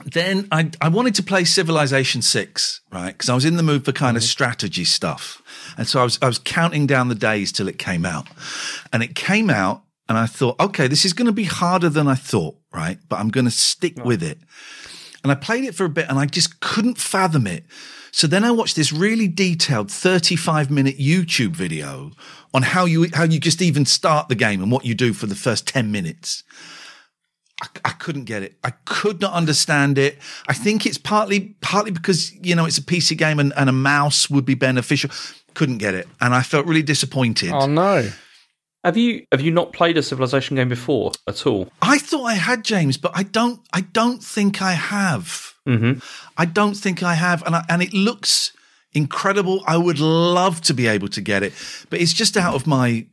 then I, I wanted to play Civilization Six, right? Because I was in the mood for kind of strategy stuff, and so I was I was counting down the days till it came out, and it came out, and I thought, okay, this is going to be harder than I thought, right? But I'm going to stick with it. And I played it for a bit, and I just couldn't fathom it. So then I watched this really detailed 35 minute YouTube video on how you how you just even start the game and what you do for the first 10 minutes. I, I couldn't get it. I could not understand it. I think it's partly partly because you know it's a PC game and, and a mouse would be beneficial. Couldn't get it, and I felt really disappointed. Oh no. Have you have you not played a Civilization game before at all? I thought I had James, but I don't. I don't think I have. Mm-hmm. I don't think I have, and I, and it looks incredible. I would love to be able to get it, but it's just out of my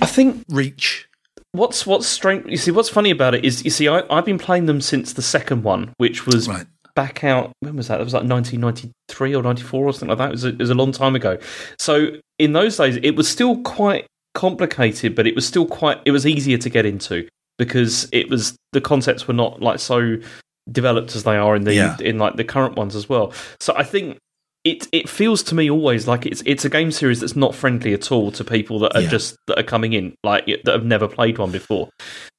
I think reach. what's what's strange. You see, what's funny about it is you see, I, I've been playing them since the second one, which was Right. back out. When was that? That was like 1993 or 94 or something like that. It was a, it was a long time ago. So in those days, it was still quite complicated, but it was still quite. It was easier to get into because it was the concepts were not like so developed as they are in the Yeah. in like the current ones as well. So I think. It, it feels to me always like it's it's a game series that's not friendly at all to people that are Yeah. just that are coming in like that have never played one before.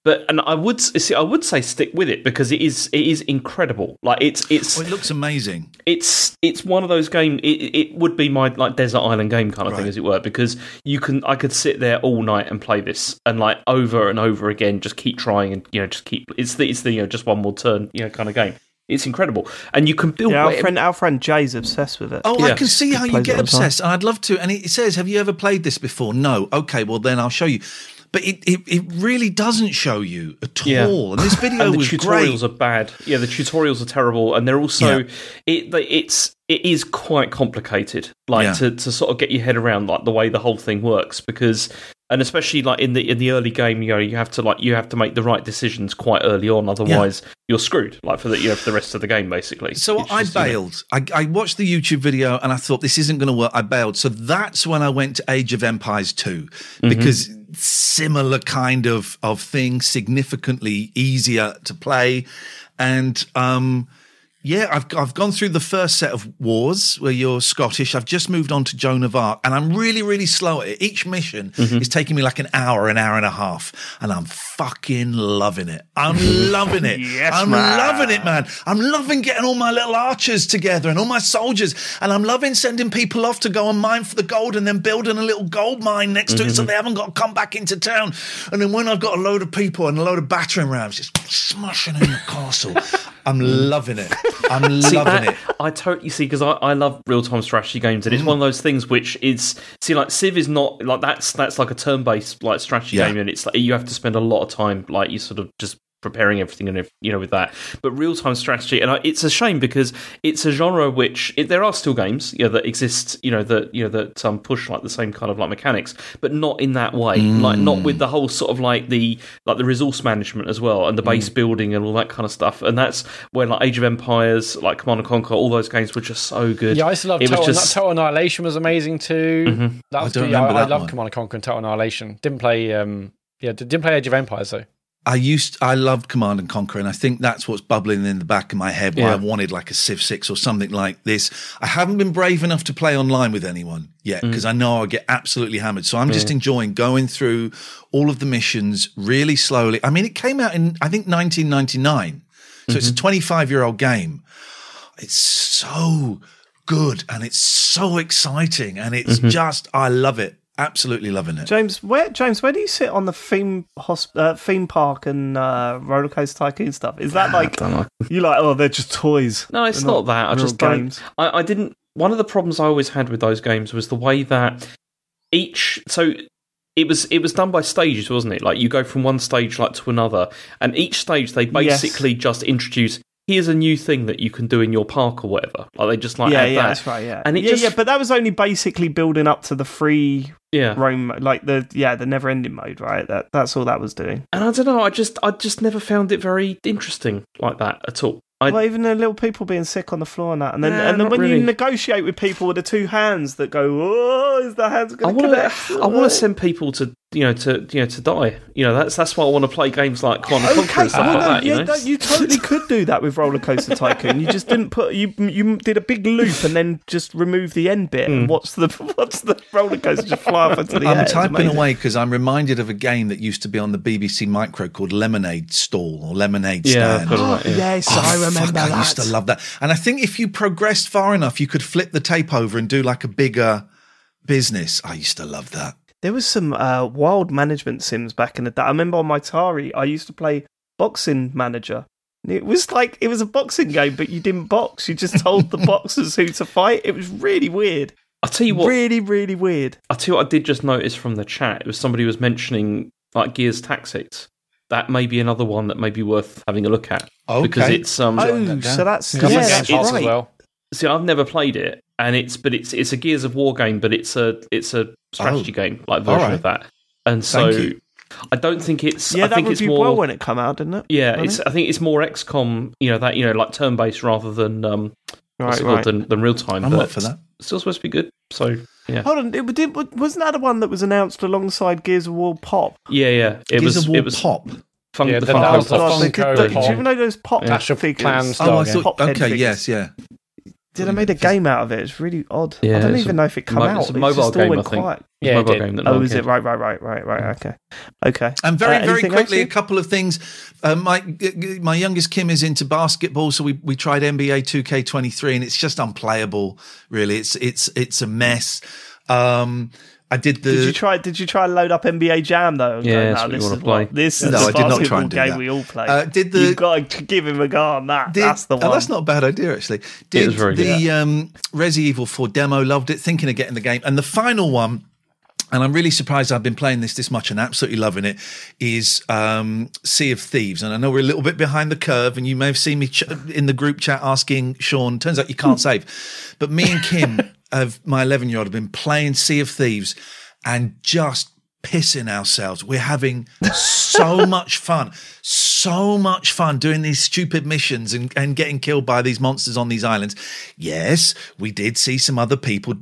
But and I would see I would say stick with it because it is it is incredible. Like it's it's it looks amazing. it's it's one of those game. It, it would be my like desert island game kind of thing, as it were, because you can I could sit there all night and play this and like over and over again, just keep trying and you know just keep. It's the it's the you know just one more turn you know kind of game. It's incredible, and you can build. Yeah, our friend, our friend Jay's obsessed with it. Oh, I can see how you get all the time. obsessed, and I'd love to. And it says, "Have you ever played this before?" No. Okay, well then I'll show you. But it it, it really doesn't show you at Yeah. all. And this video and the was tutorials great. are bad. Yeah, the tutorials are terrible, and they're also Yeah. it. It's it is quite complicated, like Yeah. to, to sort of get your head around like the way the whole thing works, because and especially like in the in the early game, you know, you have to like you have to make the right decisions quite early on, otherwise you're screwed. Like for the you know for the rest of the game, basically. So It's I just, you know- bailed. I, I watched the YouTube video and I thought this isn't going to work. I bailed. So that's when I went to Age of Empires 2 because similar kind of of thing, significantly easier to play, and um, Yeah, I've I've gone through the first set of wars where you're Scottish. I've just moved on to Joan of Arc, and I'm really really slow at it. Each mission Mm-hmm. is taking me like an hour, an hour and a half, and I'm fucking loving it. I'm loving it. Yes, I'm man. loving it, man. I'm loving getting all my little archers together and all my soldiers, and I'm loving sending people off to go and mine for the gold, and then building a little gold mine next to it, Mm-hmm. so they haven't got to come back into town. And then when I've got a load of people and a load of battering rams, just smashing in the castle. I'm mm. loving it. I'm See, loving that- it. I totally see because I, I love real time strategy games, and it's mm. one of those things which is see like Civ is not like that's that's like a turn based like strategy Yeah. game, and it's like you have to spend a lot of time like you sort of just preparing everything and ev- you know with that. But real time strategy, and I, it's a shame because it's a genre which it, there are still games you know, that exist, you know that you know that um, push like the same kind of like mechanics, but not in that way, like not with the whole sort of like the like the resource management as well and the base building and all that kind of stuff. And that's where like Age of Empires, like Command and Conquer, all those games were just so good. Yeah, I used to love It was Total, just- Total Annihilation was amazing too. That was don't good. Yeah, remember I, I love. Command and Conquer and Total Annihilation. Didn't play. Um, yeah, didn't play Age of Empires though. I used, I loved Command and Conquer, and I think that's what's bubbling in the back of my head. Why Yeah. I wanted like a Civ Six or something like this. I haven't been brave enough to play online with anyone yet mm. because I know I'll get absolutely hammered. So I'm just enjoying going through all of the missions really slowly. I mean, it came out in I think 1999, so it's a mm-hmm. 25 year old game. It's so good and it's so exciting and it's mm-hmm. just I love it. Absolutely loving it. James, where James, where do you sit on the theme hosp- uh, theme park and uh, roller coaster tycoon stuff? Is that like you like? Oh, they're just toys. No, it's They're not, that. I real just don't. games. I, I didn't. One of the problems I always had with those games was the way that each. So it was it was done by stages, wasn't it? Like you go from one stage like to another, and each stage they Yes. basically just introduce. Here's a new thing that you can do in your park or whatever. Like they just like yeah, yeah, that. that's right. Yeah, And it yeah, just yeah, but that was only basically building up to the free yeah. roam, like the yeah, the never ending mode, right? That that's all that was doing. And I don't know. I just I just never found it very interesting like that at all. I, well, even the little people being sick on the floor and that, and then Nah, and then when really. you negotiate with people with the two hands that go, oh, is the hands I going wanna I want to send people to you know to you know to die. You know that's that's why I want to play games like Command and Conquer Okay, and stuff well, like no, that. You yeah, know, no, you totally could do that with Roller Coaster Tycoon. You just didn't put you you did a big loop and then just remove the end bit Hmm. and what's the what's the roller coaster just fly up into the air. I'm typing away because I'm reminded of a game that used to be on the BBC Micro called Lemonade Stall or Lemonade Yeah, Stand. I've heard of that, yeah. Yes, Oh, I remember fuck, that. I used to love that. And I think if you progressed far enough, you could flip the tape over and do like a bigger business. I used to love that. There was some uh, wild management sims back in the day. I remember on my Atari, I used to play Boxing Manager. It was like it was a boxing game, but you didn't box. You just told the boxers who to fight. It was really weird. I'll tell you what. Really, really weird. I'll tell you what I did just notice from the chat. It was somebody was mentioning like Gears Tactics. That may be another one that may be worth having a look at because it's um. Oh, so that's Yeah, yeah, that's it's- right. as well. See, I've never played it, and it's but it's it's a Gears of War game, but it's a it's a strategy Oh. game like version Alright. of that. And so I don't think it's. Yeah, I that think it's reviewed more. well when it came out, didn't it? yeah, Wasn't it's. I think it's more XCOM. You know that you know like turn based rather than um what's Right, called, right. than, than real time. I'm but up for that. It's still supposed to be good. So yeah, Hold on, it, did, wasn't that the one that was announced alongside Gears of War Pop? yeah, yeah. It Gears was. of War It was Pop. Fun, Yeah, the that Funko was the Pops. Funko they did the- Pop. do you know those Pop Clash of figures? Clans Oh, I style thought. Pop head Okay, figures. yes, yeah. Did I made a game out of it? It's really odd. Yeah, I don't even a know if it came mo- out. it's a It mobile just game, went I think. quiet. It's Yeah, it mobile did. game that Oh, is it right, right, right, right, right? Okay, okay. And very, Uh, very quickly, a couple of things. Uh, my my youngest Kim is into basketball, so we, we tried NBA 2K23, and it's just unplayable. Really, it's it's it's a mess. Um, I did the. Did you try? Did you try and load up NBA Jam though? and go, Yeah, "No, that's what you this wanna is play." what- This is No, the I did not try basketball game that. we all play. Uh, did the- You've got to give him a go on that. Did- that's the one. Oh, that's not a bad idea, actually. Did was very the good. um, Resi Evil 4 demo, loved it, thinking of getting the game. And the final one, and I'm really surprised I've been playing this this much and absolutely loving it, is um, Sea of Thieves. And I know we're a little bit behind the curve, and you may have seen me ch- in the group chat asking Sean, turns out you can't save. But me and Kim, of my 11 year old, have been playing Sea of Thieves and just pissing ourselves. We're having so much fun, so much fun doing these stupid missions and, and getting killed by these monsters on these islands. Yes, we did see some other people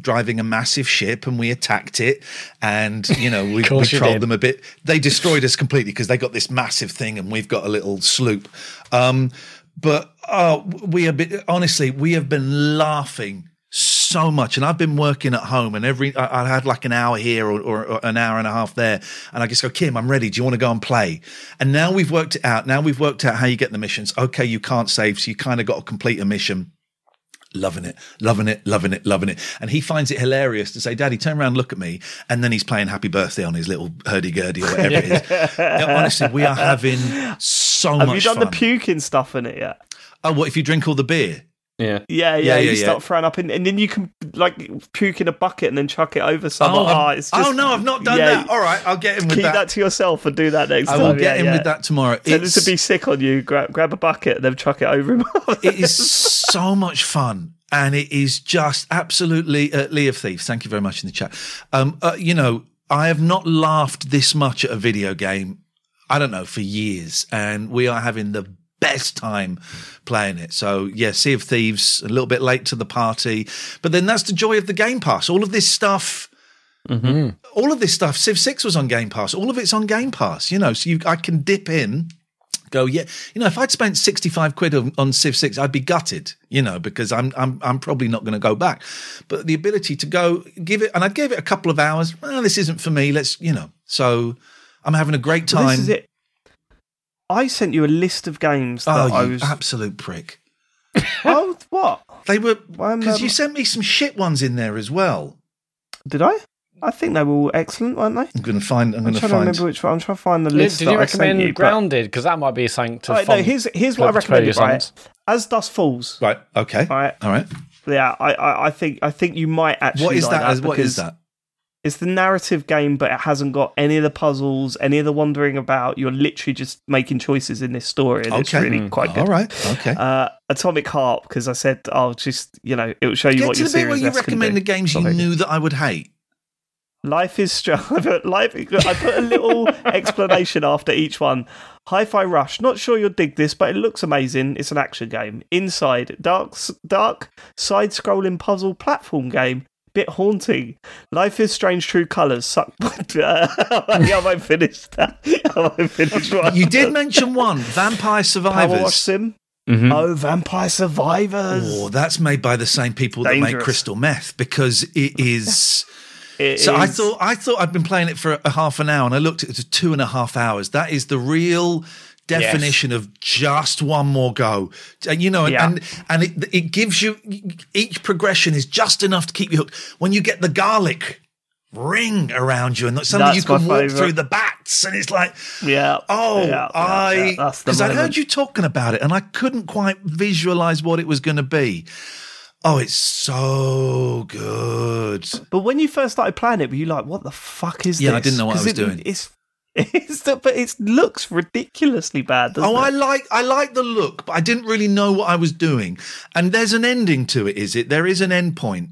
driving a massive ship and we attacked it and, you know, we, we trolled them a bit. They destroyed us completely because they got this massive thing and we've got a little sloop. Um, but uh, we have been honestly, we have been laughing so much, and I've been working at home, and every I, I had like an hour here or, or, or an hour and a half there, and I just go, Kim, I'm ready. Do you want to go and play? And now we've worked it out. Now we've worked out how you get the missions. Okay, you can't save, so you kind of got to complete a mission loving it, loving it, loving it, loving it. And he finds it hilarious to say, Daddy, turn around, look at me. And then he's playing happy birthday on his little hurdy gurdy or whatever it is. Now, honestly, we are having so Have much Have you done fun. the puking stuff in it yet? oh, what if you drink all the beer? Yeah. Yeah, yeah, Yeah, you yeah, start throwing up, in, and then you can like puke in a bucket and then chuck it over someone. oh, Oh, it's just, oh, no, I've not done yeah, that. All right, I'll get him with that. Keep that. that. to yourself and do that next I time. will get yeah, him yeah. with that tomorrow. Tell him It's- to be sick on you. Grab, grab a bucket and then chuck it over him. it is so much fun and it is just absolutely uh, Lee of Thieves. Thank you very much in the chat. Um, uh, you know, I have not laughed this much at a video game. I don't know for years, and we are having the best time playing it. So yeah, Sea of Thieves a little bit late to the party, but then that's the joy of the Game Pass. All of this stuff. Mm-hmm. All of this stuff, Civ Six was on Game Pass. All of it's on Game Pass. You know, so you, I can dip in, go, yeah. You know, if I'd spent sixty five quid on, on Civ Six, I'd be gutted. You know, because I'm I'm I'm probably not going to go back. But the ability to go give it, and I gave it a couple of hours. Well, this isn't for me. Let's, you know. So I'm having a great Well, time. this is it. I sent you a list of games Oh, that I you was. absolute prick! oh, what? They were because um, you sent me some shit ones in there as well. Did I? I think they were all excellent, weren't they? I'm going to find. I'm I'm going to trying to find. remember which one. I'm trying to find the list. did that you I sent recommend you, Grounded? Because that might be something to. All right, no, fun- here's here's what I to play recommended. Right, as Dusk Falls. Right. Okay. All right, All right. yeah, I, I I think I think you might actually. What is like that? as- what is that? It's the narrative game, but it hasn't got any of the puzzles, any of the wandering about. You're literally just making choices in this story, and it's really quite good. All right. Okay. Uh, Atomic Heart, because I said I'll just you know it will show you Get what to your the bit where you recommend the games you knew that I would hate. Life is strong. I put, life, I put a little explanation after each one. Hi-Fi Rush. Not sure you'll dig this, but it looks amazing. It's an action game. Inside, dark, dark side-scrolling puzzle platform game. Bit haunting. Life is Strange True Colors. Suck. yeah, I won't finish that. I won't finish one. You did mention one, Vampire Power Wash Survivors. Sim. Mhm. Oh, Vampire Survivors. Oh, that's made by the same people that make crystal meth because it is. It So I thought I thought I'd been playing it for a half an hour, and I looked at it to two and a half hours. That is the real definition of just one more go. And you know, and Yeah. and, and it, it gives you each progression is just enough to keep you hooked. When you get the garlic ring around you, and something you That's my can walk favourite. through the bats, and it's like. Yeah. Oh, yeah, yeah, I yeah, because I moment. heard you talking about it and I couldn't quite visualize what it was going to be. Oh, it's so good. But when you first started playing it, were you like, "What the fuck is Yeah, this?" I didn't know what I was it- doing. It's, it's the, but it looks ridiculously bad. Doesn't Oh, I like I like the look, but I didn't really know what I was doing. And there's an ending to it, is it? There is an end point.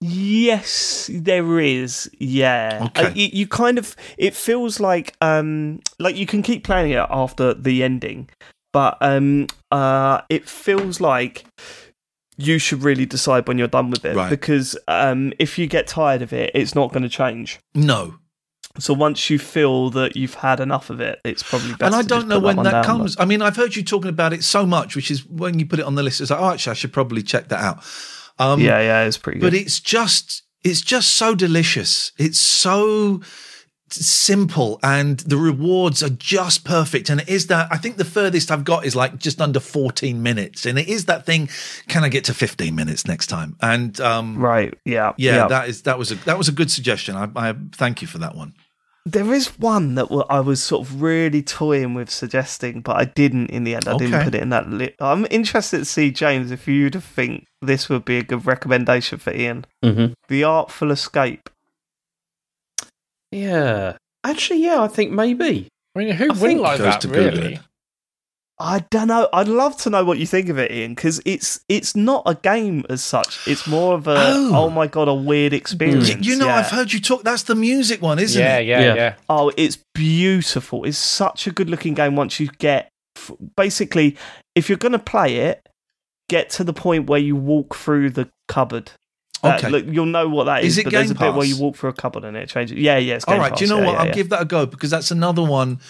Yes, there is. Yeah, Okay. Uh, you, you kind of it feels like um like you can keep playing it after the ending, but um uh it feels like you should really decide when you're done with it Right. because um if you get tired of it, it's not going to change. No. So once you feel that you've had enough of it, it's probably best. and I don't know when that down, comes. I mean, I've heard you talking about it so much, which is when you put it on the list, it's like, oh, actually, I should probably check that out. Um, yeah, yeah, it's pretty good. but it's just it's just so delicious it's so simple and the rewards are just perfect and it is that i think the furthest i've got is like just under 14 minutes and it is that thing can i get to 15 minutes next time and um right, yeah, yeah, that is that was a that was a good suggestion i, I thank you for that one There is one that I was sort of really toying with suggesting, but I didn't in the end. I didn't put it in that list. I'm interested to see, James, if you'd think this would be a good recommendation for Iain. Mhm. The Artful Escape. Yeah. Actually, yeah, I think maybe. I mean, who I wouldn't like goes that, to Google really? It. I don't know. I'd love to know what you think of it, Iain, because it's it's not a game as such. It's more of a Oh. oh, my god, a weird experience. you, you know yeah. i've heard you talk that's the music one isn't Yeah, it yeah, Yeah. yeah. Oh, it's beautiful. It's such a good looking game once you get. f- Basically, if you're going to play it, get to the point where you walk through the cupboard. Uh, Okay. look, you'll know what that is. Is it but there's a Game bit where you walk through a cupboard and it changes. Yeah, yeah. It's all Game right do you know yeah, what yeah, i'll yeah. give that a go because that's another one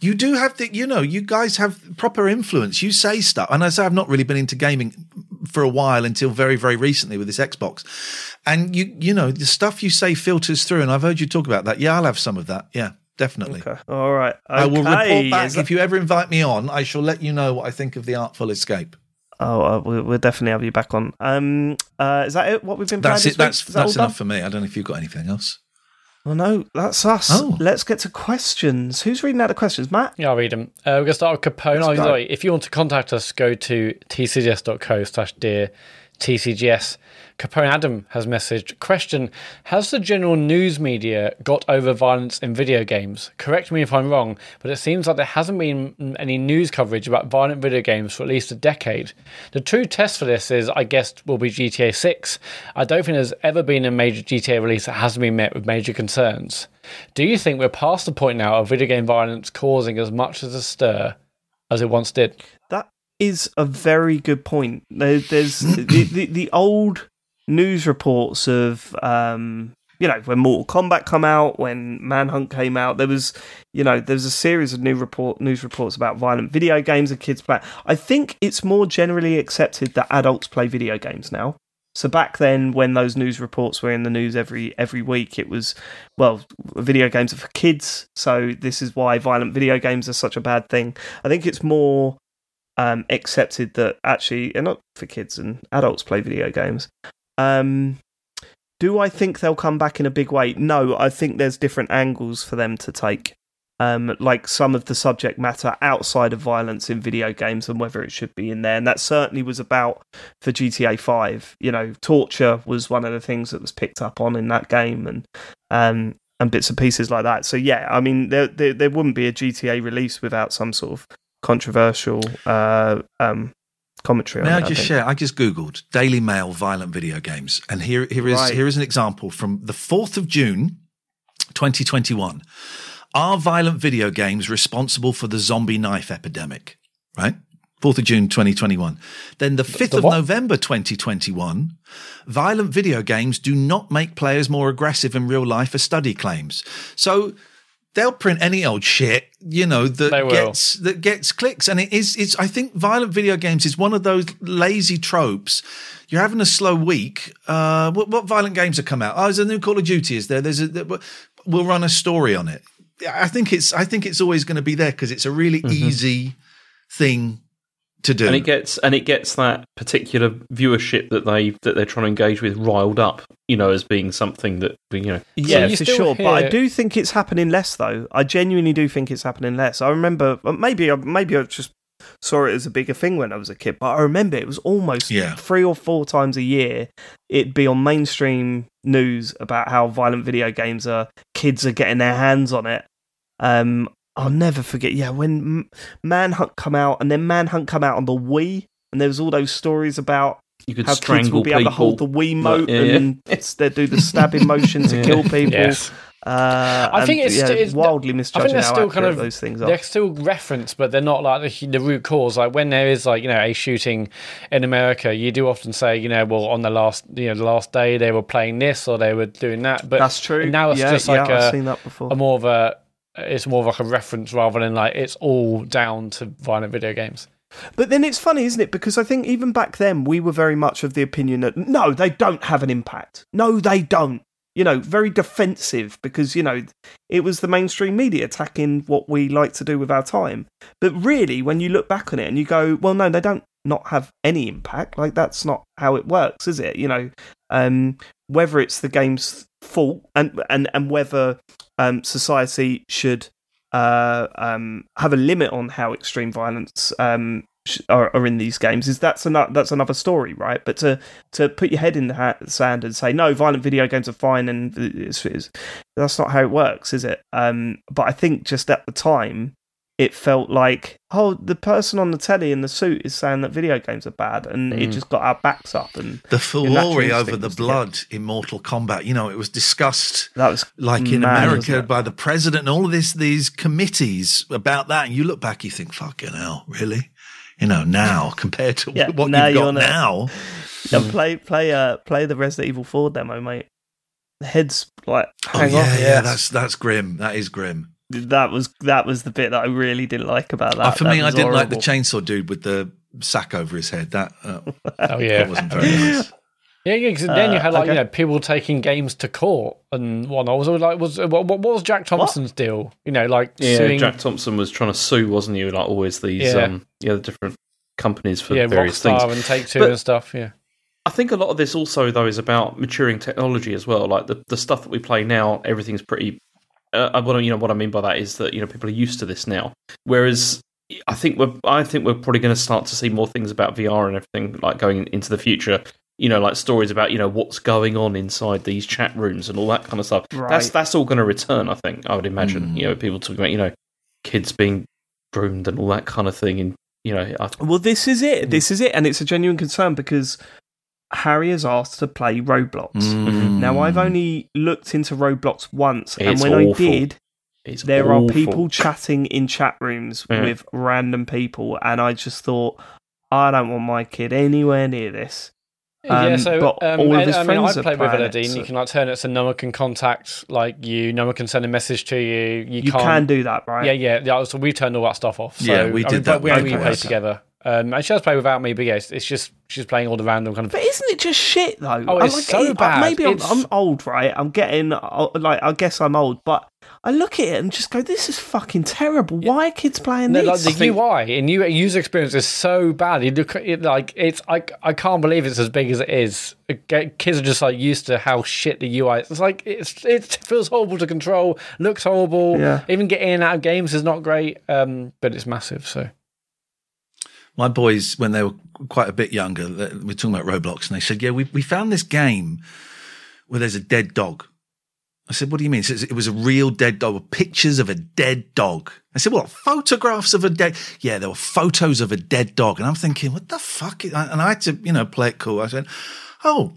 you do have the, you know, you guys have proper influence. You say stuff, and I say I've not really been into gaming for a while until very, very recently with this Xbox, and you, you know, the stuff you say filters through, and I've heard you talk about that. Yeah, I'll have some of that. Yeah, definitely. Okay. All right. I will report back Is if you ever invite me on. I shall let you know what I think of the Artful Escape. Oh, uh, we'll, definitely have you back on. Um, uh, is that it? What we've been That's it. That's that that's all enough for me. I don't know if you've got anything else. Well, no, that's us. Oh. Let's get to questions. Who's reading out the questions, Mat? Yeah, I'll read them. Uh, we're going to start with Capone. Oh, sorry. If you want to contact us, go to tcgs.co slash dear tcgs. Capone Adam has messaged, question, has the general news media got over violence in video games? Correct me if I'm wrong, but it seems like there hasn't been any news coverage about violent video games for at least a decade. The true test for this is, I guess, will be GTA 6. I don't think there's ever been a major GTA release that hasn't been met with major concerns. Do you think we're past the point now of video game violence causing as much as a stir as it once did? Is a very good point. There, there's the, the the old news reports of um, you know when Mortal Kombat come out, when Manhunt came out. There was you know there was a series of new report news reports about violent video games and kids play. I think it's more generally accepted that adults play video games now. So back then, when those news reports were in the news every every week, it was well, video games are for kids. So this is why violent video games are such a bad thing. I think it's more um, accepted that actually, and not for kids and adults play video games. Um, do I think they'll come back in a big way? No, I think there's different angles for them to take. Um, like some of the subject matter outside of violence in video games and whether it should be in there. And that certainly was about for GTA 5. You know, torture was one of the things that was picked up on in that game and um, and bits and pieces like that. So, yeah, I mean, there, there, there wouldn't be a GTA release without some sort of controversial uh, um, commentary May on I it. I just think. share? I just googled Daily Mail violent video games, and here here is Right. here is an example from the fourth of June, twenty twenty one. Are violent video games responsible for the zombie knife epidemic? Right. 4th of June 2021. Then the 5th the of? November 2021, violent video games do not make players more aggressive in real life, a study claims. So they'll print any old shit, you know, that gets that gets clicks. And it is it's I think violent video games is one of those lazy tropes. You're having a slow week. Uh, what, what violent games have come out? Oh, there's a new Call of Duty. Is there? There's a. we'll run a story on it. I think it's. I think it's always going to be there because it's a really easy thing to do. and it gets and it gets that particular viewership that they that they're trying to engage with riled up, you know, as being something that you know. Yeah, you for still sure. But I do think it's happening less, though. I genuinely do think it's happening less. I remember uh, maybe I maybe I just saw it as a bigger thing when I was a kid, but I remember it was almost Yeah. three or four times a year. It'd be on mainstream news about how violent video games are. Kids are getting their hands on it. Um, I'll never forget. Yeah, when Manhunt come out, and then Manhunt come out on the Wii, and there was all those stories about You could how kids strangle will be able to hold the people. Wiimote yeah, yeah. and they do the stabbing motion to Yeah. kill people. Yes. Uh, I think and, it's yeah, st- it's- wildly I think misjudging they're still kind of those things are. they're still referenced, but they're not like the, the root cause. Like when there is like you know a shooting in America, you do often say you know well on the last you know the last day they were playing this or they were doing that. But That's true. Now it's yeah, just yeah, like I've seen that before. a more of a it's more of like a reference rather than like it's all down to violent video games. But then it's funny, isn't it? Because I think even back then we were very much of the opinion that no, they don't have an impact. No, they don't. You know, very defensive because you know it was the mainstream media attacking what we like to do with our time. But really, when you look back on it and you go, well, no, they don't not have any impact. Like that's not how it works, is it? You know, um, whether it's the game's fault and and and whether um, society should uh, um, have a limit on how extreme violence um, sh- are, are in these games is that's another that's another story, right? But to to put your head in the ha- sand and say no, violent video games are fine, and it's, it's, that's not how it works, is it? Um, but I think just at the time, it felt like oh, the person on the telly in the suit is saying that video games are bad, and it Mm. just got our backs up, and the your natural over the was to blood in Mortal Kombat. You know, it was discussed that was like in mad, America by the president and all of this these committees about that. And you look back, you think, fucking hell, really? You know, now compared to Yeah, what now you've got on a- now. Yeah, play play uh play the Resident Evil 4 demo, mate. The head's like Oh hang yeah, off. yeah, yes. that's that's grim. That is grim. That was that was the bit that I really didn't like about that. Uh, for That me, I didn't like the chainsaw dude with the sack over his head. That, uh, Oh yeah, that wasn't very nice. Yeah, yeah. 'cause then you Uh, had like okay. you know people taking games to court and whatnot. Was it like was what, what was Jack Thompson's deal? You know, like Yeah, suing. Jack Thompson was trying to sue, wasn't he? Like always these, Yeah. um, yeah, the different companies for yeah, various things. Rockstar and Take Two But- and stuff. Yeah, I think a lot of this also though is about maturing technology as well. Like the the stuff that we play now, everything's pretty. Uh, what I- you know, what I mean by that is that you know people are used to this now, whereas I think we're I think we're probably going to start to see more things about VR and everything like going into the future. You know, like stories about you know what's going on inside these chat rooms and all that kind of stuff. That's Right. that's all going to return. I think I would imagine. You know, people talking about you know kids being groomed and all that kind of thing, and you know, I, Well, this is Mm. it. This is it, and it's a genuine concern because Harry has asked to play Roblox. Mm. Now, I've only looked into Roblox once, and It's when I did, it's there awful. are people chatting in chat rooms Yeah. with random people, and I just thought, I don't want my kid anywhere near this. yeah. Um, So but um, all of I- his I mean, I friends are played with playing Aladdin. so- You can like turn it so no one can contact like you. No one can send a message to you. You, You can't. can do that, right? Yeah, yeah, yeah. So we turned all that stuff off. So, Yeah, we I did mean, that but We only both played of us. together. Um, and she has played without me, but yeah, it's, it's just she's playing all the random kind of. But isn't it just shit though? Oh, it's so it- bad. Maybe I'm, I'm old, right? I'm getting uh, like I guess I'm old, but I look at it and just go, "This is fucking terrible. Why are kids playing No, this?" like the UI and user experience is so bad. You look it like it's I, I can't believe it's as big as it is. Kids are just like used to how shit the UI. is. It's like it's it feels horrible to control. Looks horrible. Yeah. Even getting in and out of games is not great. Um, but it's massive. So my boys, when they were quite a bit younger, we were talking about Roblox, and they said, "Yeah, we we found this game where there's a dead dog." I said, "What do you mean?" It it was a real dead dog, with pictures of a dead dog. I said, "What? Photographs of a dead?" Yeah, there were photos of a dead dog, and I'm thinking, "What the fuck?" is-" And I had to, you know, play it cool. I said, "Oh,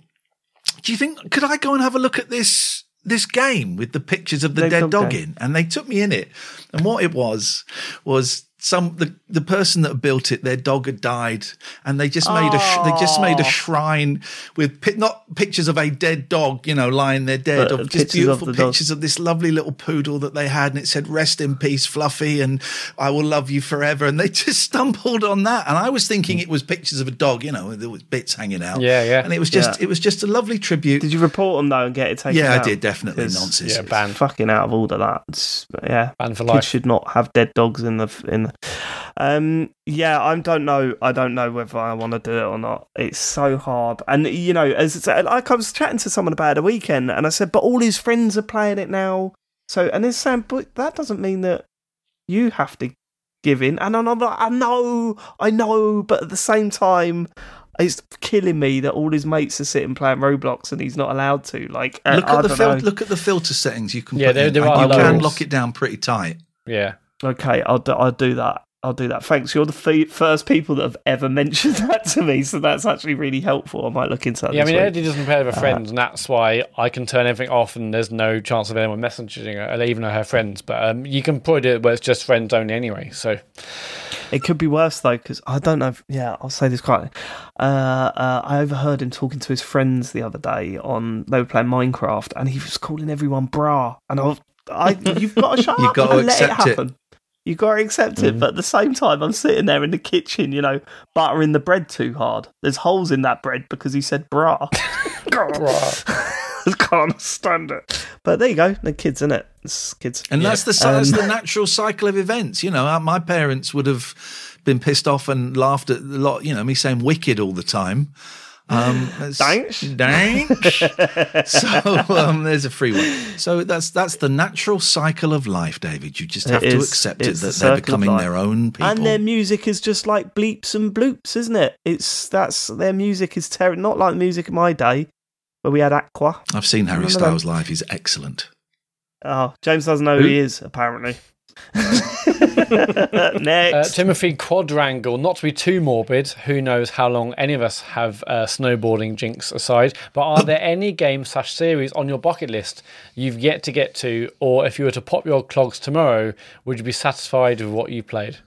do you think could I go and have a look at this?" This game with the pictures of the Dead dog in, and they took me in it. And what it was was some the, the person that built it, their dog had died, and they just made a sh- they just made a shrine with pi- not pictures of a dead dog, you know, lying there dead, But of just pictures of beautiful dog. pictures of this lovely little poodle that they had, and it said "Rest in peace, Fluffy," and "I will love you forever." And they just stumbled on that, and I was thinking it was pictures of a dog, you know, there was bits hanging out, Yeah, yeah. and it was just Yeah. it was just a lovely tribute. Did you report them though and get it taken? yeah, I did definitely nonsense. yeah, banned, Fucking out of all order. That It's- yeah. banned for Kids life. should not have dead dogs in the in. The, um, yeah, I don't know. I don't know whether I want to do it or not. It's so hard, and you know, as like I was chatting to someone about it a weekend, and I said, but all his friends are playing it now. So, and they're saying, but that doesn't mean that you have to give in. And I'm like, I know, I know, but at the same time. It's killing me that all his mates are sitting playing Roblox and he's not allowed to. Like, Look I at the fil- look at the filter settings you can Yeah, put there- in. there are you can lock it down pretty tight. Yeah. Okay, I'll do, I'll do that. I'll do that. Thanks. You're the f- first people that have ever mentioned that to me, so that's actually really helpful. I might look into that. Yeah, I mean, week. Eddie doesn't play Uh, with her friends, and that's why I can turn everything off, and there's no chance of anyone messaging her, even her friends. But um, you can put it where it's just friends only anyway. So It could be worse though, because I don't know. If, yeah, I'll say this quietly. Uh, uh, I overheard him talking to his friends the other day on. They were playing Minecraft, and he was calling everyone bra. And I, was- I you've got to shut You've up got to and let it accept it. happen. You got to accept it, but at the same time, I'm sitting there in the kitchen, you know, buttering the bread too hard. There's holes in that bread because he said bra. I can't stand it. But there you go. The kids, in it? It's kids. And that's the that's Um, the natural cycle of events. You know, uh, my parents would have been pissed off and laughed at a lot. You know, me saying "wicked" all the time. Um, Thanks. thanks. so um, there's a free one. So that's that's the natural cycle of life, David. You just It have to is. accept it that the they're becoming their own people. And their music is just like bleeps and bloops, isn't it? It's that's their music is ter- not like music of my day where we had Aqua. I've seen Harry Styles live. He's excellent. Oh, James doesn't know who, Who? he is apparently. Uh, Next, Timothy Quadrangle, not to be too morbid, who knows how long any of us have uh, snowboarding jinx aside, but are there any games slash series on your bucket list you've yet to get to, or if you were to pop your clogs tomorrow, would you be satisfied with what you played?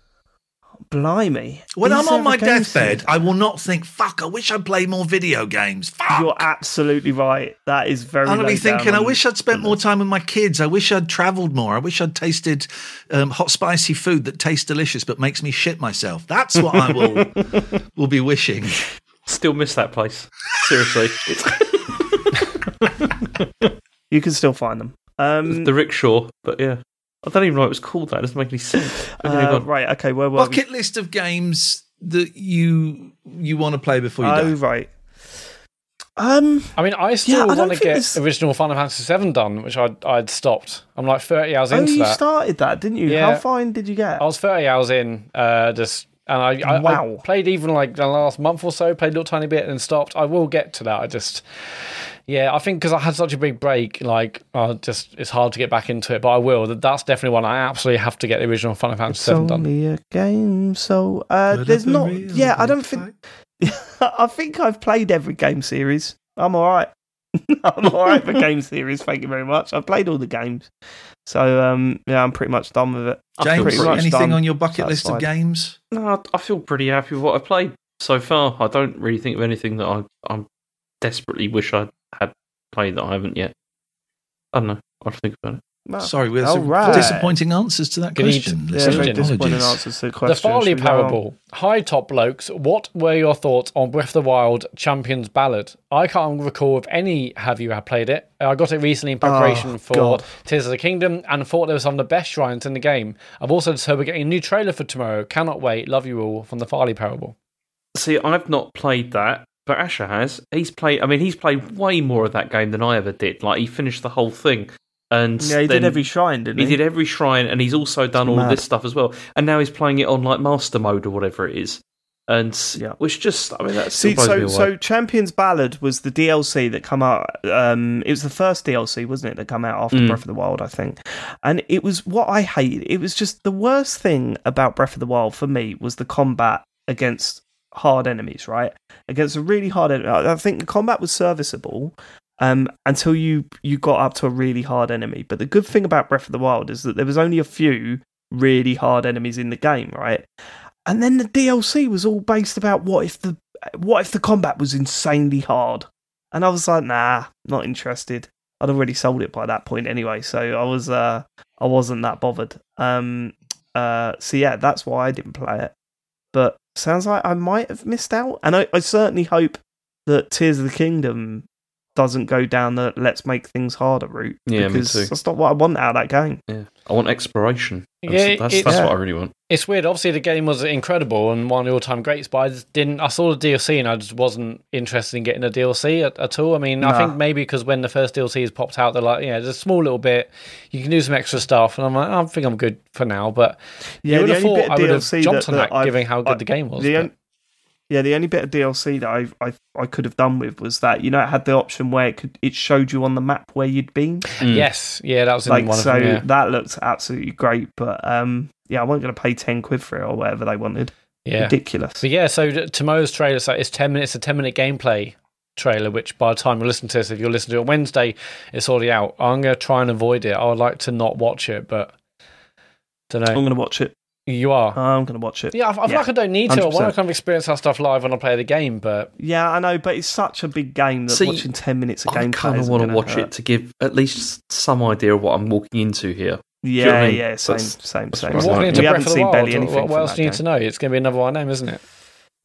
Blimey. When Is I'm on my deathbed. I will not think, fuck, I wish I'd played more video games. Fuck. You're absolutely right. That is very. I'm going to be thinking, I wish I'd spent more time with my kids. I wish I'd travelled more. I wish I'd tasted um, hot, spicy food that tastes delicious but makes me shit myself. That's what I will will be wishing. Still miss that place. Seriously, You can still find them. Um, the rickshaw. But yeah, I don't even know what it was called. That doesn't make any sense. Okay, uh, right. Okay. Where were we? Bucket list of games that you you want to play before you Oh, die. right. Um. I mean, I still I don't want to get this- original Final Fantasy VII done, which I'd, I'd stopped. I'm like 30 hours Oh, into you that. started that, didn't you? Yeah. How fine did you get? I was 30 hours in, uh, just and I, I, Wow. I played even like the last month or so, played a little tiny bit and stopped. I will get to that. I just, yeah, I think because I had such a big break, like, I just it's hard to get back into it. But I will. That's definitely one I absolutely have to get the original Final Fantasy It's VII done. only a game, so uh, there's not. Yeah, I don't think. I think I've played every game series. I'm all right. I'm all right for game series. Thank you very much. I've played all the games, so um, yeah, I'm pretty much done with it. James, pretty much anything done. on your bucket That's list of games? No, I- I feel pretty happy with what I've played so far. I don't really think of anything that I I desperately wish I had played that I haven't yet. I don't know. I'll think about it. Well, Sorry, we had all right. disappointing answers to that Good question. Yeah, yeah, very disappointing answers to the The. Farley Should we go on? Parable. Hi, top blokes. What were your thoughts on Breath of the Wild Champions Ballad? I can't recall if any have you have played it. I got it recently in preparation Oh, for God. Tears of the Kingdom and thought there was some of the best shrines in the game. I've also just heard we're getting a new trailer for tomorrow. Cannot wait. Love you all from the Farley Parable. See, I've not played that, but Asher has. He's played. I mean, he's played way more of that game than I ever did. Like he finished the whole thing, and Yeah, he did every shrine, didn't he? he did every shrine, and he's also done all mad. this stuff as well. And now he's playing it on like master mode or whatever it is, and Yeah. which just, I mean, that's See, so so Champions Ballad was the DLC that come out. Um, it was the first DLC, wasn't it, that come out after Mm. Breath of the Wild, I think. And it was what I hated. It was just the worst thing about Breath of the Wild for me was the combat against hard enemies, right? Against a really hard enemy. I think the combat was serviceable. Um, until you you got up to a really hard enemy. But the good thing about Breath of the Wild is that there was only a few really hard enemies in the game, right? And then the DLC was all based about what if the what if the combat was insanely hard? And I was like, nah, not interested. I'd already sold it by that point anyway, so I was uh I wasn't that bothered. Um uh so yeah, that's why I didn't play it. But sounds like I might have missed out. And I, I certainly hope that Tears of the Kingdom doesn't go down the let's make things harder route. Yeah, me because too. that's not what I want out of that game. yeah, I want exploration. That's, Yeah, that's, it's- that's Yeah. what I really want. It's weird. Obviously, the game was incredible and one of the all-time greats, but I just didn't. I saw the DLC and I just wasn't interested in getting a DLC at, at all. I mean, I think maybe because when the first DLC has popped out, they're like, yeah, there's a small little bit. You can do some extra stuff, and I'm like, I think I'm good for now. But Yeah, you would the have only thought bit I of would have jumped that- on that that, given how good I- the game was. the but- on- yeah, the only bit of DLC that I I I could have done with was that you know it had the option where it could it showed you on the map where you'd been. Yes, yeah, that was in like one so of them. Yeah. that looked absolutely great. But um, yeah, I wasn't going to pay ten quid for it or whatever they wanted. yeah. Ridiculous. But yeah, so t- tomorrow's trailer so it's ten minutes, a ten minute gameplay trailer. Which by the time you listen to this, if you're listening to it on Wednesday, it's already out. I'm going to try and avoid it. I would like to not watch it, but don't I'm going to watch it. You are. I'm going to watch it. yeah, I, I feel yeah, like I don't need to. I want to kind of experience that stuff live when I play the game, but Yeah, I know, but it's such a big game that See, watching ten minutes of I gameplay. kind of want to watch hurt. it to give at least some idea of what I'm walking into here. Yeah, know what I mean? yeah, same, That's- same, that's same. what I same. like. walking into we Breath haven't of the seen Wild, barely anything. what, what else do you need game. to know? It's going to be another one name, isn't it?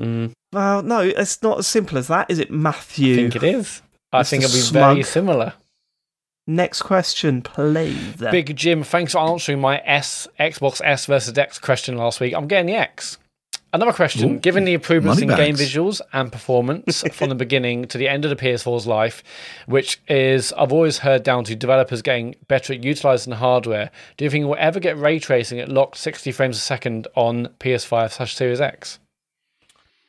Mm. Well, no, it's not as simple as that, is it, Matthew? I think it is. I Mr. think it'll be Smug. very similar. Next question, please. Big Jim, thanks for answering my S Xbox S versus X question last week. I'm getting the X. Another question. Ooh, Given the improvements in money game visuals and performance from the beginning to the end of the PS4's life, which is, I've always heard, down to developers getting better at utilizing the hardware, do you think we'll ever get ray tracing at locked 60 frames a second on PS5 slash Series X?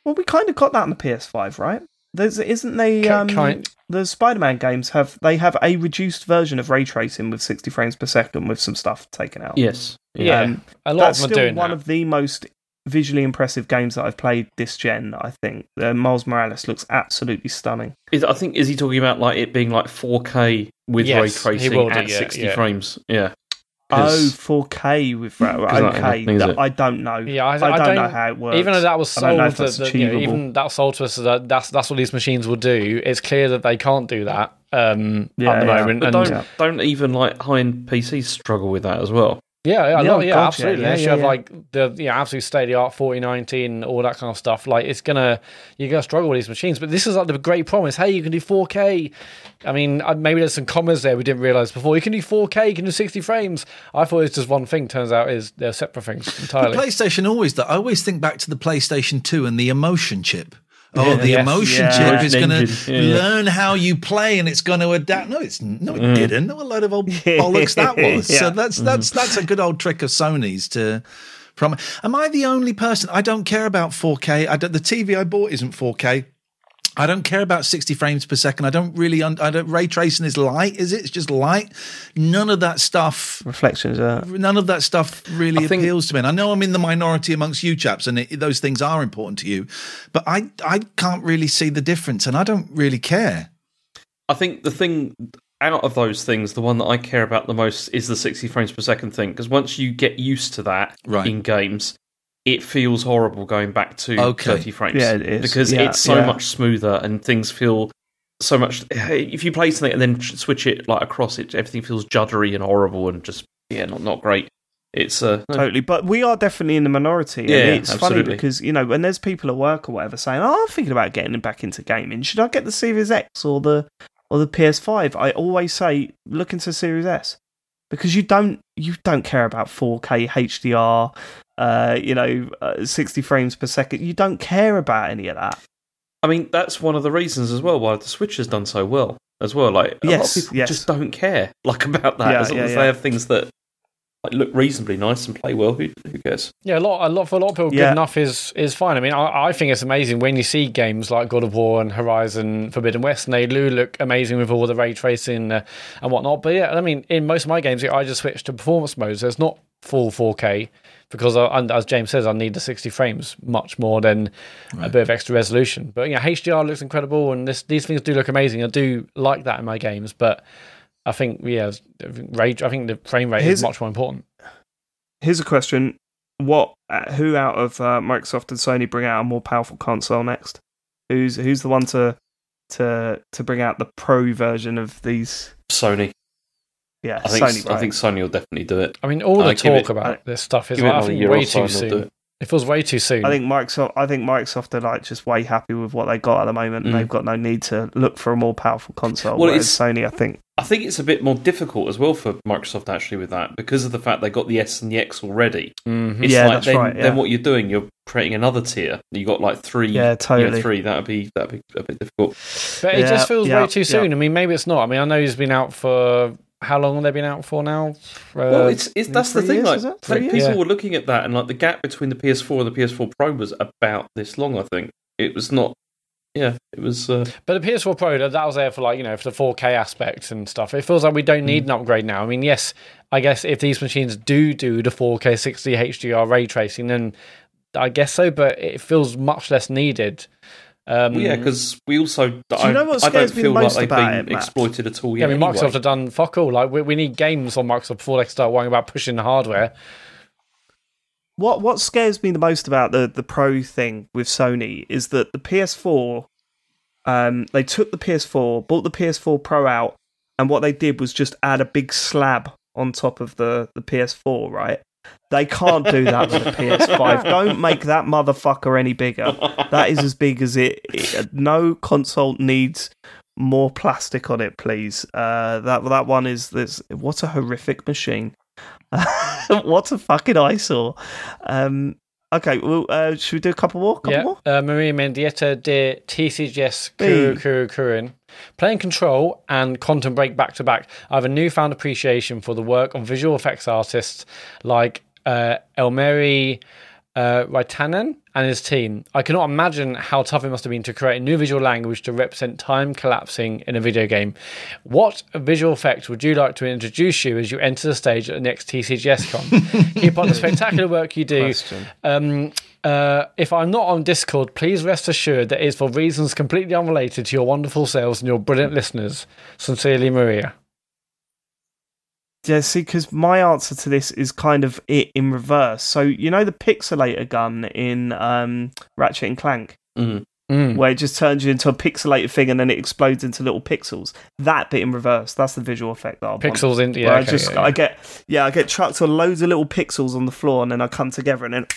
Well, we kind of got that on the PS5, right? There's isn't they Ki- um, kind- the Spider-Man games have they have a reduced version of ray tracing with 60 frames per second with some stuff taken out. Yes. Yeah. Um, a lot That's of them are still doing one that. of the most visually impressive games that I've played this gen. I think uh, Miles Morales looks absolutely stunning. Is, I think is he talking about like it being like 4K with Yes, ray tracing will do, at yeah, 60 yeah. frames? Yeah. Oh, 'Cause- 4K with that. Is that Okay, anything, that- I don't know. Yeah, I, I, I don't, know how it works. Even though that was I don't know sold, if that's that, that, you know, even that was sold to us that that's that's what these machines will do. It's clear that they can't do that um, Yeah, at the yeah. moment. But and don't don't even like high end PCs struggle with that as well. Yeah, yeah, Yeah, no, yeah, yeah, absolutely. yeah, Unless you yeah, have yeah. like the you know, absolute state of the art 4090 and all that kind of stuff. Like it's gonna you're gonna struggle with these machines. But this is like the great promise. Hey, you can do 4K. I mean, maybe there's some commas there we didn't realize before. You can do 4K. You can do 60 frames. I thought it was just one thing. Turns out is they're separate things The entirely. PlayStation always that I always think back to the PlayStation 2 and the emotion chip. Oh, the Yes. emotion Yeah. chip is going to. Yeah, yeah. learn how you play and it's going to adapt. No, it's no, it mm. didn't. What a load of old bollocks that was. So that's mm. that's that's a good old trick of Sony's to. From am I the only person? I don't care about 4K. I don't, the TV I bought isn't 4K. I don't care about 60 frames per second. I don't really. Un, I don't. Ray tracing is light. Is it? It's just light. None of that stuff reflections. Uh, none of that stuff really I think- appeals to me. And I know I'm in the minority amongst you chaps, and it, those things are important to you, but I I can't really see the difference, and I don't really care. I think the thing out of those things, the one that I care about the most is the 60 frames per second thing. Because once you get used to that Right. in games, it feels horrible going back to Okay. 30 frames. Yeah, it is. Because Yeah, it's so yeah. much smoother and things feel so much. If you play something and then switch it like across it, everything feels juddery and horrible and just, yeah, not, not great. It's uh, no, totally. But we are definitely in the minority. Yeah, and it's funny absolutely. because you know when there's people at work or whatever saying, "Oh, I'm thinking about getting back into gaming. Should I get the Series X or the or the PS5?" I always say, look into Series S because you don't you don't care about 4K HDR, uh, you know, uh, 60 frames per second. You don't care about any of that. I mean, that's one of the reasons as well why the Switch has done so well as well. Like a lot Yes, of people yes. just don't care like about that Yeah, as long yeah, as yeah. they have things that like, look reasonably nice and play well. Who, who cares? Yeah, a lot, a lot for a lot of people, Yeah. good enough is is fine. I mean, I, I think it's amazing when you see games like God of War and Horizon Forbidden West, and they do look amazing with all the ray tracing uh, and whatnot. But yeah, I mean, in most of my games, I just switch to performance mode, so it's not full 4K because, I, and as James says, I need the 60 frames much more than a bit of extra resolution. But yeah, HDR looks incredible, and this, these things do look amazing. I do like that in my games, but I think yeah, rate. I think the frame rate Here's- is much more important. Here's a question: What, uh, who out of uh, Microsoft and Sony bring out a more powerful console next? Who's who's the one to to to bring out the pro version of these? Sony. Yeah, I think Sony. I think Sony will definitely do it. I mean, all the Uh, talk it- about this stuff is Give like, I think way too and they'll do soon. it. It feels way too soon. I think Microsoft. I think Microsoft are like just way happy with what they got at the moment, and Mm. they've got no need to look for a more powerful console. Well, it's- Sony, I think, I think it's a bit more difficult as well for Microsoft actually with that because of the fact they got the S and the X already. Mhm. It's Yeah, like that's then, right, yeah. then what you're doing, you're creating another tier. You got like three. Yeah, you know, totally. three. That'd be that'd be a bit difficult. But it just feels yeah, way too soon. I mean, maybe it's not. I mean, I know he's been out for how long have they been out for now? Uh, Well, it's, it's that's the thing. years, like, is it? like, Three people years? were looking at that, and like the gap between the PS4 and the PS4 Pro was about this long. I think it was not. Yeah, it was. Uh, But the PS4 Pro, that that was there for like you know for the 4K aspects and stuff. It feels like we don't Mm. need an upgrade now. I mean, yes, I guess if these machines do do the 4K 60 HDR ray tracing, then I guess so. But it feels much less needed. Um, well, yeah, because we also. Do you know what I scares don't me feel like most they've about been it, Mat? exploited at all yeah, yet. I mean, Microsoft anyway. have done fuck all. Like we, we need games on Microsoft before they start worrying about pushing the hardware. what what scares me the most about the the Pro thing with Sony is that the PS4, um, they took the PS4, bought the PS4 Pro out, and what they did was just add a big slab on top of the the PS4, right? They can't do that with the PS5. Don't make that motherfucker any bigger. That is as big as it. it no console needs more plastic on it, please. Uh, that that one is this. What a horrific machine. what a fucking eyesore. Um, okay, well, uh, should we do a couple more? Couple yeah, more? uh, Maria Mendieta de TCGS Kuru Kuru Kurin. Playing Control and Quantum Break back to back, I have a newfound appreciation for the work of visual effects artists like uh, Elmeri uh, Raitanen and his team. I cannot imagine how tough it must have been to create a new visual language to represent time collapsing in a video game. What visual effect would you like to introduce you as you enter the stage at the next TCGS Con? Keep on the spectacular work you do. Um, uh, if I'm not on Discord, please rest assured that it is for reasons completely unrelated to your wonderful selves and your brilliant listeners. Sincerely, Maria. Yeah, see, because my answer to this is kind of it in reverse. So you know the pixelator gun in um, Ratchet and Clank, Mm. Mm. where it just turns you into a pixelated thing and then it explodes into little pixels. That bit in reverse, that's the visual effect that I want. Pixels in. Yeah, Where I just yeah, yeah. I get yeah I get trucked to loads of little pixels on the floor and then I come together and then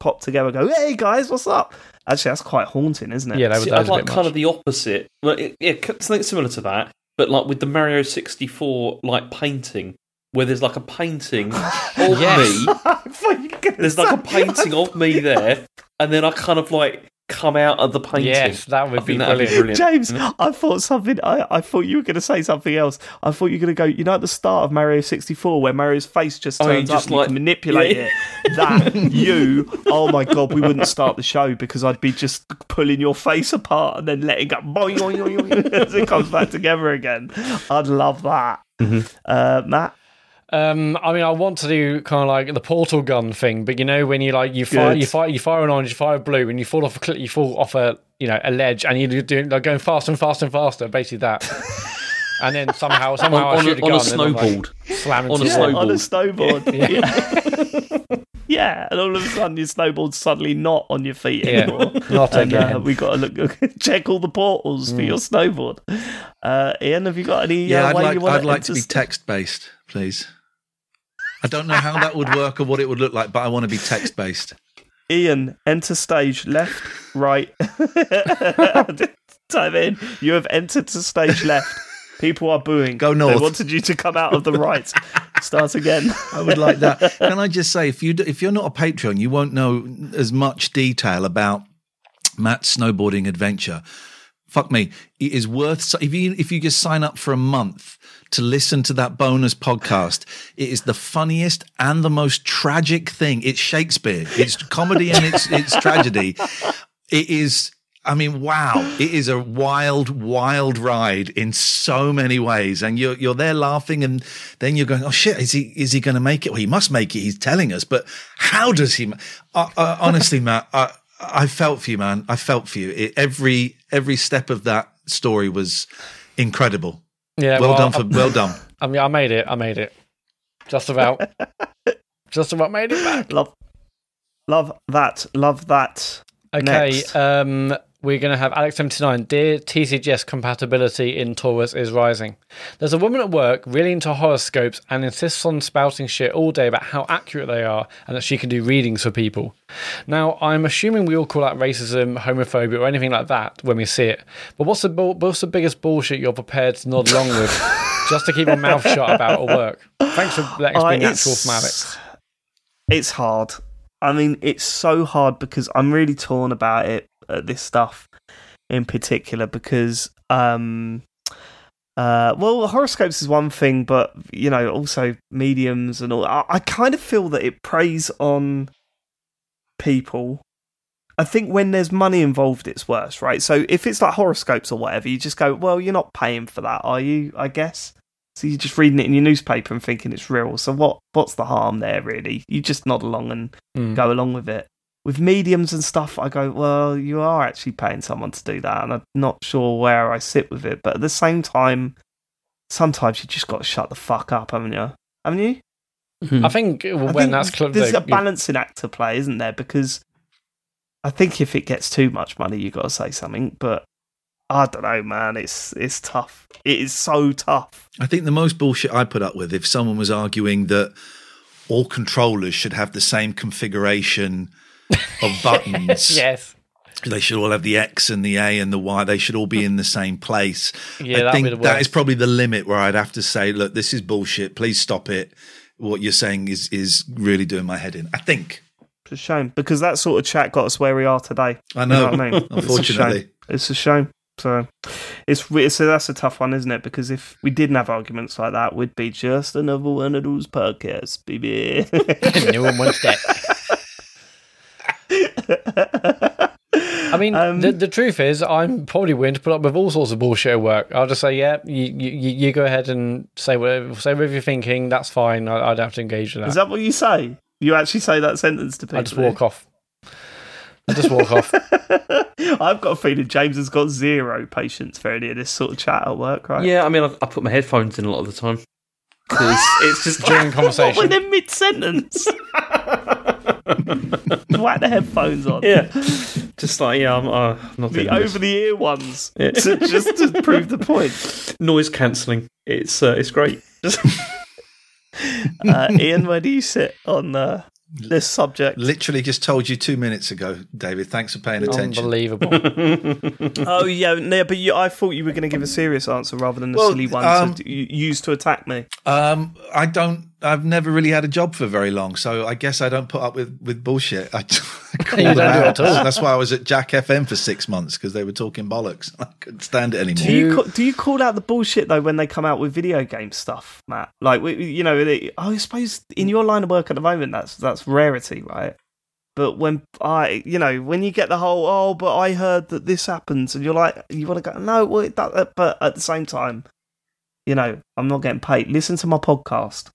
pop together. and Go hey guys, what's up? Actually, that's quite haunting, isn't it? yeah, that was, See, that I'd was a like bit kind much. of the opposite. Well, it, yeah, something similar to that, but like with the Mario 64 like painting, where there's like a painting of Yes. me. I thought you were gonna There's like a painting of me there, and then I kind of like come out of the painting. Yes, that would be think that'd brilliant. James, I thought something. I, I thought you were going to say something else. I thought you were going to go. You know, at the start of Mario sixty four, where Mario's face just Oh, you turns just up, like- you can manipulate Yeah. it. That you, oh my god, we wouldn't start the show because I'd be just pulling your face apart and then letting go boing, boing, boing, boing, as it comes back together again. I'd love that. Mm-hmm. Uh, Mat, Um, I mean, I want to do kind of like the portal gun thing, but you know, when you like you fire, Good. you fire, you fire an orange, you fire a blue, and you fall off a cliff, you fall off a you know a ledge, and you're doing like going faster and faster and faster, basically that. and then somehow, somehow I on, shoot a, on a gun and I'm, like, snowboard. slam On a the yeah, wall. on a snowboard. Yeah. yeah, and all of a sudden your snowboard's suddenly not on your feet Yeah, anymore. not and uh, again. we got to look check all the portals for your snowboard. Uh, Iain, have you got any? Yeah, uh, I'd way like you I'd like to be st- text based, please. I don't know how that would work or what it would look like, but I want to be text based. Iain, enter stage left, right. Type in. You have entered to stage left. People are booing. Go They north. wanted you to come out of the right. Start again. I would like that. Can I just say, if you do, if you're not a Patreon, you won't know as much detail about Mat's snowboarding adventure. Fuck me, it is worth if you if you just sign up for a month to listen to that bonus podcast. It is the funniest and the most tragic thing. It's Shakespeare. It's comedy and it's it's tragedy. It is. I mean, wow! It is a wild, wild ride in so many ways, and you're you're there laughing, and then you're going, "Oh shit! Is he is he going to make it? Well, he must make it. He's telling us, but how does he?" ma- Uh, uh, honestly, Mat, I I felt for you, man. I felt for you. It, every every step of that story was incredible. Yeah, well, well, done for well done. I mean, I made it. I made it. Just about. Just about made it back. Love, love that. Love that. Okay, um, we're going to have Alex79. Dear TCGS compatibility in Taurus is rising. There's a woman at work really into horoscopes and insists on spouting shit all day about how accurate they are and that she can do readings for people. Now, I'm assuming we all call that racism, homophobia, or anything like that when we see it. But what's the, what's the biggest bullshit you're prepared to nod along with just to keep your mouth shut about at work? Thanks for letting us Uh, be natural from Alex. It's hard. I mean, it's so hard because I'm really torn about it. Uh, this stuff in particular because, um, uh, well, horoscopes is one thing, but you know, also mediums and all. I, I kind of feel that it preys on people. I think when there's money involved, it's worse, right? So if it's like horoscopes or whatever, you just go, well, you're not paying for that, are you? I guess. So you're just reading it in your newspaper and thinking it's real. So what? What's the harm there, really? You just nod along and Hmm. go along with it. With mediums and stuff, I go, well, you are actually paying someone to do that, and I'm not sure where I sit with it. But at the same time, sometimes you just got to shut the fuck up, haven't you? Haven't you? Mm-hmm. I think I when think that's cl- there's the- a balancing act to play, isn't there? Because I think if it gets too much money, you got to say something. But I don't know, man. It's it's tough. It is so tough. I think the most bullshit I put up with if someone was arguing that all controllers should have the same configuration of buttons. yes. They should all have the X and the A and the Y. They should all be in the same place. Yeah, I that'd think be the that is probably the limit where I'd have to say, look, this is bullshit. Please stop it. What you're saying is is really doing my head in. I think. It's a shame because that sort of chat got us where we are today. I You know. what I mean? It's a Unfortunately. shame. It's a shame. So it's so that's a tough one, isn't it? Because if we didn't have arguments like that, we'd be just another one of those podcasts, baby. no one wants that. I mean, Um, the, the truth is, I'm probably willing to put up with all sorts of bullshit at work. I'll just say, yeah, you, you, you go ahead and say whatever, say whatever you're thinking. That's fine. I, I don't have to engage with that. Is that what you say? You actually say that sentence to people? I just walk off. I just walk off. I've got a feeling James has got zero patience for any of this sort of chat at work, right? Yeah, I mean, I, I put my headphones in a lot of the time. because it's just During When conversation. they're mid sentence. Whack the headphones on. yeah, just like yeah, I'm, uh, I'm not The over the ear ones. to, just to prove the point. noise cancelling. It's uh, it's great. Uh, Iain, where do you sit on uh, this subject? Literally just told you two minutes ago, David. Thanks for paying attention. Unbelievable. Oh yeah, no, but you, I thought you were going to give a serious answer rather than the Well, silly one um, to u- use to attack me. Um, I don't. I've never really had a job for very long, so I guess I don't put up with with bullshit. I, I call them don't do it out. at all. That's why I was at Jack FM for six months because they were talking bollocks. I couldn't stand it anymore. Do you You- ca- do you call out the bullshit though when they come out with video game stuff, Mat? Like you know, they, oh, I suppose in your line of work at the moment, that's that's rarity, right? But when I, you know, when you get the whole, oh, but I heard that this happens, and you're like, you want to go, no, well, that- but at the same time, you know, I'm not getting paid. Listen to my podcast.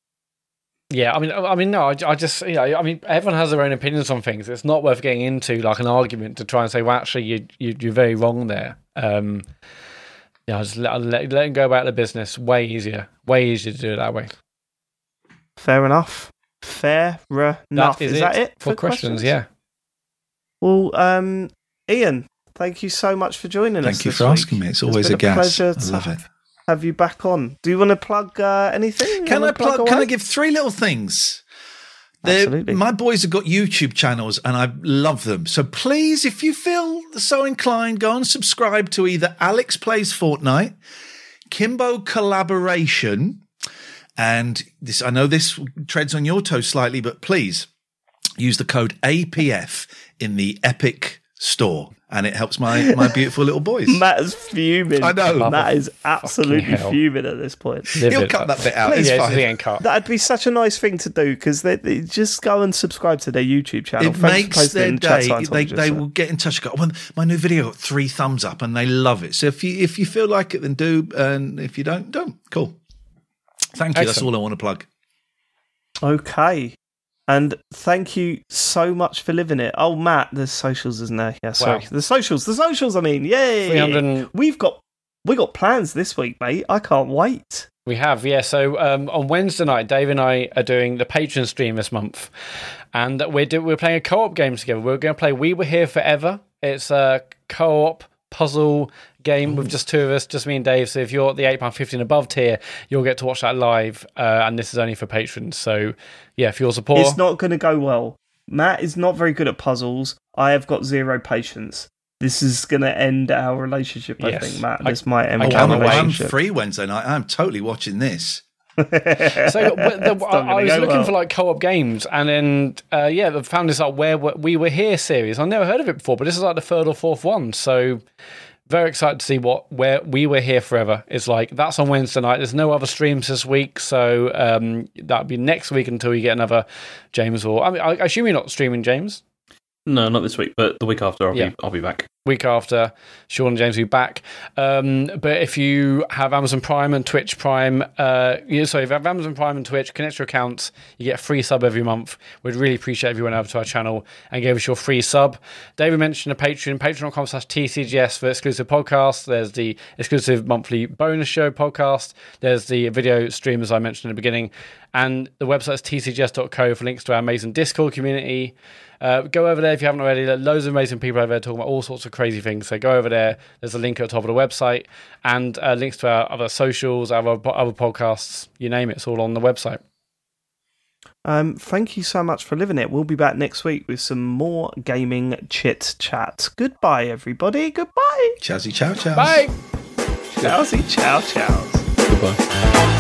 Yeah, I mean, I mean, no, I, I just, you know, I mean, everyone has their own opinions on things. It's not worth getting into like an argument to try and say, well, actually, you, you you're very wrong there. Um, yeah, I just let, let let them go about the business. Way easier, way easier to do it that way. Fair enough. Fair enough. That is, is that it for, questions? Yeah, Well, um, Iain, thank you so much for joining us. Thank you this for week. asking me. It's always been a gas. pleasure I to love it. Have you back on. Do you want to plug uh, anything? Can I wanna plug? Can? I give three little things? Absolutely. My boys have got YouTube channels and I love them. So please, if you feel so inclined, go and subscribe to either Alex Plays Fortnite, Kimbo Collaboration, and this. I know this treads on your toes slightly, but please use the code APF in the Epic store, and it helps my my beautiful little boys. Mat is fuming. I know. Mat is absolutely fuming at this point. Live He'll it. cut that bit out. Yeah, It's it's fine. getting cut. That'd be such a nice thing to do because they, they just go and subscribe to their YouTube channel. it Thanks makes posting their in the chat, day. They, Scientologist. they will get in touch. and Go, oh, well, my new video got three thumbs up, and they love it. So if you if you feel like it, then do, and if you don't, don't. Cool. Thank you. That's all I want to plug. Okay. And thank you so much for living it. Oh, Mat, there's socials, isn't there? Yeah, sorry. Wow. The socials, the socials. I mean, yay! 300 We've got we got plans this week, mate. I can't wait. We have, yeah. So um, on Wednesday night, Dave and I are doing the patron stream this month, and we're do- we're playing a co-op game together. We're going to play We Were Here Forever. It's a co-op puzzle game with just two of us, just me and Dave. So if you're at the eight pound fifty and above tier, you'll get to watch that live. Uh, and this is only for patrons. So yeah, for you're support, It's not going to go well. Mat is not very good at puzzles. I have got zero patience. This is going to end our relationship. I Yes. think, Mat. I- This might end I our can't I'm. I'm relationship. free Wednesday night. I'm totally watching this. So the, I, I was looking well. for like co-op games, and then uh, yeah, I found this like where we were here series. I never heard of it before, but this is like the third or fourth one. So very excited to see what where we were here forever is like. That's on Wednesday night. There's no other streams this week, so um, that'll be next week until we get another James or I mean, I, I assume you're not streaming James. no, not this week, but the week after I'll Yeah. be I'll be back. Week after Sean and James will be back. Um, but if you have Amazon Prime and Twitch Prime, uh, you, sorry, if you have Amazon Prime and Twitch, connect your accounts, you get a free sub every month. We'd really appreciate if you went over to our channel and gave us your free sub. David mentioned a Patreon, patreon.com slash TCGS for exclusive podcasts. There's the exclusive monthly bonus show podcast. There's the video stream, as I mentioned in the beginning. And the website's tcgs.co for links to our amazing Discord community. Uh, go over there if you haven't already. There loads of amazing people over there talking about all sorts of crazy things. So go over there. There's a link at the top of the website and uh, links to our other socials, our other, other podcasts. You name it, it's all on the website. Um, thank you so much for living it. We'll be back next week with some more gaming chit chat. Goodbye, everybody. Goodbye. Chazzy chow chow. Bye. Chowsy chow chows. Goodbye.